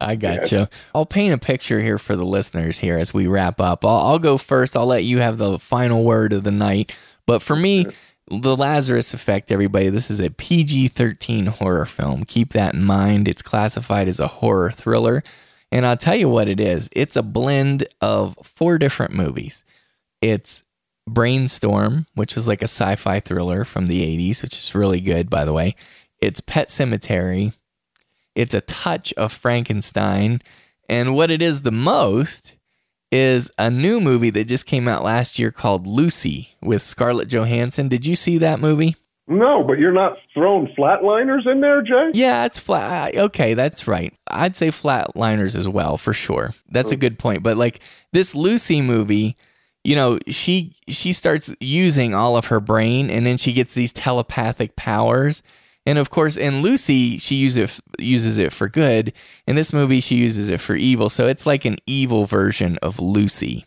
I gotcha. I'll paint a picture here for the listeners here as we wrap up. I'll, I'll go first. I'll let you have the final word of the night. But for me, The Lazarus Effect, everybody, this is a PG 13 horror film. Keep that in mind. It's classified as a horror thriller. And I'll tell you what it is it's a blend of four different movies. It's Brainstorm, which was like a sci fi thriller from the 80s, which is really good, by the way. It's Pet Sematary. It's a touch of Frankenstein. And what it is the most is a new movie that just came out last year called Lucy with Scarlett Johansson. Did you see that movie? No, but you're not throwing flatliners in there, Jay? Yeah, it's flat. Okay, that's right. I'd say flatliners as well, for sure. That's a hmm. good point. But like this Lucy movie, you know, she she starts using all of her brain, and then she gets these telepathic powers. And of course, in Lucy, she uses it, uses it for good. In this movie, she uses it for evil. So it's like an evil version of Lucy.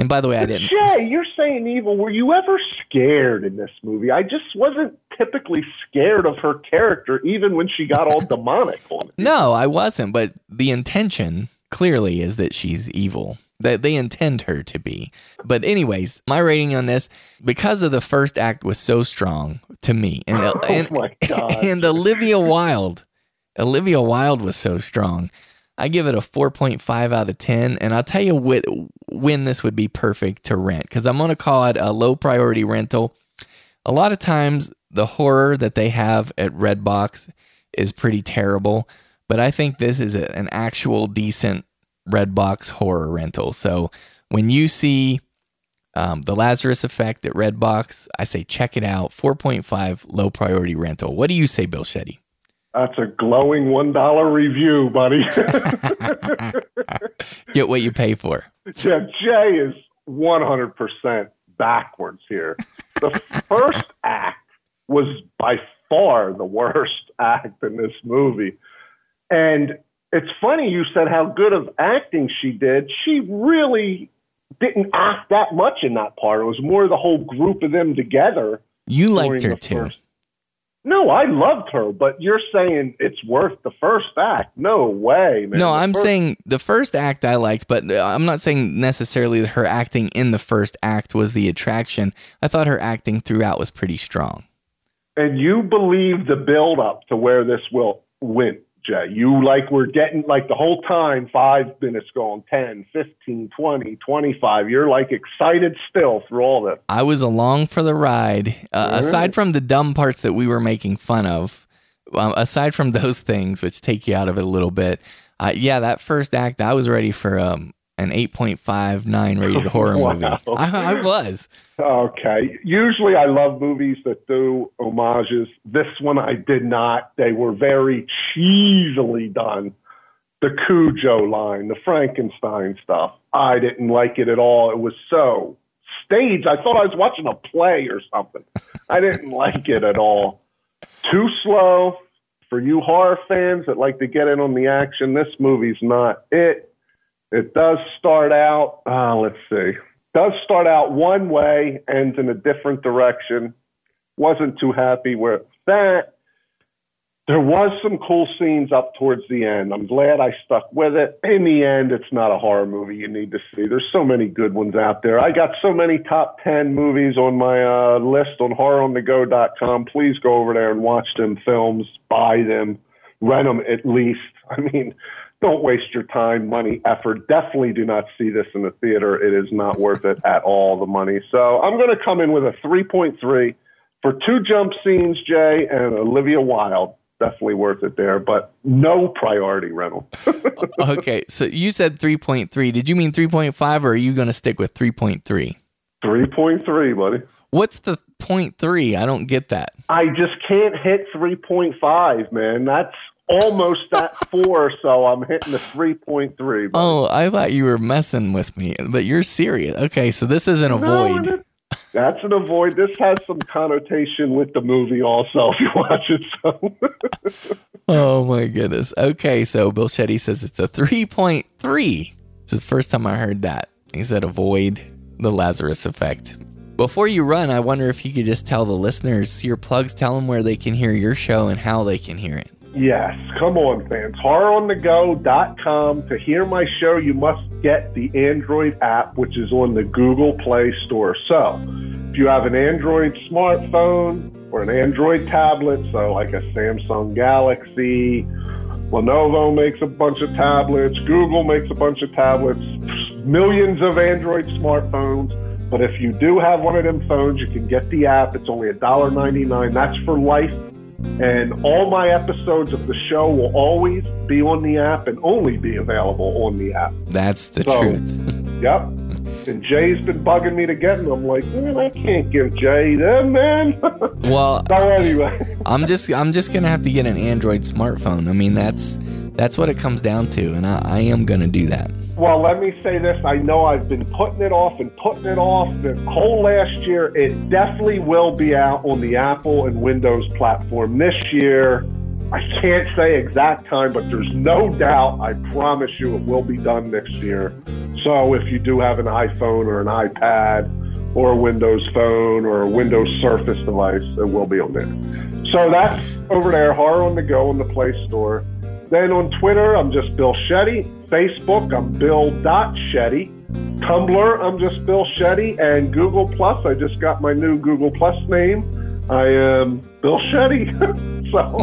And by the way, I didn't. Jay, you're saying evil. Were you ever scared in this movie? I just wasn't typically scared of her character, even when she got all *laughs* demonic on it. No, I wasn't. But the intention clearly is that she's evil. That they intend her to be. But anyways, my rating on this because of the first act was so strong to me, and *laughs* Oh and, my God. *laughs* and Olivia Wilde, Olivia Wilde was so strong. I give it a 4.5 out of 10, and I'll tell you when this would be perfect to rent because I'm going to call it a low priority rental. A lot of times, the horror that they have at Redbox is pretty terrible, but I think this is an actual decent Redbox horror rental. So when you see um, the Lazarus Effect at Redbox, I say check it out. 4.5 low priority rental. What do you say, Bill Shetty? That's a glowing one dollar review, buddy. *laughs* Get what you pay for. yeah, Jay is one hundred percent backwards here. The first act was by far the worst act in this movie, and it's funny you said how good of acting she did. She really didn't act that much in that part. It was more the whole group of them together. You liked her too. first- No, I loved her, but you're saying it's worth the first act. No way, man. No, The I'm first- saying the first act I liked, but uh, I'm not saying necessarily that her acting in the first act was the attraction. I thought her acting throughout was pretty strong. and you believe the build up to where this will went Jay. You like we're getting like the whole time, five minutes going, 10, 15, 20, 25. You're like excited still through all this. I was along for the ride. Uh, All Aside from the dumb parts that we were making fun of, um, aside from *laughs* those things which take you out of it a little bit, uh, yeah, that first act, I was ready for um, an 8.59 rated *laughs* horror Wow. movie. I, I was. Okay. Usually I love movies that do homages. This one I did not. They were very cheesily done. The Cujo line, the Frankenstein stuff. I didn't like it at all. It was so staged. I thought I was watching a play or something. I didn't *laughs* like it at all. Too slow. For you horror fans that like to get in on the action, this movie's not it. It does start out, uh, let's see, does start out one way, ends in a different direction. Wasn't too happy with that. There was some cool scenes up towards the end. I'm glad I stuck with it. In the end, it's not a horror movie you need to see. There's so many good ones out there. I got so many top 10 movies on my uh, list on horroronthego.com. Please go over there and watch them films, buy them, rent them at least. I mean, don't waste your time, money, effort. Definitely do not see this in the theater. It is not worth it at all, the money. So I'm going to come in with a 3.3 for two jump scenes, Jay, and Olivia Wilde. Definitely worth it there, but no priority rental. *laughs* Okay, so you said 3.3. Did you mean 3.5 or are you going to stick with 3.3? 3.3, buddy. What's the point three? I don't get that. I just can't hit 3.5, man. That's almost at four, so I'm hitting the 3.3. buddy. Oh, I thought you were messing with me, but you're serious. Okay, so this is an avoid. No, That's an avoid. This has some connotation with the movie also, *laughs* if you watch it. So Oh my goodness. Okay, so Bill Shetty says it's a 3.3. It's the first time I heard that. He said avoid the Lazarus effect. Before you run, I wonder if you could just tell the listeners your plugs, tell them where they can hear your show and how they can hear it. Yes, come on, fans. HorrorOnTheGo.com. To hear my show, you must get the Android app, which is on the Google Play Store. So, if you have an Android smartphone or an Android tablet, so like a Samsung Galaxy, Lenovo makes a bunch of tablets, Google makes a bunch of tablets, millions of Android smartphones. But if you do have one of them phones, you can get the app. It's only $1.99. That's for life. And all my episodes of the show will always be on the app and only be available on the app. That's the So- truth. *laughs* Yep. And Jay's been bugging me to get them. I'm like, man, I can't give Jay them, man. *laughs* Well, so anyway, I'm just I'm just gonna have to get an Android smartphone. I mean that's that's what it comes down to, and I, I am gonna do that. well, let me say this. I know I've been putting it off and putting it off the whole last year. It definitely will be out on the Apple and Windows platform this year. I can't say exact time, but there's no doubt. I promise you, it will be done next year. So if you do have an iPhone or an iPad or a Windows phone or a Windows Surface device, it will be on there. So that's over there, Horror on the Go in the Play Store. Then on Twitter, I'm just Bill Shetty. Facebook, I'm Bill.Shetty. Tumblr, I'm just Bill Shetty. And Google Plus, I just got my new Google Plus name. I am Bill Shetty. *laughs* so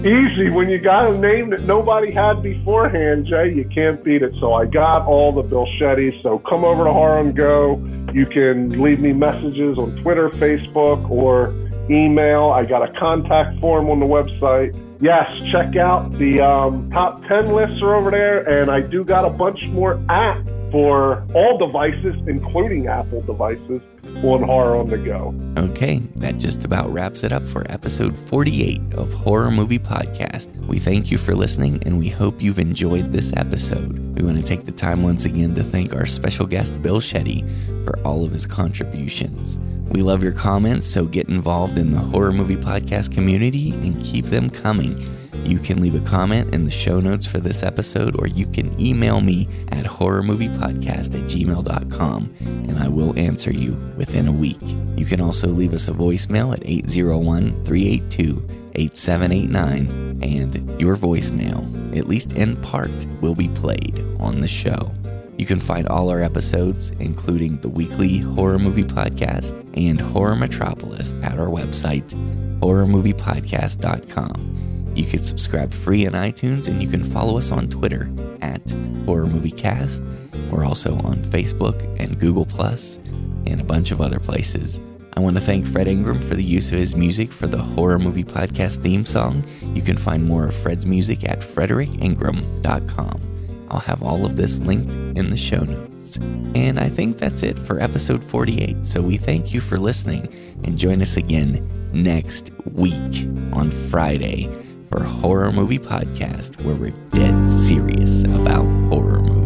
*laughs* easy. When you got a name that nobody had beforehand, Jay, you can't beat it. So I got all the Bill Shettys. So come over to Horror and Go. You can leave me messages on Twitter, Facebook, or email. I got a contact form on the website. Yes, check out the um, top 10 lists are over there, and I do got a bunch more apps for all devices, including Apple devices, on Horror on the Go. Okay, that just about wraps it up for episode 48 of Horror Movie Podcast. We thank you for listening and we hope you've enjoyed this episode. We want to take the time once again to thank our special guest, Bill Shetty, for all of his contributions. We love your comments, so get involved in the Horror Movie Podcast community and keep them coming. You can leave a comment in the show notes for this episode, or you can email me at horrormoviepodcast at gmail.com and I will answer you within a week. You can also leave us a voicemail at 801 382 8789, and your voicemail, at least in part, will be played on the show. You can find all our episodes, including the weekly horror movie podcast and Horror Metropolis, at our website, horrormoviepodcast.com. You can subscribe free on iTunes and you can follow us on Twitter at Horror Movie Cast. We're also on Facebook and Google Plus and a bunch of other places. I want to thank Fred Ingram for the use of his music for the Horror Movie Podcast theme song. You can find more of Fred's music at fredericingram.com. I'll have all of this linked in the show notes. And I think that's it for episode 48. So we thank you for listening and join us again next week on Friday for Horror Movie Podcast, where we're dead serious about horror movies.